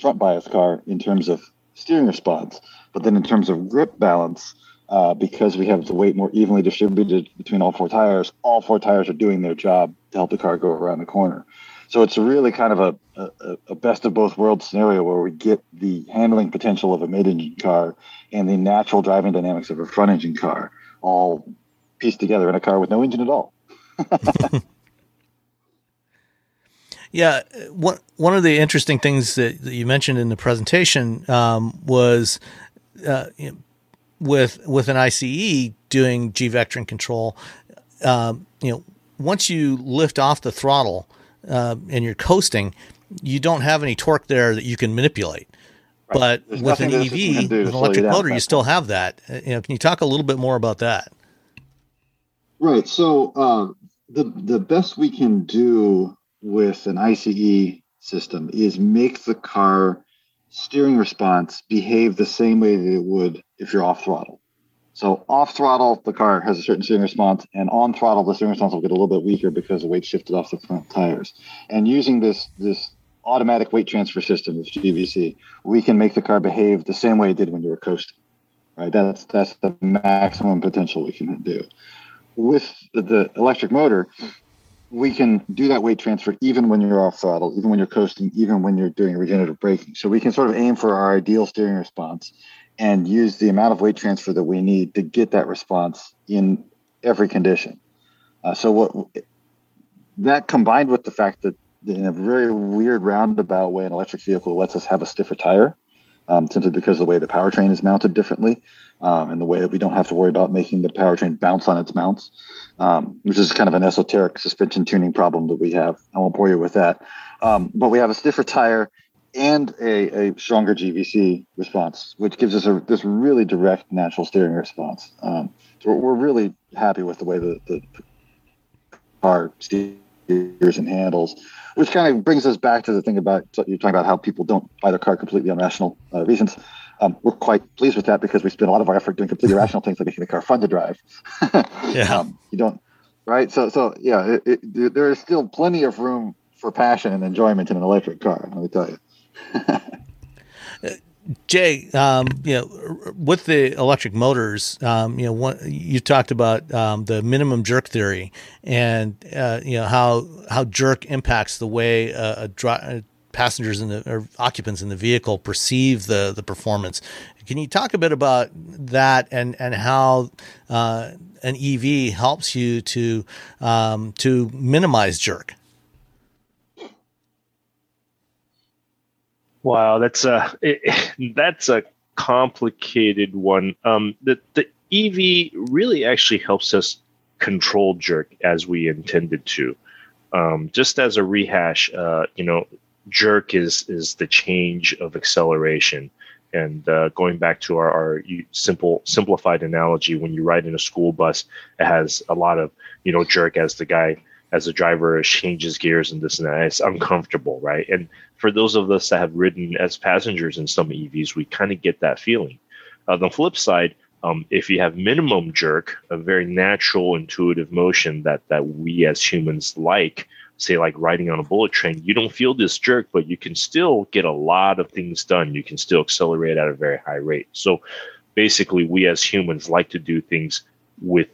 front bias car in terms of steering response. But then in terms of grip balance, uh, because we have the weight more evenly distributed between all four tires, all four tires are doing their job to help the car go around the corner. So it's really kind of a, a, a best of both worlds scenario where we get the handling potential of a mid-engine car and the natural driving dynamics of a front-engine car all pieced together in a car with no engine at all. yeah, one one of the interesting things that, that you mentioned in the presentation um, was uh, you know, with with an ICE doing G vectoring control, um, you know, once you lift off the throttle uh, and you're coasting, you don't have any torque there that you can manipulate. Right. But There's with an EV, with an electric motor, you still have that. Uh, you know, can you talk a little bit more about that? Right. So uh, the the best we can do with an ICE system is make the car steering response behave the same way that it would if you're off throttle. So off throttle, the car has a certain steering response, and on throttle, the steering response will get a little bit weaker because the weight shifted off the front tires. And using this this automatic weight transfer system with GVC, we can make the car behave the same way it did when you were coasting. Right? That's that's the maximum potential we can do. With the, the electric motor, we can do that weight transfer even when you're off throttle, even when you're coasting, even when you're doing regenerative braking. So we can sort of aim for our ideal steering response and use the amount of weight transfer that we need to get that response in every condition. Uh, so what that combined with the fact that in a very weird roundabout way, an electric vehicle lets us have a stiffer tire, um, simply because of the way the powertrain is mounted differently, um, and the way that we don't have to worry about making the powertrain bounce on its mounts, um, which is kind of an esoteric suspension tuning problem that we have. I won't bore you with that, um, but we have a stiffer tire and a, a stronger GVC response, which gives us a, this really direct natural steering response. Um, so we're really happy with the way that the car steers and handles which kind of brings us back to the thing about you're talking about how people don't buy their car completely on rational uh, reasons. Um, we're quite pleased with that because we spend a lot of our effort doing completely rational things like making the car fun to drive. yeah. Um, you don't, right? So, so yeah, it, it, there is still plenty of room for passion and enjoyment in an electric car. Let me tell you. Jay, um, you know, with the electric motors, um, you know, one, you talked about um, the minimum jerk theory, and uh, you know how how jerk impacts the way a, a dri- passengers in the or occupants in the vehicle perceive the the performance. Can you talk a bit about that and and how uh, an EV helps you to um, to minimize jerk? Wow, that's a it, that's a complicated one. Um, the the EV really actually helps us control jerk as we intended to. Um, just as a rehash, uh, you know, jerk is is the change of acceleration. And uh, going back to our, our simple simplified analogy, when you ride in a school bus, it has a lot of you know jerk as the guy as the driver changes gears and this and that. It's uncomfortable, right? And for those of us that have ridden as passengers in some EVs, we kind of get that feeling. On the flip side, um, if you have minimum jerk, a very natural, intuitive motion that that we as humans like, say like riding on a bullet train, you don't feel this jerk, but you can still get a lot of things done. You can still accelerate at a very high rate. So basically, we as humans like to do things with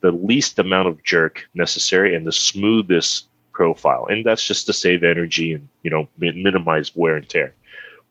the least amount of jerk necessary and the smoothest profile. And that's just to save energy and, you know, minimize wear and tear.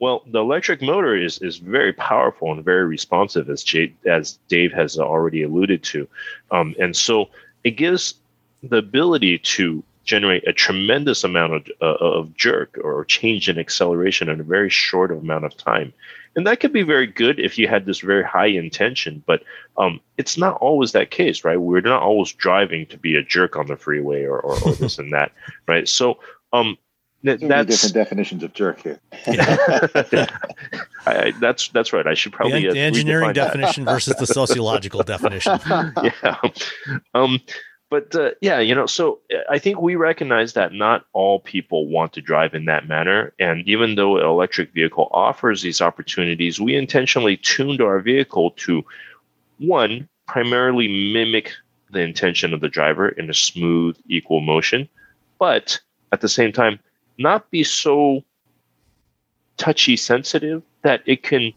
Well, the electric motor is, is very powerful and very responsive, as Jay, as Dave has already alluded to, um, and so it gives the ability to generate a tremendous amount of, uh, of jerk or change in acceleration in a very short amount of time and that could be very good if you had this very high intention but um, it's not always that case right we're not always driving to be a jerk on the freeway or, or, or this and that right so um, th- that's different definitions of jerk here. I, I, that's that's right. I should probably the, the engineering definition versus the sociological definition. yeah. Um, but uh, yeah, you know, so uh, I think we recognize that not all people want to drive in that manner. And even though an electric vehicle offers these opportunities, we intentionally tuned our vehicle to one, primarily mimic the intention of the driver in a smooth, equal motion, but at the same time, not be so touchy sensitive that it can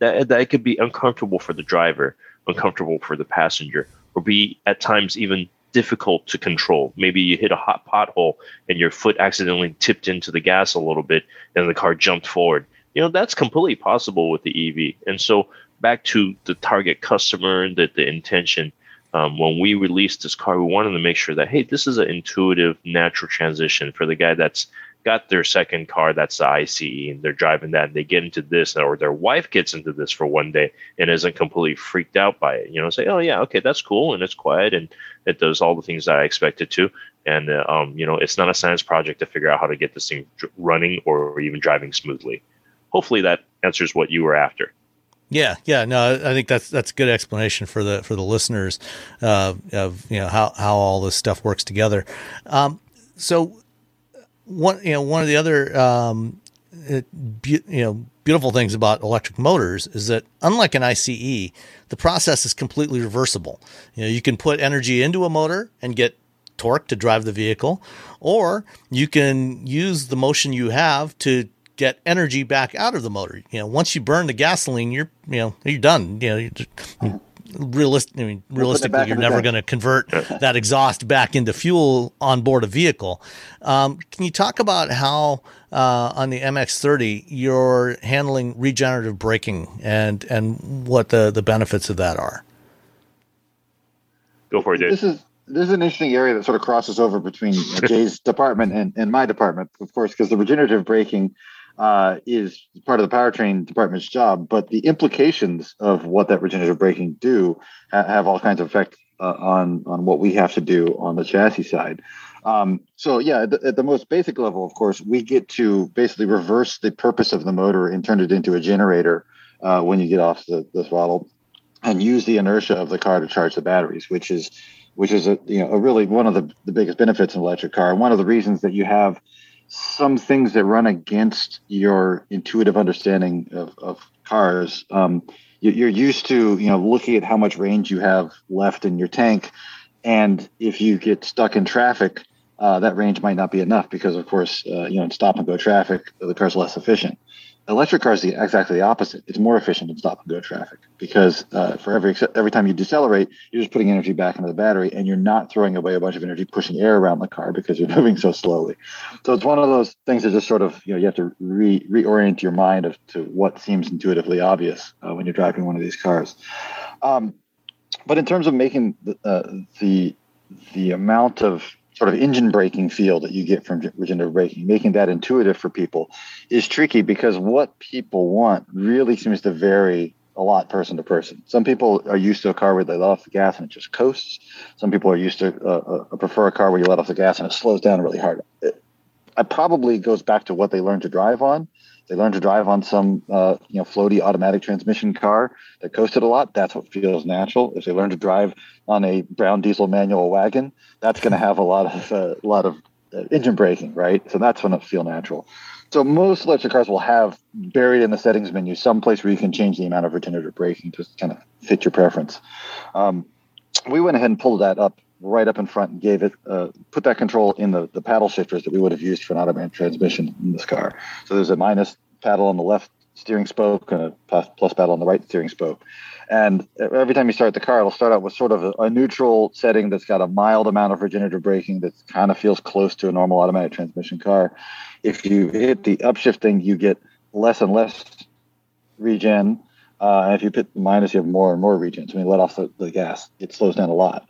that, that it could be uncomfortable for the driver, uncomfortable for the passenger, or be at times even difficult to control. Maybe you hit a hot pothole and your foot accidentally tipped into the gas a little bit and the car jumped forward. You know, that's completely possible with the EV. And so back to the target customer, the, the intention. Um, when we released this car, we wanted to make sure that, hey, this is an intuitive, natural transition for the guy that's got their second car that's the ICE and they're driving that and they get into this or their wife gets into this for one day and isn't completely freaked out by it. You know, say, oh yeah, okay, that's cool and it's quiet and it does all the things that I expected to. And uh, um, you know, it's not a science project to figure out how to get this thing running or even driving smoothly. Hopefully, that answers what you were after. Yeah, yeah, no, I think that's that's a good explanation for the for the listeners uh, of you know how how all this stuff works together. Um, so one you know one of the other um, be, you know beautiful things about electric motors is that unlike an ICE, the process is completely reversible. You know, you can put energy into a motor and get torque to drive the vehicle, or you can use the motion you have to get energy back out of the motor. You know, once you burn the gasoline, you're you know you're done. You know, you're just, realist, I mean, realistically, you're never going to convert that exhaust back into fuel on board a vehicle. Um, can you talk about how uh, on the MX30 you're handling regenerative braking and and what the the benefits of that are? Go for it, Dave. This is this is an interesting area that sort of crosses over between Jay's department and, and my department, of course, because the regenerative braking uh, is part of the powertrain department's job, but the implications of what that regenerative braking do ha- have all kinds of effect uh, on on what we have to do on the chassis side. Um, so yeah, at the, at the, most basic level, of course, we get to basically reverse the purpose of the motor and turn it into a generator uh, when you get off the, the throttle, and use the inertia of the car to charge the batteries, which is which is a you know a really one of the, the biggest benefits an electric car, one of the reasons that you have some things that run against your intuitive understanding of, of cars. Um, you, are used to, you know, looking at how much range you have left in your tank, and if you get stuck in traffic, uh, that range might not be enough because, of course, uh, you know, in stop and go traffic, the car's less efficient. Electric cars the exactly the opposite. It's more efficient in stop and go traffic because uh, for every every time you decelerate, you're just putting energy back into the battery, and you're not throwing away a bunch of energy pushing air around the car because you're moving so slowly. So it's one of those things that just sort of you know you have to re, reorient your mind of, to what seems intuitively obvious uh, when you're driving one of these cars. Um, but in terms of making the, uh, the the amount of sort of engine braking feel that you get from regenerative braking, making that intuitive for people is tricky because what people want really seems to vary a lot person to person. Some people are used to a car where they let off the gas and it just coasts. Some people are used to uh, uh, prefer a car where you let off the gas and it slows down really hard. It, it probably goes back to what they learned to drive on. They learned to drive on some, uh, you know, floaty automatic transmission car that coasted a lot. That's what feels natural. If they learn to drive on a brown diesel manual wagon, that's going to have a lot of uh, a lot of uh, engine braking, right? So that's going to feel natural. So most electric cars will have buried in the settings menu some place where you can change the amount of regenerative braking to kind of fit your preference. Um, we went ahead and pulled that up right up in front and gave it uh, put that control in the, the paddle shifters that we would have used for an automatic transmission in this car. So there's a minus paddle on the left steering spoke and a plus, paddle on the right steering spoke. And every time you start the car, it'll start out with sort of a, a neutral setting that's got a mild amount of regenerative braking that kind of feels close to a normal automatic transmission car. If you hit the upshifting, you get less and less regen. Uh, and if you hit the minus, you have more and more regen. So when you let off the, the gas, it slows down a lot.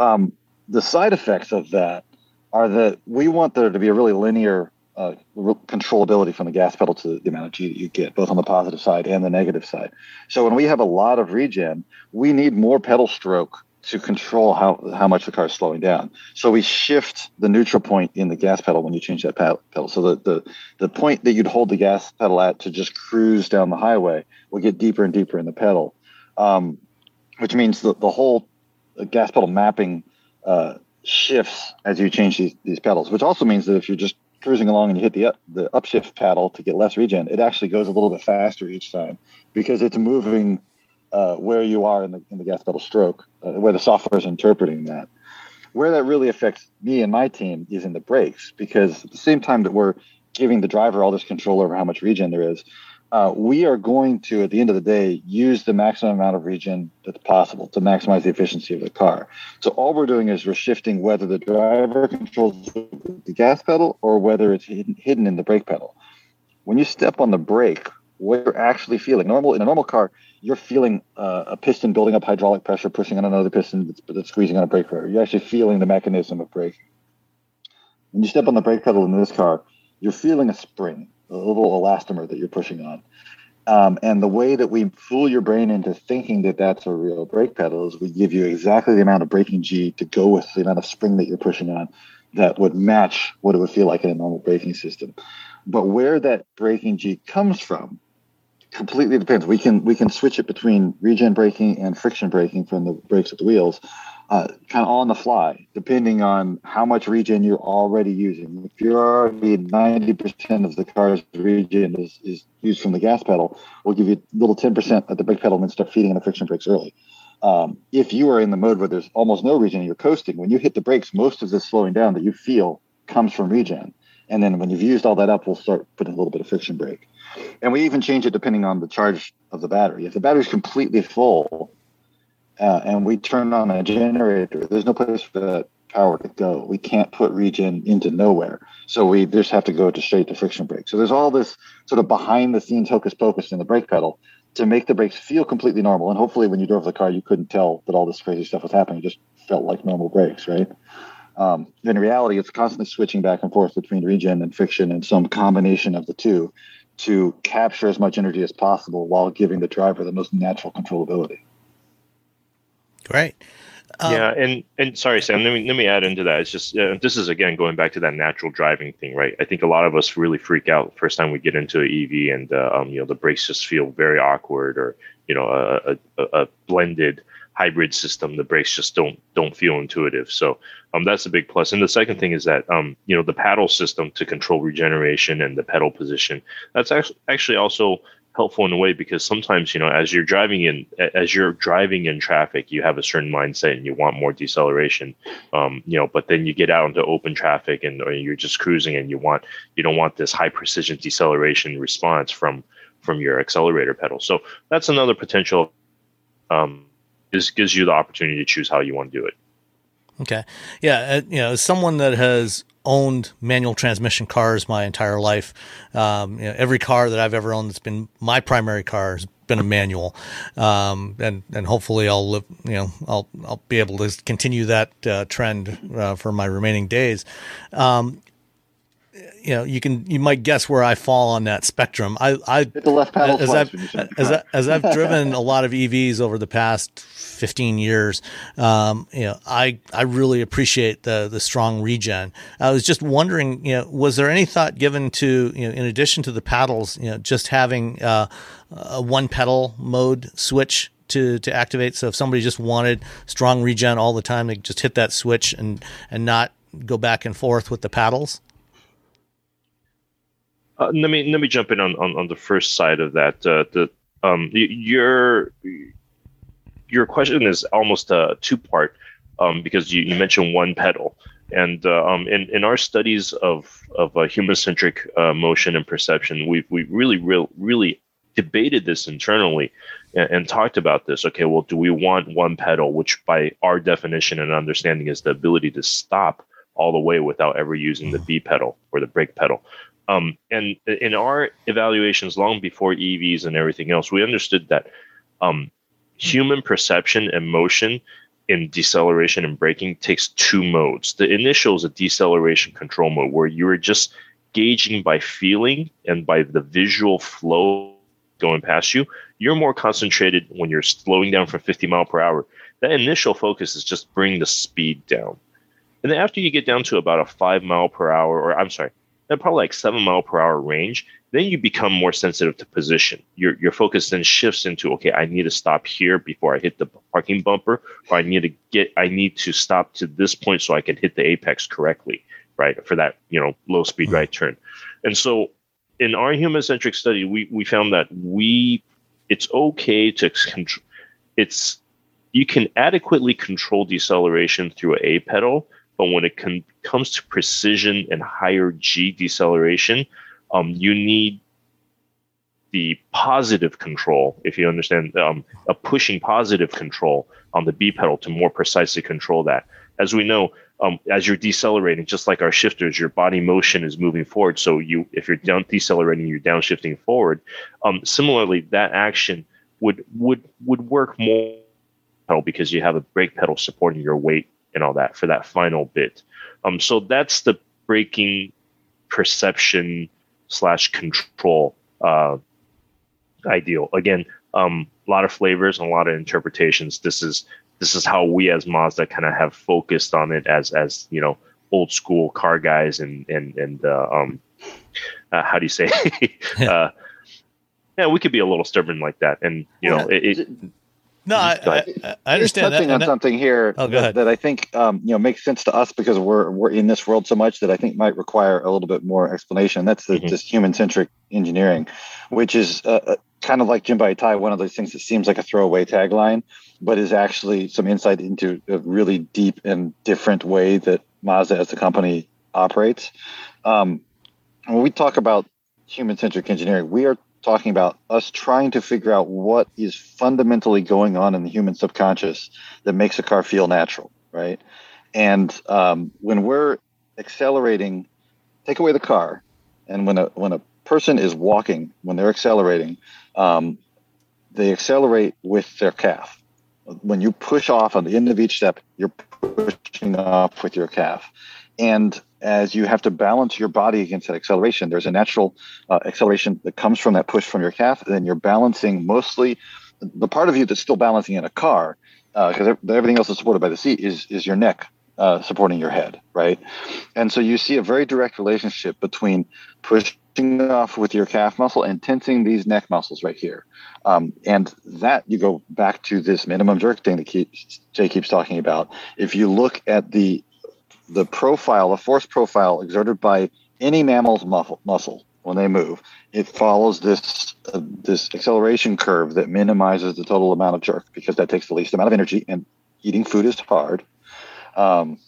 Um, the side effects of that are that we want there to be a really linear uh, controllability from the gas pedal to the amount of G that you get, both on the positive side and the negative side. So when we have a lot of regen, we need more pedal stroke to control how, how much the car is slowing down. So we shift the neutral point in the gas pedal when you change that pedal. So the, the, the point that you'd hold the gas pedal at to just cruise down the highway will get deeper and deeper in the pedal, um, which means that the whole gas pedal mapping uh, shifts as you change these, these pedals, which also means that if you're just cruising along and you hit the up, the upshift paddle to get less regen, it actually goes a little bit faster each time because it's moving uh, where you are in the in the gas pedal stroke, uh, where the software is interpreting that. Where that really affects me and my team is in the brakes because at the same time that we're giving the driver all this control over how much regen there is, uh, we are going to, at the end of the day, use the maximum amount of regen that's possible to maximize the efficiency of the car. So all we're doing is we're shifting whether the driver controls the gas pedal or whether it's hidden, hidden in the brake pedal. When you step on the brake, what you're actually feeling, normal in a normal car, you're feeling uh, a piston building up hydraulic pressure, pushing on another piston that's, that's squeezing on a brake rotor. You're actually feeling the mechanism of braking. When you step on the brake pedal in this car, you're feeling a spring a little elastomer that you're pushing on. Um, and the way that we fool your brain into thinking that that's a real brake pedal is we give you exactly the amount of braking G to go with the amount of spring that you're pushing on that would match what it would feel like in a normal braking system. But where that braking G comes from completely depends. We can we can switch it between regen braking and friction braking from the brakes at the wheels uh, kind of on the fly, depending on how much regen you're already using. If you're already 90% of the car's regen is, is used from the gas pedal, we'll give you a little 10% at the brake pedal and then start feeding in the friction brakes early. um, if you are in the mode where there's almost no regen, you're coasting. When you hit the brakes, most of the slowing down that you feel comes from regen. And then when you've used all that up, we'll start putting a little bit of friction brake. And we even change it depending on the charge of the battery. If the battery's completely full uh, and we turn on a generator, there's no place for that power to go. We can't put regen into nowhere. So we just have to go to straight to friction brake. So there's all this sort of behind the scenes hocus pocus in the brake pedal to make the brakes feel completely normal. And hopefully when you drove the car, you couldn't tell that all this crazy stuff was happening. It just felt like normal brakes, right? Um, in reality, it's constantly switching back and forth between regen and friction and some combination of the two to capture as much energy as possible while giving the driver the most natural controllability. Great. Um, yeah, and and sorry, Sam. Let me let me add into that. It's just uh, this is again going back to that natural driving thing, right? I think a lot of us really freak out the first time we get into an EV, and uh, um, you know the brakes just feel very awkward, or you know a, a, a blended hybrid system, the brakes just don't don't feel intuitive. So um, that's a big plus. And the second thing is that um, you know the paddle system to control regeneration and the pedal position. That's actually actually also helpful in a way because sometimes you know as you're driving in as you're driving in traffic you have a certain mindset and you want more deceleration um, you know but then you get out into open traffic and you're just cruising and you want you don't want this high precision deceleration response from from your accelerator pedal so that's another potential um, is gives you the opportunity to choose how you want to do it. Okay, yeah, uh, you know, as someone that has owned manual transmission cars my entire life, um, you know, every car that I've ever owned that's been my primary car has been a manual, um, and and hopefully I'll live, you know, I'll I'll be able to continue that uh, trend uh, for my remaining days. Um, you know, you can you might guess where I fall on that spectrum. I I Hit the left as I've as, I, as I've driven a lot of EVs over the past 15 years, um, you know, I I really appreciate the the strong regen. I was just wondering, you know, was there any thought given to you know, in addition to the paddles, you know, just having uh, a one pedal mode switch to to activate. So if somebody just wanted strong regen all the time, they just hit that switch and and not go back and forth with the paddles. Uh, let me let me jump in on, on, on the first side of that. Uh, the um, your your question is almost a two part um, because you, you mentioned one pedal, and uh, um, in in our studies of of human centric uh, motion and perception, we've we really real really debated this internally and, and, talked about this. Okay, well, do we want one pedal, which by our definition and understanding is the ability to stop all the way without ever using the B pedal or the brake pedal? Um, and in our evaluations, long before EVs and everything else, we understood that um, human perception and motion in deceleration and braking takes two modes. The initial is a deceleration control mode where you're just gauging by feeling and by the visual flow going past you. You're more concentrated when you're slowing down from 50 mile per hour. That initial focus is just bring the speed down. And then after you get down to about a five mile per hour, or I'm sorry, at probably like seven mile per hour range, then you become more sensitive to position. Your your focus then shifts into okay, I need to stop here before I hit the parking bumper, or I need to get I need to stop to this point so I can hit the apex correctly, right? For that you know low speed right turn. And so in our human centric study, we we found that we it's okay to control it's you can adequately control deceleration through a pedal but when it con- comes to precision and higher G deceleration, um, you need the positive control, if you understand, um, a pushing positive control on the B pedal to more precisely control that. As we know, um, as you're decelerating, just like our shifters, your body motion is moving forward. So you, if you're down decelerating, you're downshifting forward. Um, similarly, that action would would would work more pedal because you have a brake pedal supporting your weight and all that for that final bit. Um, so that's the braking perception slash control uh, ideal. Again, um, a lot of flavors and a lot of interpretations. This is this is how we as Mazda kind of have focused on it as as you know old school car guys and and and uh, um, uh, how do you say? uh, yeah, we could be a little stubborn like that, and you know, it, it, no, I, I, I understand. touching that, on that, something here oh, that, that, I think um, you know makes sense to us because we're we're in this world so much that I think might require a little bit more explanation. That's the, mm-hmm. this human centric engineering, which is uh, uh kind of like Jinba Ittai, one of those things that seems like a throwaway tagline, but is actually some insight into a really deep and different way that Mazda as a company operates. Um, when we talk about human centric engineering, we are talking about us trying to figure out what is fundamentally going on in the human subconscious that makes a car feel natural, right? And um, when we're accelerating, take away the car, and when a when a person is walking, when they're accelerating, um, they accelerate with their calf. When you push off on the end of each step, you're pushing off with your calf. And as you have to balance your body against that acceleration, there's a natural uh, acceleration that comes from that push from your calf. And then you're balancing mostly the part of you that's still balancing in a car, because uh, everything else is supported by the seat, is, is your neck uh, supporting your head, right? And so you see a very direct relationship between pushing off with your calf muscle and tensing these neck muscles right here. Um, and that you go back to this minimum jerk thing that keeps, Jay keeps talking about. If you look at the the profile, the force profile exerted by any mammal's muscle, when they move, it follows this uh, this acceleration curve that minimizes the total amount of jerk because that takes the least amount of energy, and eating food is hard. Um,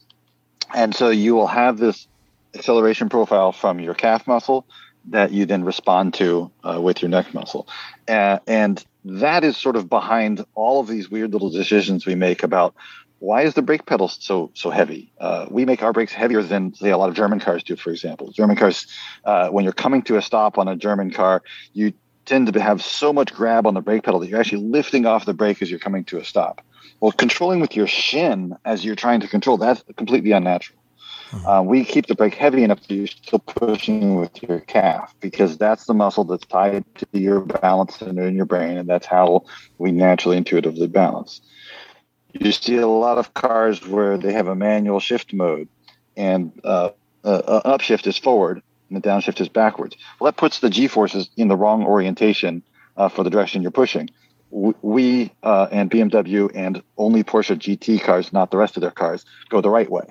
and so you will have this acceleration profile from your calf muscle that you then respond to uh, with your neck muscle. Uh, and that is sort of behind all of these weird little decisions we make about why is the brake pedal so so heavy? Uh, we make our brakes heavier than say a lot of German cars do, for example. German cars, uh, when you're coming to a stop on a German car, you tend to have so much grab on the brake pedal that you're actually lifting off the brake as you're coming to a stop. Well, controlling with your shin as you're trying to control that's completely unnatural. Mm-hmm. Uh, we keep the brake heavy enough that you're still pushing with your calf because that's the muscle that's tied to your balance center in your brain, and that's how we naturally intuitively balance. You see a lot of cars where they have a manual shift mode, and uh, uh, upshift is forward and the downshift is backwards. Well, that puts the G forces in the wrong orientation uh, for the direction you're pushing. We uh, and BMW and only Porsche GT cars, not the rest of their cars, go the right way.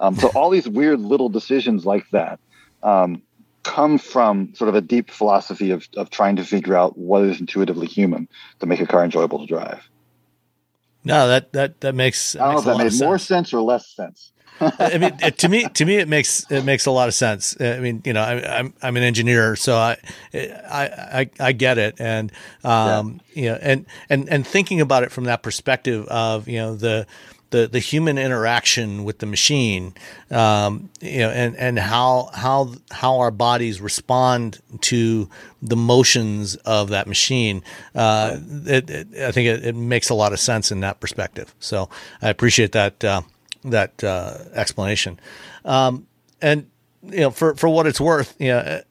Um, so all these weird little decisions like that um, come from sort of a deep philosophy of, of trying to figure out what is intuitively human to make a car enjoyable to drive. No, that that that makes. I don't know if that made sense. more sense or less sense. I mean, it, to me, to me, it makes it makes a lot of sense. I mean, you know, I, am I'm, I'm an engineer, so I I I, I get it, and um, yeah. you know, and and and thinking about it from that perspective of you know the the the human interaction with the machine, um, you know, and and how how how our bodies respond to the motions of that machine. Uh, it, it, I think it, it, makes a lot of sense in that perspective. So I appreciate that uh, that uh, explanation. Um, and you know, for for what it's worth, you know.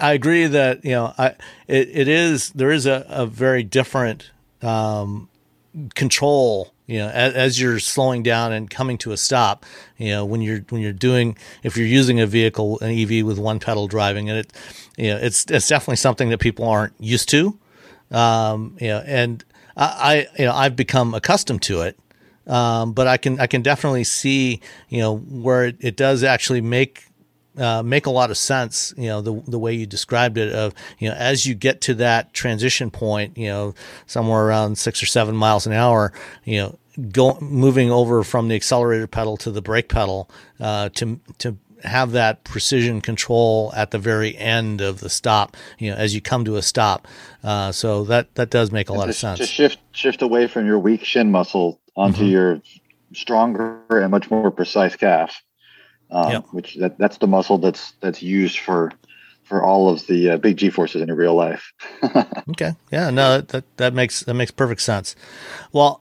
I agree that you know I it, it is there is a, a very different um, control you know as, as, you're slowing down and coming to a stop you know when you're when you're doing if you're using a vehicle an ev with one pedal driving and it you know it's it's definitely something that people aren't used to. Um you know and i, I you know i've become accustomed to it. Um, but I can I can definitely see you know where it, it does actually make uh, make a lot of sense. You know, the the way you described it of you know as you get to that transition point, you know, somewhere around six or seven miles an hour, you know, go moving over from the accelerator pedal to the brake pedal uh, to to have that precision control at the very end of the stop. You know, as you come to a stop. Uh, so that that does make a and lot to, of sense. To shift shift away from your weak shin muscle onto mm-hmm. your stronger and much more precise calf um, yep. which that, that's the muscle that's that's used for for all of the uh, big G forces in your real life. okay, yeah, no, that that makes that makes perfect sense. Well,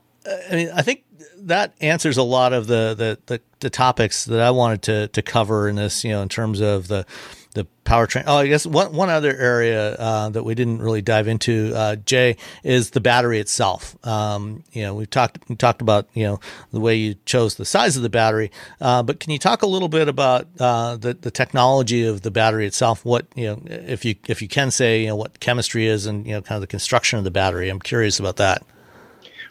I mean, I think that answers a lot of the the the, the topics that I wanted to to cover in this. You know, in terms of the the powertrain. Oh, I guess one one other area uh, that we didn't really dive into, uh, Jay, is the battery itself. Um, you know, we talked we talked about you know the way you chose the size of the battery, uh, but can you talk a little bit about uh, the the technology of the battery itself? What you know, if you if you can say you know what chemistry is and you know kind of the construction of the battery. I'm curious about that.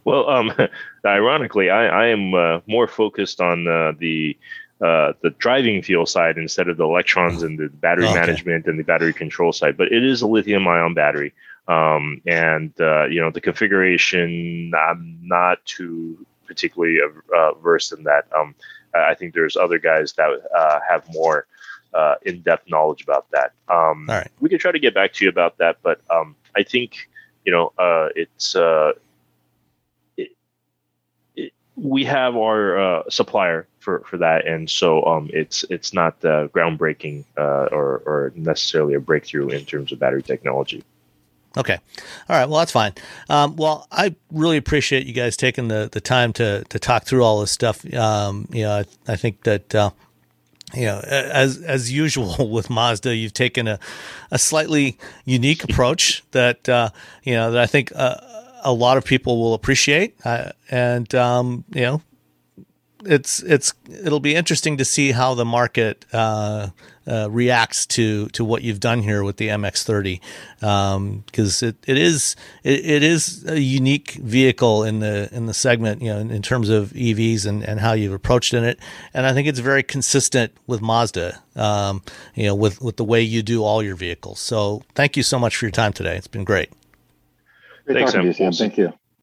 Well, um, ironically, I, I am uh, more focused on uh, the uh, the driving fuel side instead of the electrons and the battery okay. management and the battery control side. But it is a lithium ion battery. Um, and uh, you know the configuration, I'm not too particularly uh, versed in that. Um, I think there's other guys that uh, have more uh, in-depth knowledge about that. Um, All right. We can try to get back to you about that, but um, I think you know uh, it's uh, it, it, we have our uh, supplier for, for that, and so um, it's it's not uh, groundbreaking uh, or or necessarily a breakthrough in terms of battery technology. Okay. All right. Well, that's fine. Um, well, I really appreciate you guys taking the, the time to, to talk through all this stuff. Um, you know, I, I think that, uh, you know, as as usual with Mazda, you've taken a, a slightly unique approach that uh, you know that I think uh, a lot of people will appreciate, uh, and um, you know, it's it's it'll be interesting to see how the market uh, uh, reacts to to what you've done here with the MX30 because um, it, it is it, it is a unique vehicle in the in the segment you know in, in, terms of EVs and, and how you've approached in it. And I think it's very consistent with Mazda um, you know with with the way you do all your vehicles. So thank you so much for your time today. It's been great. Great Thanks, talking to you, Sam. Thank you.